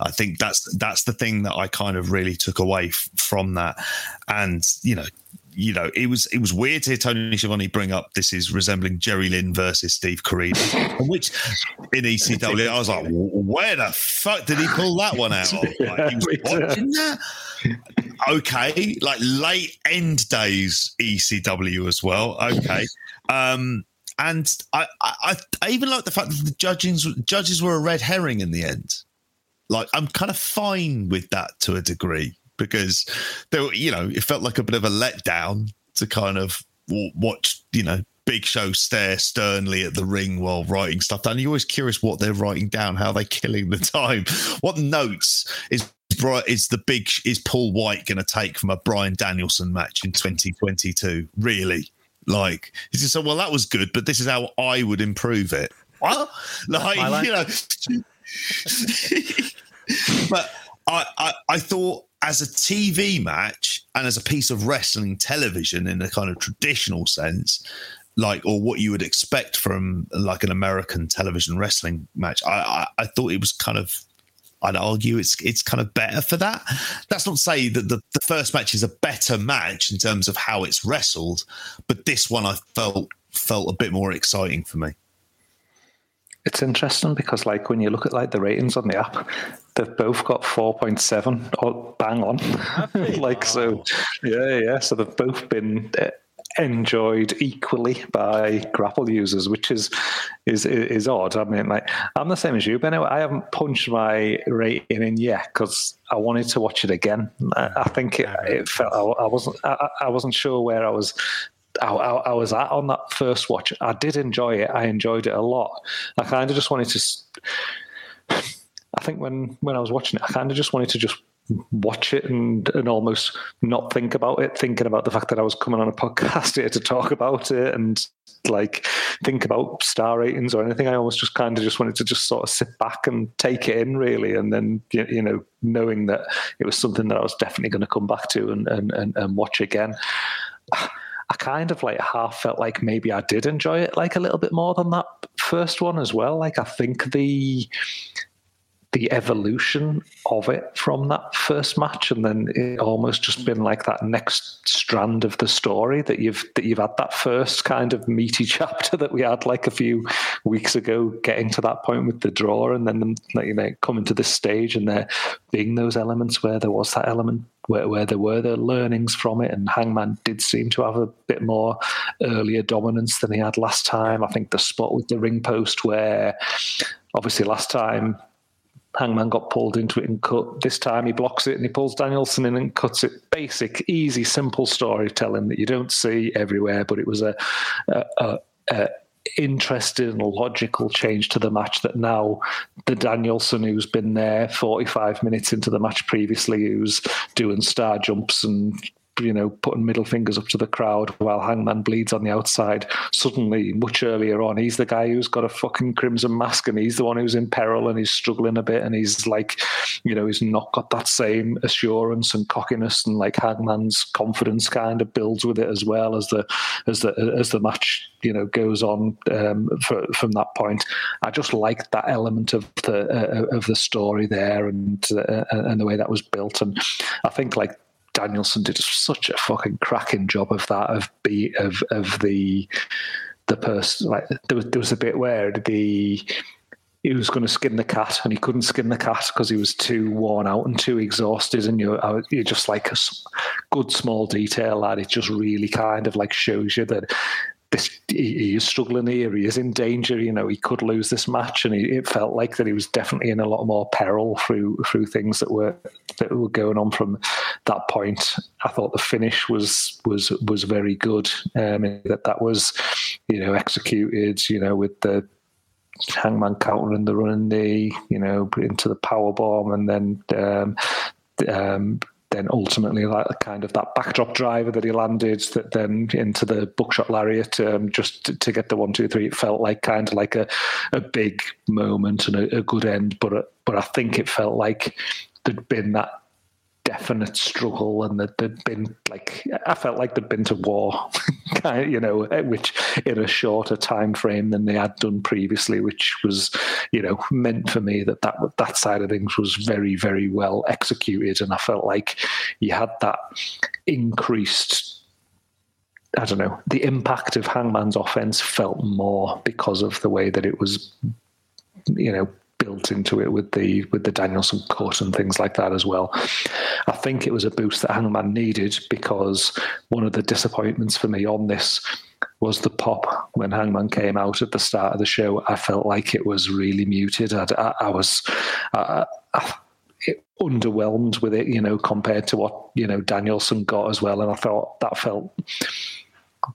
I think that's that's the thing that I kind of really took away f- from that, and you know, you know, it was it was weird to hear Tony Schiavone bring up this is resembling Jerry Lynn versus Steve Corino, which in ECW I was like, where the fuck did he pull that one out of? Like, he was watching that. Okay, like late end days ECW as well. Okay. Um, and I, I, I even like the fact that the judges judges were a red herring in the end. Like I'm kind of fine with that to a degree because there, you know, it felt like a bit of a letdown to kind of watch, you know, Big Show stare sternly at the ring while writing stuff down. You're always curious what they're writing down, how they're killing the time. What notes is is the big is Paul White going to take from a Bryan Danielson match in 2022? Really? Like, he just said, well, that was good, but this is how I would improve it. What? Like, like you know. but I, I, I thought as a TV match and as a piece of wrestling television in a kind of traditional sense, like or what you would expect from like an American television wrestling match, I, I, I thought it was kind of I'd argue it's it's kind of better for that. That's not to say that the, the first match is a better match in terms of how it's wrestled, but this one I felt felt a bit more exciting for me.
It's interesting because, like, when you look at like the ratings on the app, they've both got four point seven or bang on. like, so yeah, yeah. So they've both been uh, enjoyed equally by grapple users, which is is is odd. I mean, like I'm the same as you, Ben. I haven't punched my rating in yet because I wanted to watch it again. I, I think it, it felt I, I wasn't I, I, wasn't sure where I was. I, was at on that first watch. I did enjoy it. I enjoyed it a lot. I kind of just wanted to. I think when when I was watching it, I kind of just wanted to just watch it and, and almost not think about it, thinking about the fact that I was coming on a podcast here to talk about it and like think about star ratings or anything. I almost just kind of just wanted to just sort of sit back and take it in really. And then, you know, knowing that it was something that I was definitely going to come back to and, and, and, and watch again. I kind of like half felt like maybe I did enjoy it like a little bit more than that first one as well. Like I think the the evolution of it from that first match, and then it almost just been like that next strand of the story that you've that you've had that first kind of meaty chapter that we had like a few weeks ago, getting to that point with the draw, and then you know coming to this stage, and there being those elements where there was that element where, where there were the learnings from it, and Hangman did seem to have a bit more earlier dominance than he had last time. I think the spot with the ring post where obviously last time Hangman got pulled into it and cut. This time he blocks it and he pulls Danielson in and cuts it. Basic, easy, simple storytelling that you don't see everywhere, but it was a, a, a, a interesting logical change to the match that now the Danielson who's been there 45 minutes into the match previously, who's doing star jumps and you know, putting middle fingers up to the crowd while Hangman bleeds on the outside. Suddenly, much earlier on, he's the guy who's got a fucking crimson mask and he's the one who's in peril and he's struggling a bit and he's like, you know, he's not got that same assurance and cockiness and like Hangman's confidence kind of builds with it as well as the as the as the match you know goes on um, for, from that point. I just liked that element of the uh, of the story there and uh, and the way that was built and I think like Danielson did such a fucking cracking job of that of be of of the the person like there was there was a bit where the he was going to skin the cat and he couldn't skin the cat because he was too worn out and too exhausted and you're, uh, you're just like a good small detail that it just really kind of like shows you that this he, is struggling here. He is in danger. You know, he could lose this match, and he, it felt like that he was definitely in a lot more peril through through things that were that were going on from that point. I thought the finish was was was very good. Um, that that was, you know, executed. You know, with the Hangman countering the running knee, you know, into the power bomb, and then um, um, then ultimately like kind of that backdrop driver that he landed that then into the buckshot lariat um, just to, to, get the one two three it felt like kind of like a, a big moment and a, a good end. But but I think it felt like there'd been that definite struggle and that there'd been like I felt like they'd been to war, you know, eh, which in a shorter time frame than they had done previously, which was, you know, meant for me that that that side of things was very very well executed, and I felt like you had that increased. I don't know. The impact of Hangman's offense felt more because of the way that it was, you know, built into it with the with the Danielson cut and things like that as well. I think it was a boost that Hangman needed because one of the disappointments for me on this was the pop when Hangman came out at the start of the show. I felt like it was really muted. I, I, I was. I, underwhelmed with it, you know, compared to what you know Danielson got as well, and I thought that felt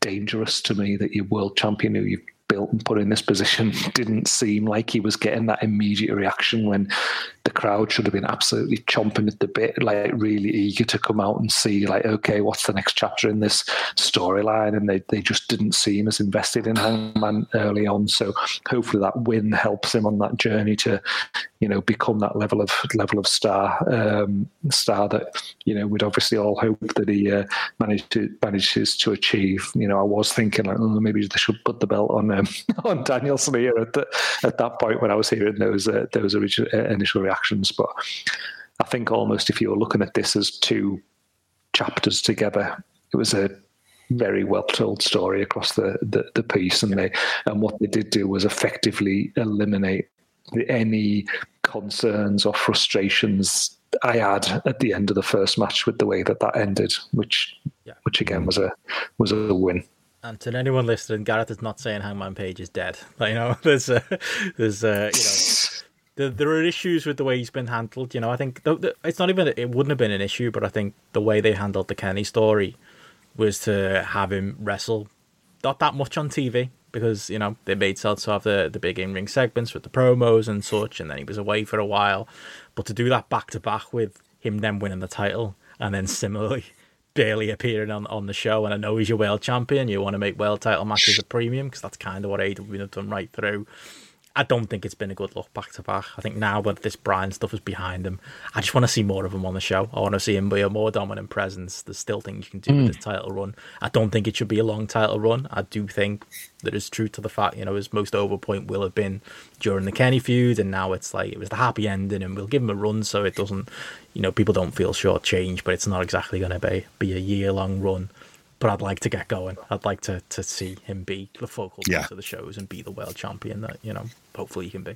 dangerous to me that your world champion who you built and put in this position didn't seem like he was getting that immediate reaction when the crowd should have been absolutely chomping at the bit, like really eager to come out and see, like, okay, what's the next chapter in this storyline? And they, they just didn't seem as invested in Hangman early on. So hopefully that win helps him on that journey to, you know, become that level of level of star um, star that you know we'd obviously all hope that he uh, managed to manages to achieve. You know, I was thinking like, oh, maybe they should put the belt on um, on Danielson here at the, at that point when I was hearing those uh, those original, uh, initial reactions. But I think almost if you were looking at this as two chapters together, it was a very well told story across the, the, the piece, and they and what they did do was effectively eliminate any concerns or frustrations I had at the end of the first match with the way that that ended, which yeah. which again was a was a win.
And to anyone listening, Gareth is not saying Hangman Page is dead. Like, you know, there's uh, there's uh, you know. There, there are issues with the way he's been handled. You know, I think the, the, it's not even it wouldn't have been an issue, but I think the way they handled the Kenny story was to have him wrestle not that much on TV because you know they made Seltzer have the the big in ring segments with the promos and such, and then he was away for a while. But to do that back to back with him then winning the title and then similarly barely appearing on, on the show, and I know he's your world champion. You want to make world title matches a premium because that's kind of what AEW have done right through. I don't think it's been a good look back to back. I think now that this Brian stuff is behind him, I just want to see more of him on the show. I want to see him be a more dominant presence. There's still things you can do mm. with this title run. I don't think it should be a long title run. I do think that is true to the fact, you know, his most over point will have been during the Kenny feud, and now it's like it was the happy ending, and we'll give him a run so it doesn't, you know, people don't feel shortchanged, but it's not exactly going to be be a year long run but I'd like to get going. I'd like to to see him be the focal point yeah. of the shows and be the world champion that you know hopefully he can be.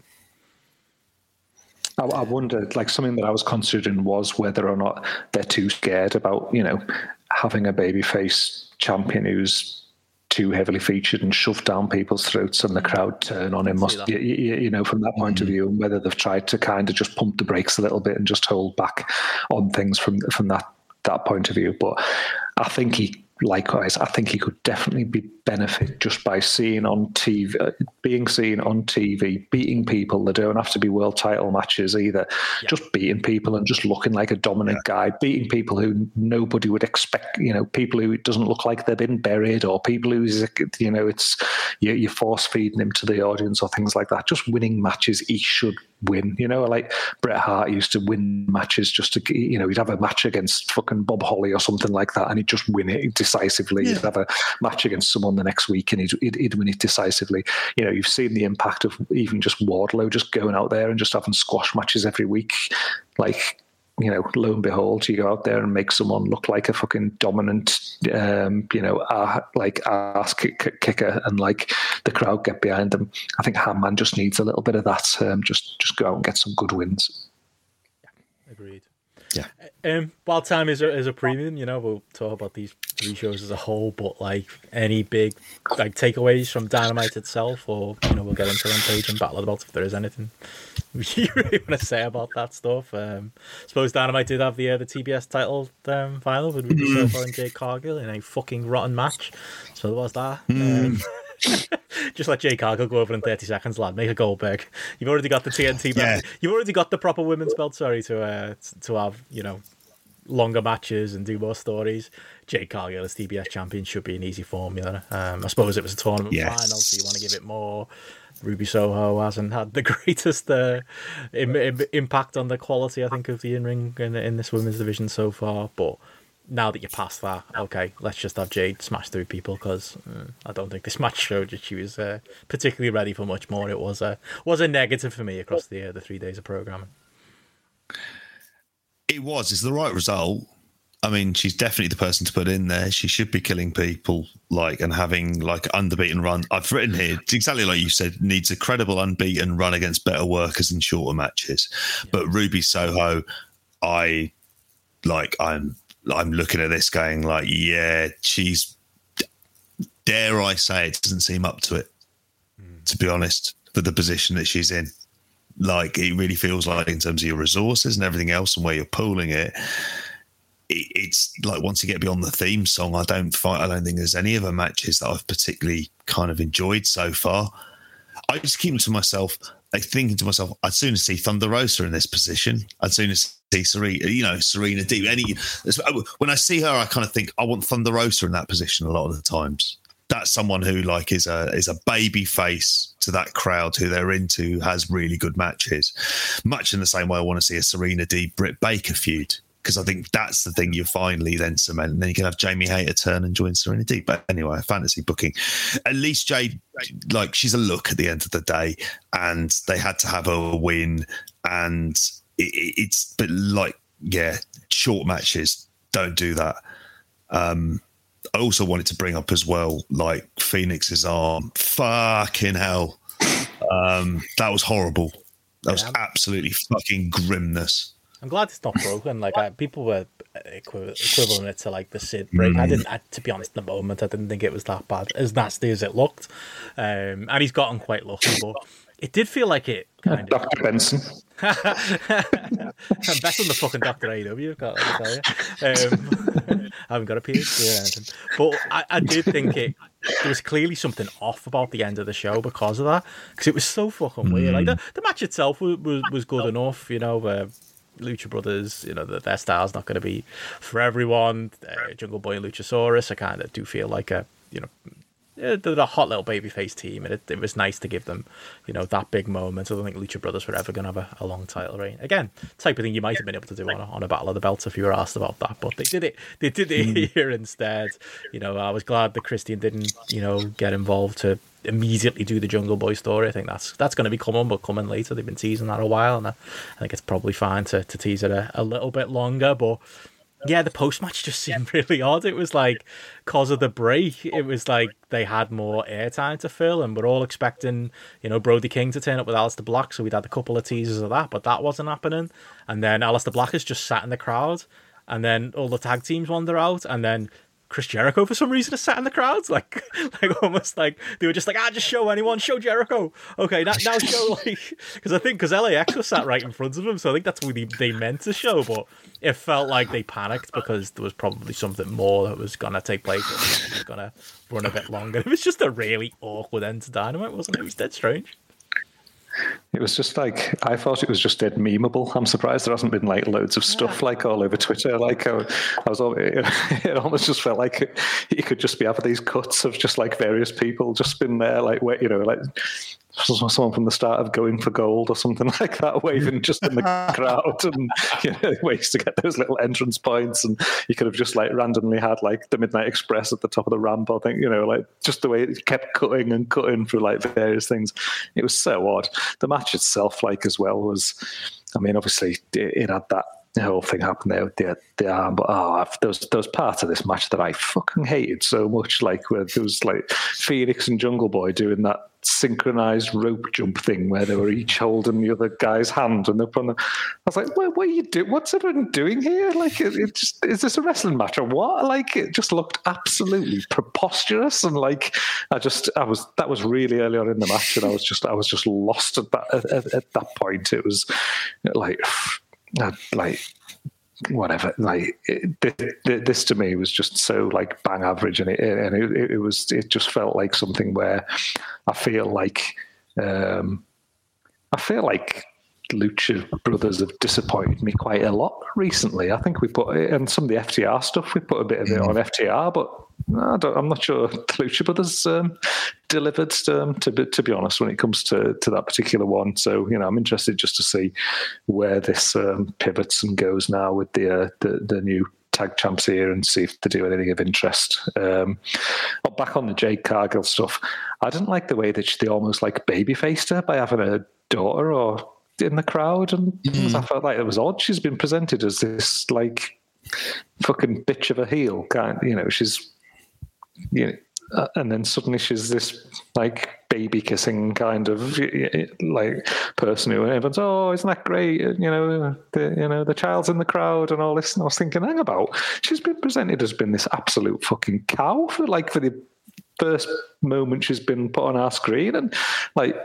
I, I wondered, like something that I was considering was whether or not they're too scared about you know having a babyface champion who's too heavily featured and shoved down people's throats and the crowd turn on him must you, you, know from that point mm-hmm. of view and whether they've tried to kind of just pump the brakes a little bit and just hold back on things from from that that point of view but I think he likewise, I think he could definitely be benefit just by seeing on TV, uh, being seen on TV, beating people that don't have to be world title matches either. Yeah. Just beating people and just looking like a dominant yeah. guy, beating people who nobody would expect. You know, people who it doesn't look like they've been buried, or people who's you know it's you, you're force feeding him to the audience or things like that. Just winning matches, he should win. You know, like Bret Hart used to win matches just to, you know, he'd have a match against fucking Bob Holly or something like that, and he'd just win it decisively. Yeah. He'd have a match against someone the next week, and he'd, he'd, he'd, win it decisively. You know, you've seen the impact of even just Wardlow just going out there and just having squash matches every week. Like you know, lo and behold, you go out there and make someone look like a fucking dominant, um, you know, uh, like ass kick, kicker, and like the crowd get behind them. I think Hangman just needs a little bit of that. Um, just just go out and get some good wins.
Agreed. Um, Wild Time is a, is a premium. You know, we'll talk about these three shows as a whole, but like any big like takeaways from Dynamite itself, or you know, we'll get into Rampage and Battle of the Belt if there is anything you really want to say about that stuff. Um, I suppose Dynamite did have the uh, the TBS title um, final with Ruby and Jade Cargill in a fucking rotten match. So there was that. Mm. Um, just let Jade Cargill go over in 30 seconds, lad. Make a Goldberg. You've already got the TNT belt. Yeah. You've already got the proper women's belt, sorry, to uh, to have, you know, longer matches and do more stories. Jade Cargill as TBS champion should be an easy formula. Um, I suppose it was a tournament yes. final, so you want to give it more. Ruby Soho hasn't had the greatest uh, Im- Im- impact on the quality, I think, of the in ring in, in this women's division so far. But now that you're past that, okay, let's just have Jade smash through people because uh, I don't think this match showed that she was uh, particularly ready for much more. It was a was a negative for me across the uh, the three days of programming.
It was. It's the right result. I mean, she's definitely the person to put in there. She should be killing people like and having like unbeaten run. I've written here exactly like you said. Needs a credible unbeaten run against better workers in shorter matches. Yeah. But Ruby Soho, I like. I'm I'm looking at this going like, yeah, she's. Dare I say it doesn't seem up to it. Mm. To be honest, for the position that she's in, like it really feels like in terms of your resources and everything else and where you're pooling it it's like once you get beyond the theme song, I don't find I don't think there's any other matches that I've particularly kind of enjoyed so far. I just keep them to myself. Like thinking to myself, I'd sooner see Thunder Rosa in this position. I'd sooner see Serena, you know, Serena Deeb. Any when I see her, I kind of think I want Thunder Rosa in that position a lot of the times. That's someone who like is a is a baby face to that crowd who they're into, has really good matches. Much in the same way I want to see a Serena Deeb Britt Baker feud because I think that's the thing you finally then cement. And then you can have Jamie Hayter turn and join Serena Deeb. But anyway, fantasy booking. At least Jade, like she's a look at the end of the day, and they had to have a win. And it, it's but like yeah, short matches don't do that. Um, I also wanted to bring up as well, like Phoenix's arm. Fucking hell, um, that was horrible. That was absolutely fucking grimness.
I'm glad it's not broken. Like I, people were equivalent it to like the Sid break. Mm. I didn't, I, to be honest, in the moment, I didn't think it was that bad, as nasty as it looked. Um, and he's gotten quite lucky, but it did feel like it.
Kind Dr. Of, Benson.
I'm better than the fucking Dr. AW, got to tell you. Um, I haven't got a PhD or anything. But I, I did think it there was clearly something off about the end of the show because of that. Because it was so fucking weird. Like the, the match itself was, was, was good enough, you know. Uh, Lucha Brothers, you know, the, their style's not going to be for everyone. Uh, Jungle Boy and Luchasaurus, I kind of do feel like a, you know, they're a hot little babyface team, and it, it was nice to give them, you know, that big moment. I don't think Lucha Brothers were ever going to have a, a, long title reign. Again, type of thing you might have been able to do on a, on a Battle of the Belts if you were asked about that, but they did it. They did it mm. here instead. You know, I was glad that Christian didn't, you know, get involved to immediately do the Jungle Boy story. I think that's that's going to be coming, but coming later. They've been teasing that a while, and I, I think it's probably fine to, to tease it a, a little bit longer. But yeah, the post match just seemed really odd. It was like, cause of the break, it was like they had more airtime to fill, and we're all expecting, you know, Brody King to turn up with Aleister Black, so we'd had a couple of teasers of that, but that wasn't happening. And then Aleister Black is just sat in the crowd, and then all the tag teams wander out, and then Chris Jericho for some reason sat in the crowds, like like almost like they were just like, ah, just show anyone, show Jericho. Okay, now, now show like because I think because LAX was sat right in front of him, so I think that's what they, they meant to show, but it felt like they panicked because there was probably something more that was gonna take place, it was gonna run a bit longer. It was just a really awkward end to Dynamite, wasn't it? It was dead strange.
It was just like I thought it was just dead memeable. I'm surprised there hasn't been like loads of stuff yeah. like all over Twitter. Like I, I was, it, it, almost just felt like you could just be having these cuts of just like various people just been there, like wait you know, like someone from the start of going for gold or something like that, waving just in the crowd and you know, ways to get those little entrance points. And you could have just like randomly had like the Midnight Express at the top of the ramp. I think you know, like just the way it kept cutting and cutting through like various things. It was so odd. The match itself, like as well, was. I mean, obviously, it, it had that whole thing happened there with the, the arm. But oh, there was, there was parts of this match that I fucking hated so much. Like where there was like Phoenix and Jungle Boy doing that synchronized rope jump thing where they were each holding the other guy's hand and they're on the. I was like, what, what are you doing? What's everyone doing here? Like, it, it, just is this a wrestling match or what? Like, it just looked absolutely preposterous and like I just I was that was really early on in the match and I was just I was just lost at that at, at that point. It was like like whatever like it, this to me was just so like bang average and it and it, it, was it just felt like something where i feel like um i feel like lucha brothers have disappointed me quite a lot recently i think we put it and some of the ftr stuff we put a bit of it on ftr but I am not sure the Lucha Brothers um, delivered. Um, to be to be honest, when it comes to to that particular one, so you know, I'm interested just to see where this um, pivots and goes now with the uh, the, the new tag champs here and see if they do anything of interest. Um, back on the Jade Cargill stuff, I didn't like the way that they almost like baby faced her by having a daughter or in the crowd, and mm. I felt like it was odd. She's been presented as this like fucking bitch of a heel, kind. You know, she's you know, uh, and then suddenly she's this like baby kissing kind of like person who everyone's oh isn't that great you know the you know the child's in the crowd and all this and I was thinking hang about she's been presented as being this absolute fucking cow for like for the first moment she's been put on our screen and like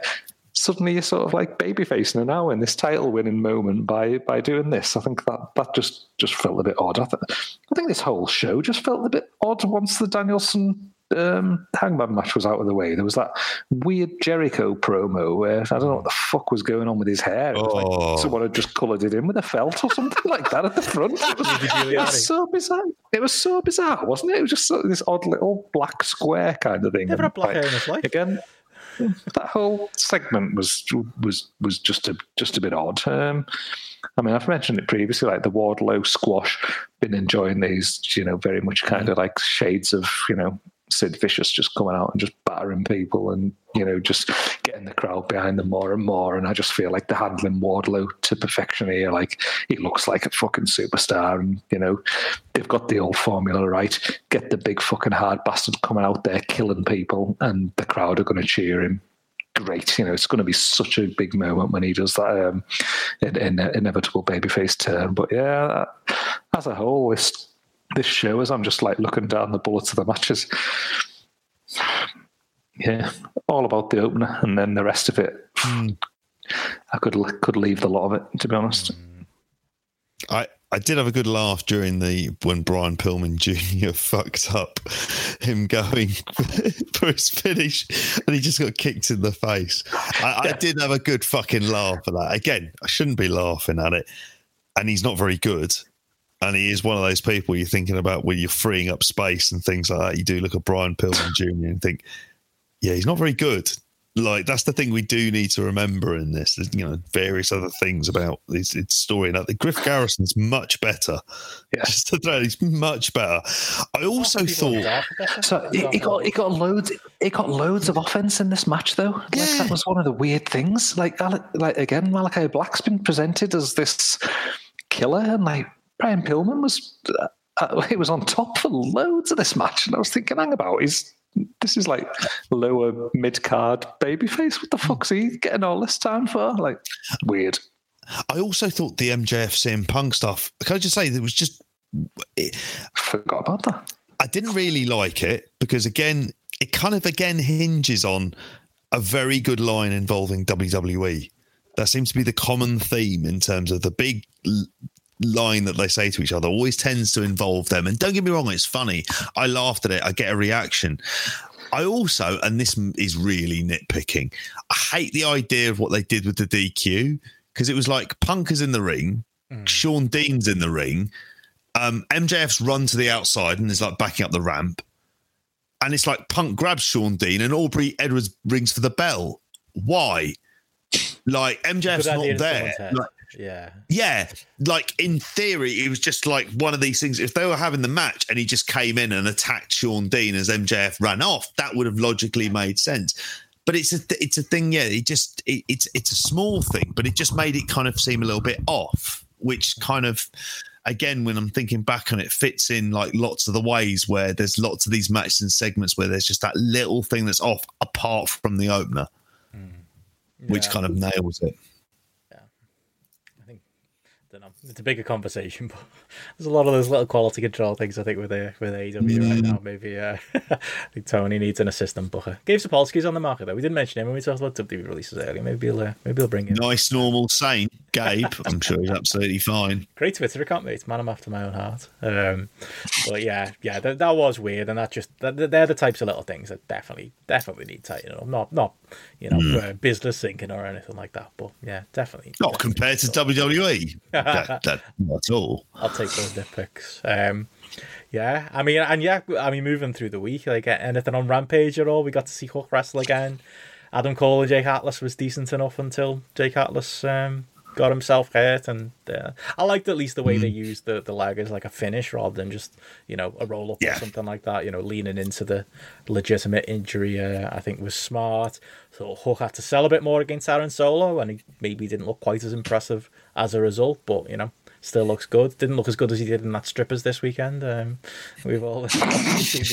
suddenly you're sort of like baby facing her now in this title winning moment by by doing this. I think that that just just felt a bit odd. I, th- I think this whole show just felt a bit odd once the Danielson um, Hangman match was out of the way, there was that weird Jericho promo where I don't know what the fuck was going on with his hair. It was
Oh.
like someone had just coloured it in with a felt or something like that at the front. It was, it was so bizarre. It was so bizarre, wasn't it? It was just sort of this odd little black square kind of thing.
Never had
And,
black
like,
hair in his life.
again. That whole segment was was was just a just a bit odd. Um, I mean, I've mentioned it previously, like the Wardlow squash. Been enjoying these, you know, very much kind of like shades of, you know, Sid Vicious just coming out and just battering people and you know just getting the crowd behind them more and more. And I just feel like they're handling Wardlow to perfection here. Like he looks like a fucking superstar, and you know they've got the old formula right. Get the big fucking hard bastard coming out there killing people, and the crowd are going to cheer him great. You know, it's going to be such a big moment when he does that um, in, in, inevitable babyface turn. But yeah, as a whole, this this show, as I'm just like looking down the bullets of the matches, yeah, all about the opener, and then the rest of it. Hmm. I could could leave the lot of it, to be honest. Hmm.
I, I did have a good laugh during the when Brian Pillman Jr. fucked up him going for his finish and he just got kicked in the face. I, I did have a good fucking laugh at that. Again, I shouldn't be laughing at it. And he's not very good. And he is one of those people you're thinking about when you're freeing up space and things like that. You do look at Brian Pillman Jr. and think, yeah, he's not very good. Like that's the thing we do need to remember in this. There's, you know, various other things about this its story. Now, the Griff Garrison's much better.
Yeah.
Just to throw, he's much better. I also thought,
So he, he got he got loads he got loads of offense in this match though. Like
Yeah.
that was one of the weird things. Like like again, Malachi Black's been presented as this killer, and like Brian Pillman was uh, uh, he was on top for loads of this match, and I was thinking, hang about, he's this is like lower mid card babyface. What the fuck's he getting all this time for? Like weird.
I also thought the MJF CM Punk stuff. Can I just say there was just I
Forgot about that.
I didn't really like it because again, it kind of again hinges on a very good line involving WWE. That seems to be the common theme in terms of the big line that they say to each other always tends to involve them. And don't get me wrong, it's funny. I laughed at it. I get a reaction. I also, and this is really nitpicking, I hate the idea of what they did with the DQ because it was like Punk is in the ring, Shawn Dean's in the ring, um, MJF's run to the outside and is like backing up the ramp. And it's like Punk grabs Shawn Dean and Aubrey Edwards rings for the bell. Why? Like MJF's not there. Like,
Yeah.
yeah, like in theory, it was just like one of these things. If they were having the match and he just came in and attacked Shawn Dean as MJF ran off, that would have logically made sense. But it's a th- it's a thing, yeah. It just it, it's it's a small thing, but it just made it kind of seem a little bit off, which kind of again when I'm thinking back on it fits in like lots of the ways where there's lots of these matches and segments where there's just that little thing that's off apart from the opener, hmm. which
Yeah.
kind of nails it.
I think don't know. It's a bigger conversation, but there's a lot of those little quality control things. I think with the with AEW right now. Maybe uh, I think Tony needs an assistant booker. Gabe Sapolsky's on the market though. We didn't mention him when we talked about WWE releases earlier. Maybe he'll uh, maybe he'll bring him.
Nice, normal, sane Gabe. I'm sure he's absolutely fine.
Great Twitter account, mate. Man, I'm after my own heart. Um, but yeah, yeah, that, that was weird, and that just that, they're the types of little things that definitely definitely need tightening up. Not not you know uh, business thinking or anything like that. But yeah, definitely.
Not
definitely
compared to WWE. that, that, not at all.
I'll take those nitpicks. Um, yeah, I mean, and yeah, I mean, moving through the week, like anything on Rampage at all, we got to see Hook wrestle again. Adam Cole and Jake Atlas was decent enough until Jake Atlas um, got himself hurt, and uh, I liked at least the way they used the the leg as like a finish rather than just you know a roll up
Yeah.
or something like that. You know, leaning into the legitimate injury, uh, I think was smart. So Hook had to sell a bit more against Aaron Solo, and he maybe didn't look quite as impressive as a result, but you know. Still looks good. Didn't look as good as he did in that strippers this weekend. Um, we've all seen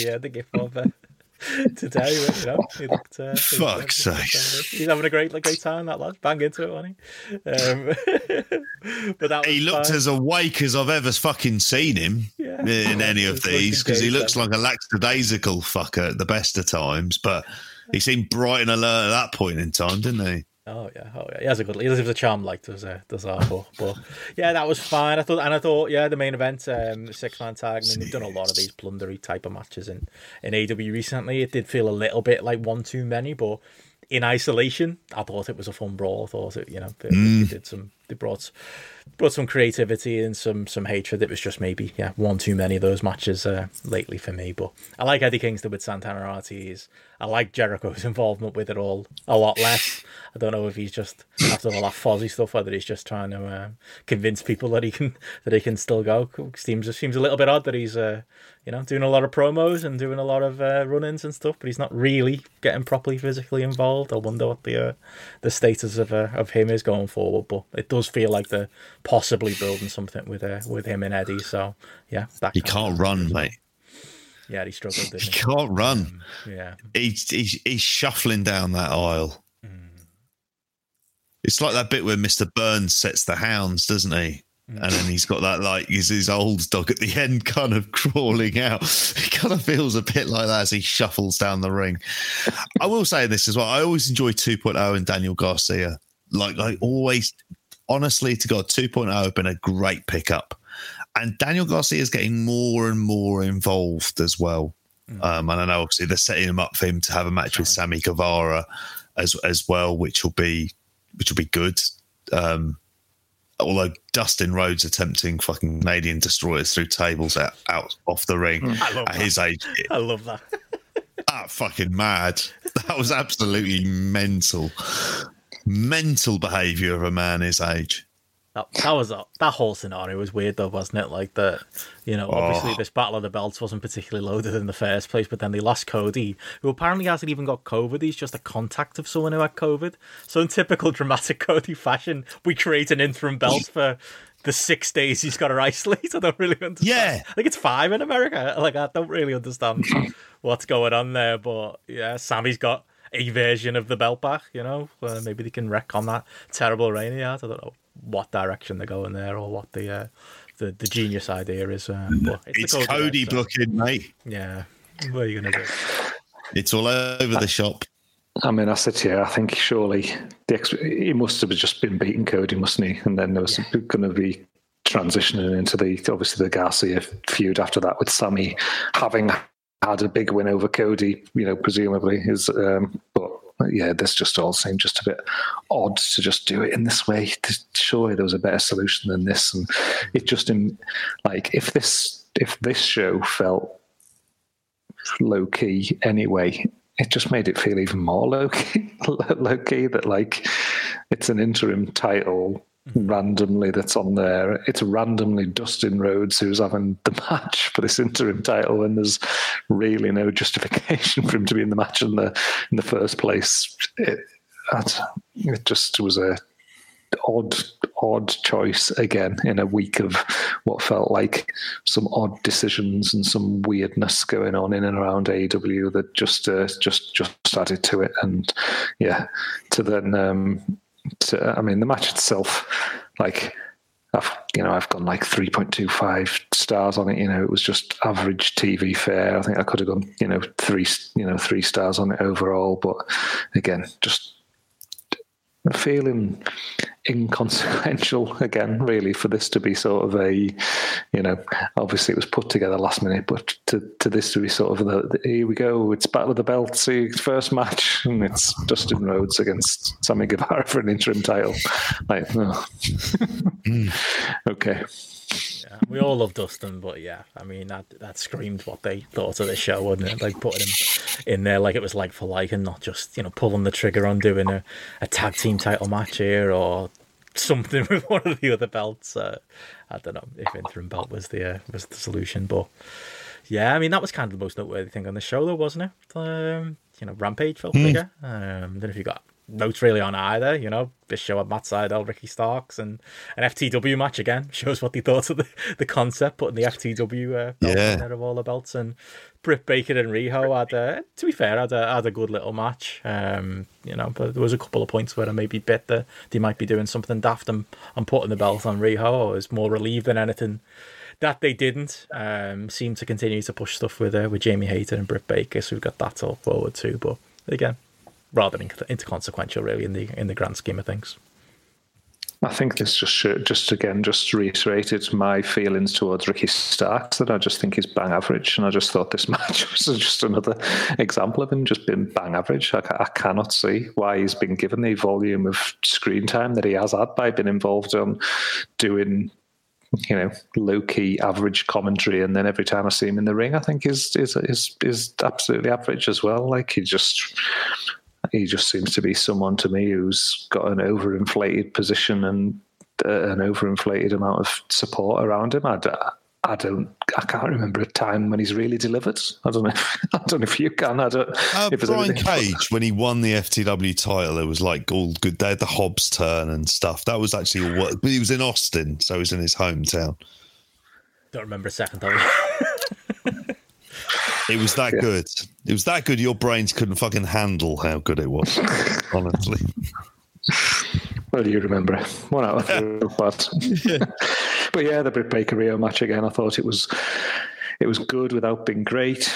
the uh, the gif of uh, today. But, you know, he looked, uh,
Fuck's sakes.
He's having a great, like, great time. That lad, bang into it, wasn't he? Um, but that
He looked as awake as I've ever fucking seen him
Yeah.
in any of these because he looks
then.
like a lackadaisical fucker at the best of times. But he seemed bright and alert at that point in time, didn't he?
Oh yeah, oh yeah. He has a good. He has a charm like does uh, does our but, but yeah, that was fine. I thought, and I thought, yeah, the main event, um, six man tag. I mean, they've done a lot of these plundery type of matches in in AW recently. It did feel a little bit like one too many, but in isolation, I thought it was a fun brawl. I thought it, you know, it, mm. did some. They brought brought some creativity and some some hatred. It was just maybe yeah one too many of those matches uh, lately for me. But I like Eddie Kingston with Santana Ortiz. I like Jericho's involvement with it all a lot less. I don't know if he's just after all that fuzzy stuff, whether he's just trying to uh, convince people that he can that he can still go. Seems seems a little bit odd that he's uh, you know doing a lot of promos and doing a lot of uh, run-ins and stuff, but he's not really getting properly physically involved. I wonder what the uh, the status of uh, of him is going forward. But it does feel like they're possibly building something with uh, with him and Eddie. So yeah,
he can't run, mate.
Yeah, he struggled.
he, he can't run. Um,
yeah,
he's, he's he's shuffling down that aisle. Mm. It's like that bit where Mister Burns sets the hounds, doesn't he? Mm. And then he's got that like his, his old dog at the end, kind of crawling out. He kind of feels a bit like that as he shuffles down the ring. I will say this as well. I always enjoy 2.0 and Daniel Garcia. Like I always, honestly, to God, 2.0 have been a great pickup and Daniel Garcia is getting more and more involved as well. Mm. Um, and I know obviously they're setting him up for him to have a match with Sammy Guevara as as well, which will be which will be good. Um, although Dustin Rhodes attempting fucking Canadian destroyers through tables out, out off the ring at
that.
his age,
I love that.
ah, fucking mad. That was absolutely mental, mental behaviour of a man his age.
That, that was a, that whole scenario was weird though, wasn't it? Like that, you know, obviously oh. this battle of the belts wasn't particularly loaded in the first place, but then they lost Cody, who apparently hasn't even got COVID. He's just a contact of someone who had COVID. So in typical dramatic Cody fashion, we create an interim belt for the six days he's got to isolate. I don't really understand.
Yeah,
I think it's five in America. Like I don't really understand what's going on there, but yeah, Sammy's got a version of the belt back. You know, uh, maybe they can wreck on that terrible rain he had. I don't know what direction they're going there or what the uh, the, the genius idea is. Uh, but
it's, it's Cody so. booking, mate.
Yeah, what are you gonna do?
It's all over the shop.
I mean, I said here, I think surely the he must have just been beating Cody, mustn't he? And then there was yeah. going to be transitioning into the obviously the Garcia feud after that with Sammy having had a big win over Cody, you know, presumably is. Um, but yeah, this just all seemed just a bit odd to just do it in this way. Surely there was a better solution than this, and it just in like if this if this show felt low key anyway, it just made it feel even more low key. low key that like it's an interim title randomly that's on there. It's randomly Dustin Rhodes who's having the match for this interim title, and there's really no justification for him to be in the match in the in the first place. It, it just was a odd odd choice again in a week of what felt like some odd decisions and some weirdness going on in and around AEW that just uh, just just added to it and yeah to then um, to, I mean, the match itself, like, I've, you know, I've gone like 3.25 stars on it. You know, it was just average TV fare. I think I could have gone, you know, three, you know, three stars on it overall. But again, just feeling inconsequential again, really, for this to be sort of a, you know, obviously it was put together last minute, but to, to this to be sort of the, the here we go, it's Battle of the Belts, first match, and it's Dustin Rhodes against Sammy Guevara for an interim title. Like, oh. Hmm. okay.
Yeah, we all love Dustin, but yeah, I mean that that screamed what they thought of the show, wouldn't it? Like putting him in there like it was like for like, and not just you know pulling the trigger on doing a, a tag team title match here or something with one of the other belts. Uh, I don't know if interim belt was the uh, was the solution, but yeah, I mean that was kind of the most noteworthy thing on the show, though, wasn't it? Um, you know, Rampage felt mm. bigger. Um, I don't know if you got notes really on either. You know, this show had Matt Sydal, Ricky Starks, and an FTW match again shows what they thought of the, the concept, putting the FTW uh, belt yeah. of all the belts. And Britt Baker and Riho had, uh, to be fair, had a, had a good little match. Um, you know, but there was a couple of points where I maybe bet that they might be doing something daft and, and putting the belt on Riho. I was more relieved than anything that they didn't. Um, seem to continue to push stuff with uh, with Jamie Hayter and Britt Baker, so we've got that all forward too. But again, rather inconsequential, really, in the in the grand scheme of things.
I think this just just again just reiterated my feelings towards Ricky Starks that I just think he's bang average, and I just thought this match was just another example of him just being bang average. I, I cannot see why he's been given the volume of screen time that he has had by being involved on doing you know low key average commentary, and then every time I see him in the ring, I think is is is is absolutely average as well. Like he just he just seems to be someone to me who's got an overinflated position and uh, an overinflated amount of support around him. I, I don't. I can't remember a time when he's really delivered. I don't know. If, I don't know if you can. I don't.
Uh, Brian Cage, when he won the FTW title, it was like all good. They had the Hobbs turn and stuff. That was actually what. But he was in Austin, so he was in his hometown.
Don't remember a second time.
It was that yeah. good. It was that good. Your brains couldn't fucking handle how good it was. honestly.
Well, do you remember? One out of three, but but yeah, the Britt Baker Riho match again. I thought it was it was good without being great.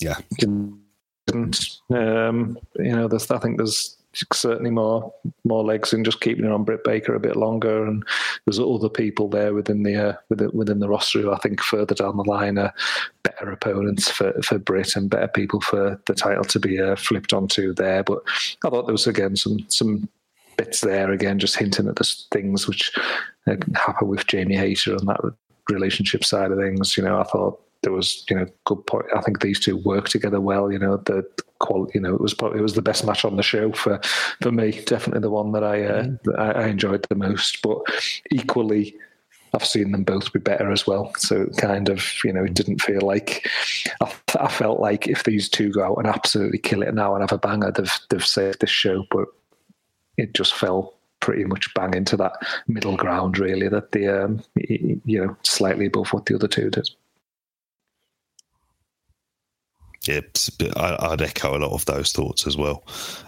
Yeah.
Um, you know, there's I think there's certainly more more legs in just keeping it on Britt Baker a bit longer. And there's other people there within the uh, within, within the roster who I think further down the line are better opponents for for Britt and better people for the title to be uh, flipped onto there. But I thought there was again some some bits there again, just hinting at the things which uh, happen with Jamie Hayter on that relationship side of things. You know, I thought there was you know good point. I think these two work together well. You know the quality. You know it was probably, it was the best match on the show for for me. Definitely the one that I uh, mm. I, I enjoyed the most. But equally. I've seen them both be better as well. So kind of, you know, it didn't feel like I, I, felt like if these two go out and absolutely kill it now and have a banger, they've they've saved this show. But it just fell pretty much bang into that middle ground, really. That the um, you know slightly above what the other two did
yeah, I, would echo a lot of those thoughts as well.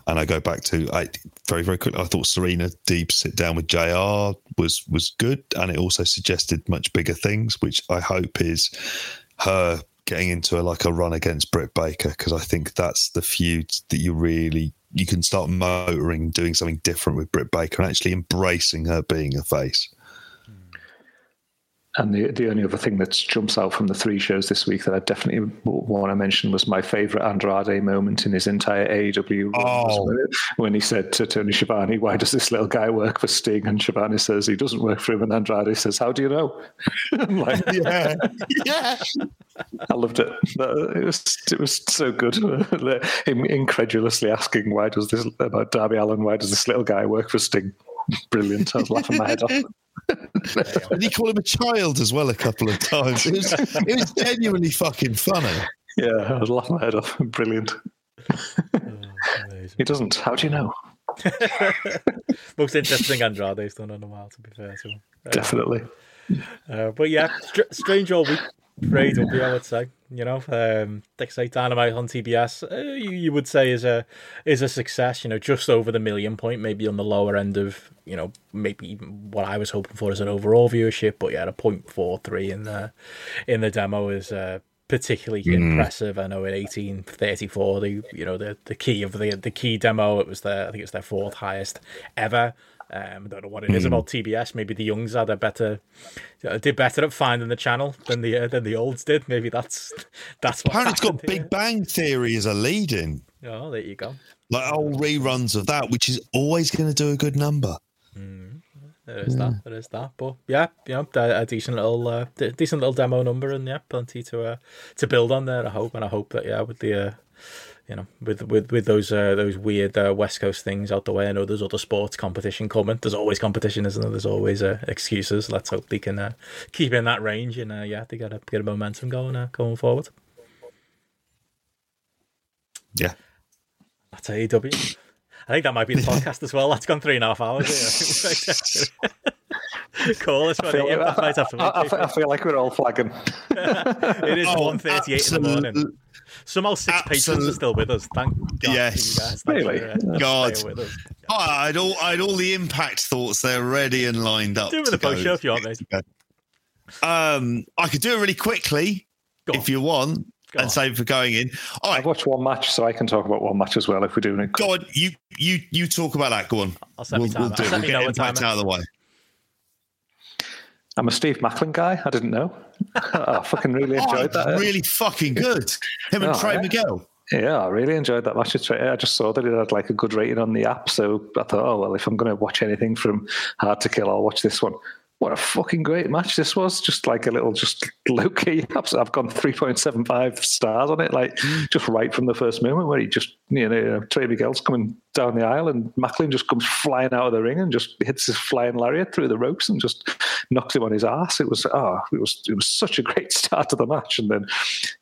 And I go back to I very very quickly. I thought Serena Deeb sit down with Jr. was was good, and it also suggested much bigger things, which I hope is her getting into a, like a run against Britt Baker because I think that's the feud that you really you can start motoring, doing something different with Britt Baker, and actually embracing her being a face.
And the the only other thing that jumps out from the three shows this week that I definitely want to mention was my favorite Andrade moment in his entire AEW
oh.
when he said to Tony Schiavone, "Why does this little guy work for Sting?" And Schiavone says he doesn't work for him, and Andrade says, "How do you know?" I'm like,
yeah, yeah.
I loved it. It was it was so good. Him incredulously asking, "Why does this about Darby Allin? Why does this little guy work for Sting?" Brilliant. I was laughing my head off.
and you call him a child as well a couple of times. It was, it was genuinely fucking funny.
Yeah, I was laughing my head off. Brilliant. Oh, he doesn't. How do you know?
Most interesting Andrade's done in a while, to be fair to him.
Definitely.
Uh, but yeah, str- strange all week Trade will be, I would say. You know, um, say Dynamite on TBS, uh, you, you, would say is a is a success. You know, just over the million point, maybe on the lower end of you know maybe what I was hoping for as an overall viewership. But yeah, a point four three in the in the demo is uh, particularly mm. impressive. I know in eighteen thirty four, the you know the the key of the the key demo, it was their I think it's their fourth highest ever. Um, I don't know what it is mm. about TBS. Maybe the youngs had a better, uh, did better at finding the channel than the uh, than the olds did. Maybe that's that's what.
Apparently, it's got here. Big Bang Theory as a lead in.
Oh, there you go.
Like old reruns of that, which is always going to do a good number.
Mm. There is yeah. that. There is that. But yeah, you know, a decent little, uh, decent little demo number, and yeah, plenty to uh, to build on there. I hope, and I hope that yeah, with the uh, you know, with with with those uh, those weird uh, West Coast things out the way. I know there's other sports competition coming. There's always competition, isn't there? There's always uh, excuses. Let's hope they can uh, keep in that range and uh, yeah, they got to get a momentum going uh, going forward.
Yeah,
that's AEW. I think that might be the podcast as well. That's gone three and a half hours. cool. That's I feel, yeah,
I, I, I, feel like we're all flagging.
it is oh, one thirty-eight in the morning. Somehow six Absolute. patrons are still with us. Thank God.
Yes.
Really?
God. Oh, I had all I had all the impact thoughts there ready and lined up.
Do it with the post show if you want, mate.
Um, I could do it really quickly if you want. and save for going in. All right.
I've watched one match, so I can talk about one match as well if we're doing it.
Go on, you you you talk about that. Go on.
I'll set we'll, we'll do it. We'll get
impact out of the way.
I'm a Steve Maclin guy. I didn't know. Oh, I fucking really oh, enjoyed oh, that.
Really fucking good. Him and oh, Trey yeah. Miguel.
Yeah, I really enjoyed that match. I just saw that it had like a good rating on the app, so I thought, oh well, if I'm going to watch anything from Hard to Kill, I'll watch this one what a fucking great match this was. Just like a little, just low key. I've gone 3.75 stars on it, like just right from the first moment where he just, you know, Trey Miguel's coming down the aisle and Maclin just comes flying out of the ring and just hits his flying lariat through the ropes and just knocks him on his ass. It was, ah, oh, it was, it was such a great start to the match. And then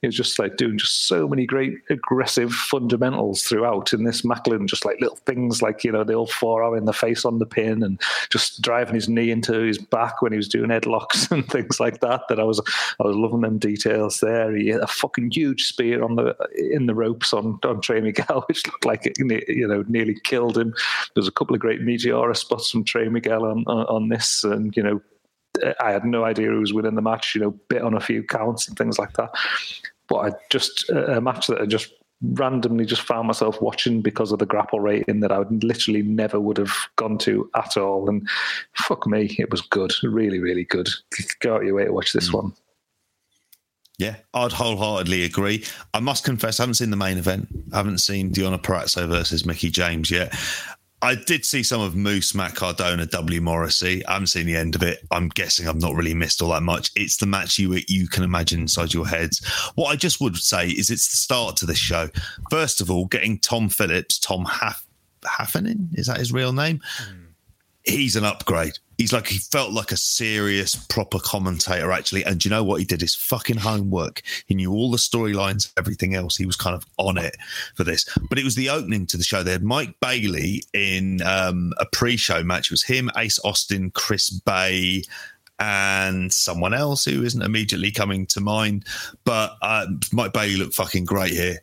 he was just like doing just so many great aggressive fundamentals throughout. And this Maclin, just like little things like, you know, the old forearm in the face on the pin and just driving his knee into his back back when he was doing headlocks and things like that. That I was I was loving them details there. He had a fucking huge spear on the in the ropes on on Trey Miguel, which looked like it you know nearly killed him. There's a couple of great meteora spots from Trey Miguel on on, on this, and you know I had no idea who was winning the match. You know, bit on a few counts and things like that. But I just a match that I just randomly just found myself watching because of the grapple rating that I would literally never would have gone to at all. And fuck me, it was good, really, really good. Go out your way to watch this mm. one.
Yeah, I'd wholeheartedly agree. I must confess, I haven't seen the main event. I haven't seen Deonna Purrazzo versus Mickie James yet. I did see some of Moose, Matt Cardona, W. Morrissey. I haven't seen the end of it. I'm guessing I've not really missed all that much. It's the match you you can imagine inside your heads. What I just would say is it's the start to the show. First of all, getting Tom Phillips, Tom Haff, Haffenen, is that his real name? Mm he's an upgrade. He's like he felt like a serious, proper commentator actually. And you know what? He did his fucking homework. He knew all the storylines, everything else. He was kind of on it for this. But it was the opening to the show. They had Mike Bailey in um, a pre-show match. It was him, Ace Austin, Chris Bey, and someone else who isn't immediately coming to mind. But uh, Mike Bailey looked fucking great here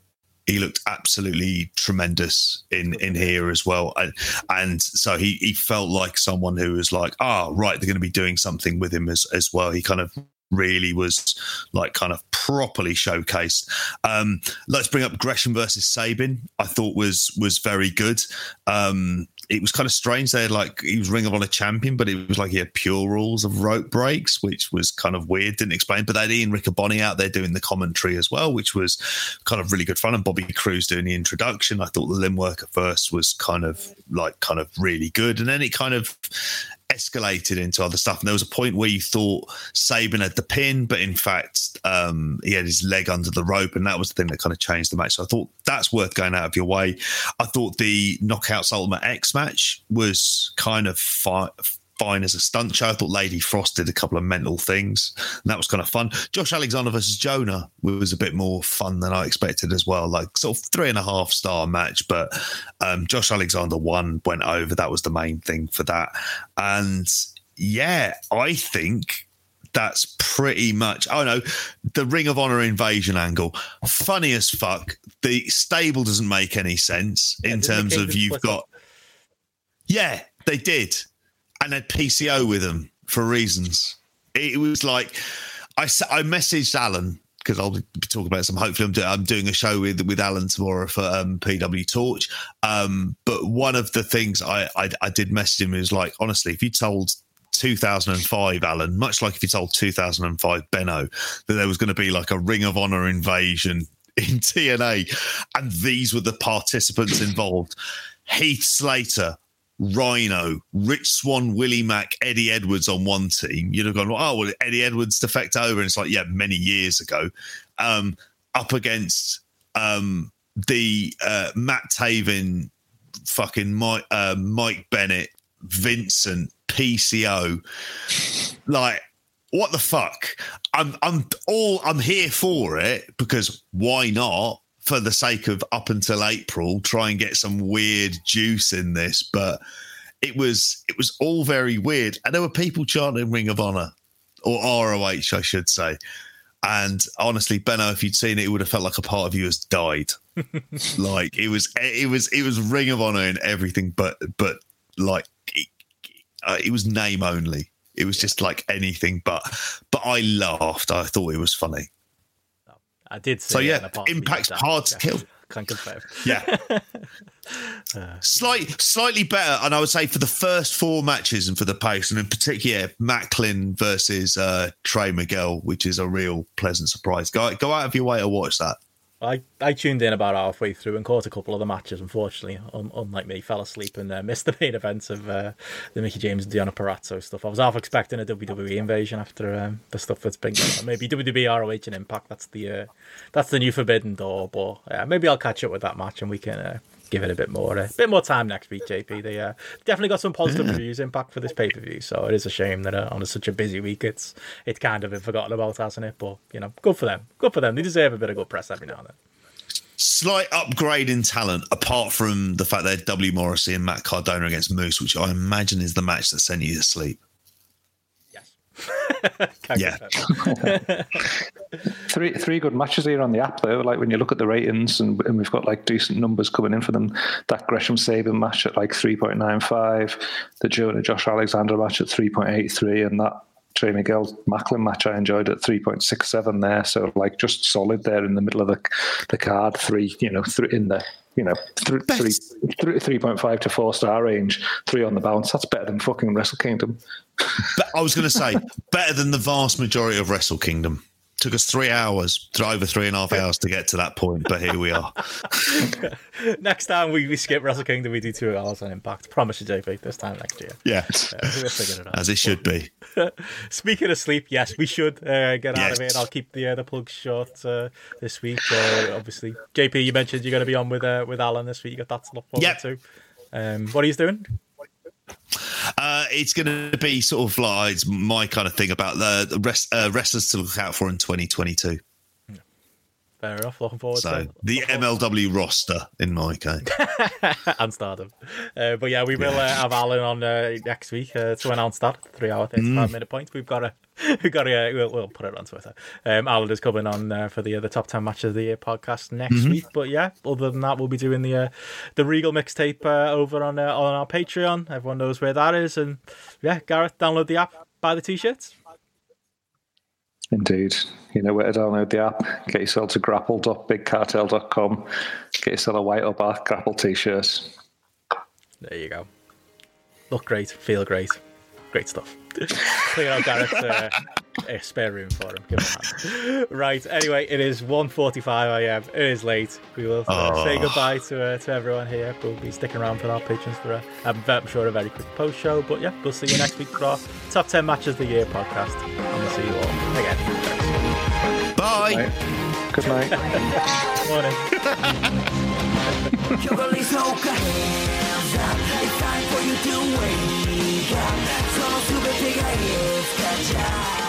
he looked absolutely tremendous in in here as well and, and so he he felt like someone who was like ah oh, right they're going to be doing something with him as as well he kind of really was like kind of properly showcased. Um, let's bring up Gresham versus Sabin. I thought was was very good. Um, it was kind of strange. They had like he was Ring of Honor champion, but it was like he had pure rules of rope breaks, which was kind of weird. Didn't explain. But they had Ian Riccaboni out there doing the commentary as well, which was kind of really good fun. And Bobby Cruise doing the introduction. I thought the limb work at first was kind of like kind of really good, and then it kind of escalated into other stuff. And there was a point where you thought Sabin had the pin, but in fact, um, he had his leg under the rope, and that was the thing that kind of changed the match. So I thought that's worth going out of your way. I thought the Knockouts Ultimate X match was kind of fi- fine as a stunt show. I thought Lady Frost did a couple of mental things, and that was kind of fun. Josh Alexander versus Jonah was a bit more fun than I expected as well. Like sort of three and a half star match, but um, Josh Alexander won, went over. That was the main thing for that. And yeah, I think that's pretty much oh no the ring of honor invasion angle funny as fuck the stable doesn't make any sense in terms of you've got yeah they did and had PCO with them for reasons. It was like I I messaged Alan because I'll be talking about some. Hopefully, I'm, do, I'm, doing a show with with Alan tomorrow for um, PW Torch. Um, but one of the things I, I, I did message him is like, honestly, if you told 2005 Alan, much like if you told 2005 Benno that there was going to be like a Ring of Honor invasion in TNA, and these were the participants involved. Heath Slater, Rhino, Rich Swann, Willie Mack, Eddie Edwards on one team, you'd have gone, oh, well, Eddie Edwards defect over. And it's like, yeah, many years ago. Um, up against um, the uh, Matt Taven, fucking Mike, uh, Mike Bennett, Vincent, PCO. Like, what the fuck? I'm I'm all I'm here for it because why not? For the sake of up until April, try and get some weird juice in this. But it was it was all very weird, and there were people chanting Ring of Honor or ROH, I should say. And honestly, Benno, if you'd seen it, it would have felt like a part of you has died. like it was, it was, it was Ring of Honor and everything, but but like it, uh, it was name only. It was just like anything but. But I laughed. I thought it was funny.
I did.
So yeah, Impact's hard to kill.
Can confirm.
Yeah. uh, Slight, slightly better, and I would say for the first four matches and for the pace, and in particular Maclin versus uh, Trey Miguel, which is a real pleasant surprise. Go go out of your way to watch that.
I, I tuned in about halfway through and caught a couple of the matches. Unfortunately, un, unlike me, fell asleep and uh, missed the main events of uh, the Mickie James and Deonna Purrazzo stuff. I was half expecting a WWE invasion after um, the stuff that's been going on. Maybe WWE ROH and Impact. That's the uh, that's the new Forbidden Door. But maybe I'll catch up with that match and we can uh, give it a bit more, a bit more time next week. JP, they uh, definitely got some positive yeah. reviews impact for this pay per view. So it is a shame that uh, on a, such a busy week, it's it's kind of been forgotten about, hasn't it? But you know, good for them. Good for them. They deserve a bit of good press every now and then.
Slight upgrade in talent, apart from the fact that W Morrissey and Matt Cardona against Moose, which I imagine is the match that sent you to sleep. Yeah.
three three good matches here on the app though. Like when you look at the ratings and, and we've got like decent numbers coming in for them. That Gresham Sabin match at like three point nine five, the Jonah Josh Alexander match at three point eight three, and that Trey Miguel Maclin match I enjoyed at three point six seven there. So like just solid there in the middle of the the card. Three you know three in the you know, th- three, three, 3.5 to four star range, three on the bounce. That's better than fucking Wrestle Kingdom.
But I was going to say, better than the vast majority of Wrestle Kingdom. Took us three hours, over three and a half hours to get to that point, but here we are.
next time we, we skip Wrestle Kingdom, we do two hours on Impact. Promise you, JP, this time next year.
Yeah, it as it should be.
Speaking of sleep, yes, we should uh, get yes. out of it. I'll keep the uh, the plugs short uh, this week. Uh, obviously, JP, you mentioned you're going to be on with uh, with Alan this week. You got that to look forward yep. to. Um, what are you doing?
Uh, it's going to be sort of like my kind of thing about the, rest, uh, wrestlers to look out for in 2022.
Fair enough. Looking forward so, to
it. The MLW roster, in my case.
and Stardom. Uh, but yeah, we will uh, have Alan on uh, next week uh, to announce that three hour, 35 mm. minute point. We've got a. We've got a, we'll, we'll put it on Twitter. Um, Alan is coming on uh, for the the top ten matches of the year podcast next mm-hmm. week. But yeah, other than that, we'll be doing the uh, the Regal mixtape over on on our Patreon. Everyone knows where that is, and yeah, Gareth, download the app, buy the t-shirts.
Indeed. You know where to download the app. Get yourself to grapple.bigcartel.com. Get yourself a white or black grapple t shirt.
There you go. Look great, feel great. Great stuff. Clear out Gareth's uh, a spare room for him. Give him a Right. Anyway, it is 1.45 a.m. It is late. We will oh. say goodbye to uh, to everyone here. We'll be sticking around for our patrons for a, I'm sure a very quick post show. But yeah, we'll see you next week for our top 10 matches of the year podcast. And we'll see you all again.
Bye.
Bye. Good night.
Morning.
It's time for you to wake up. Solo super big ideas catch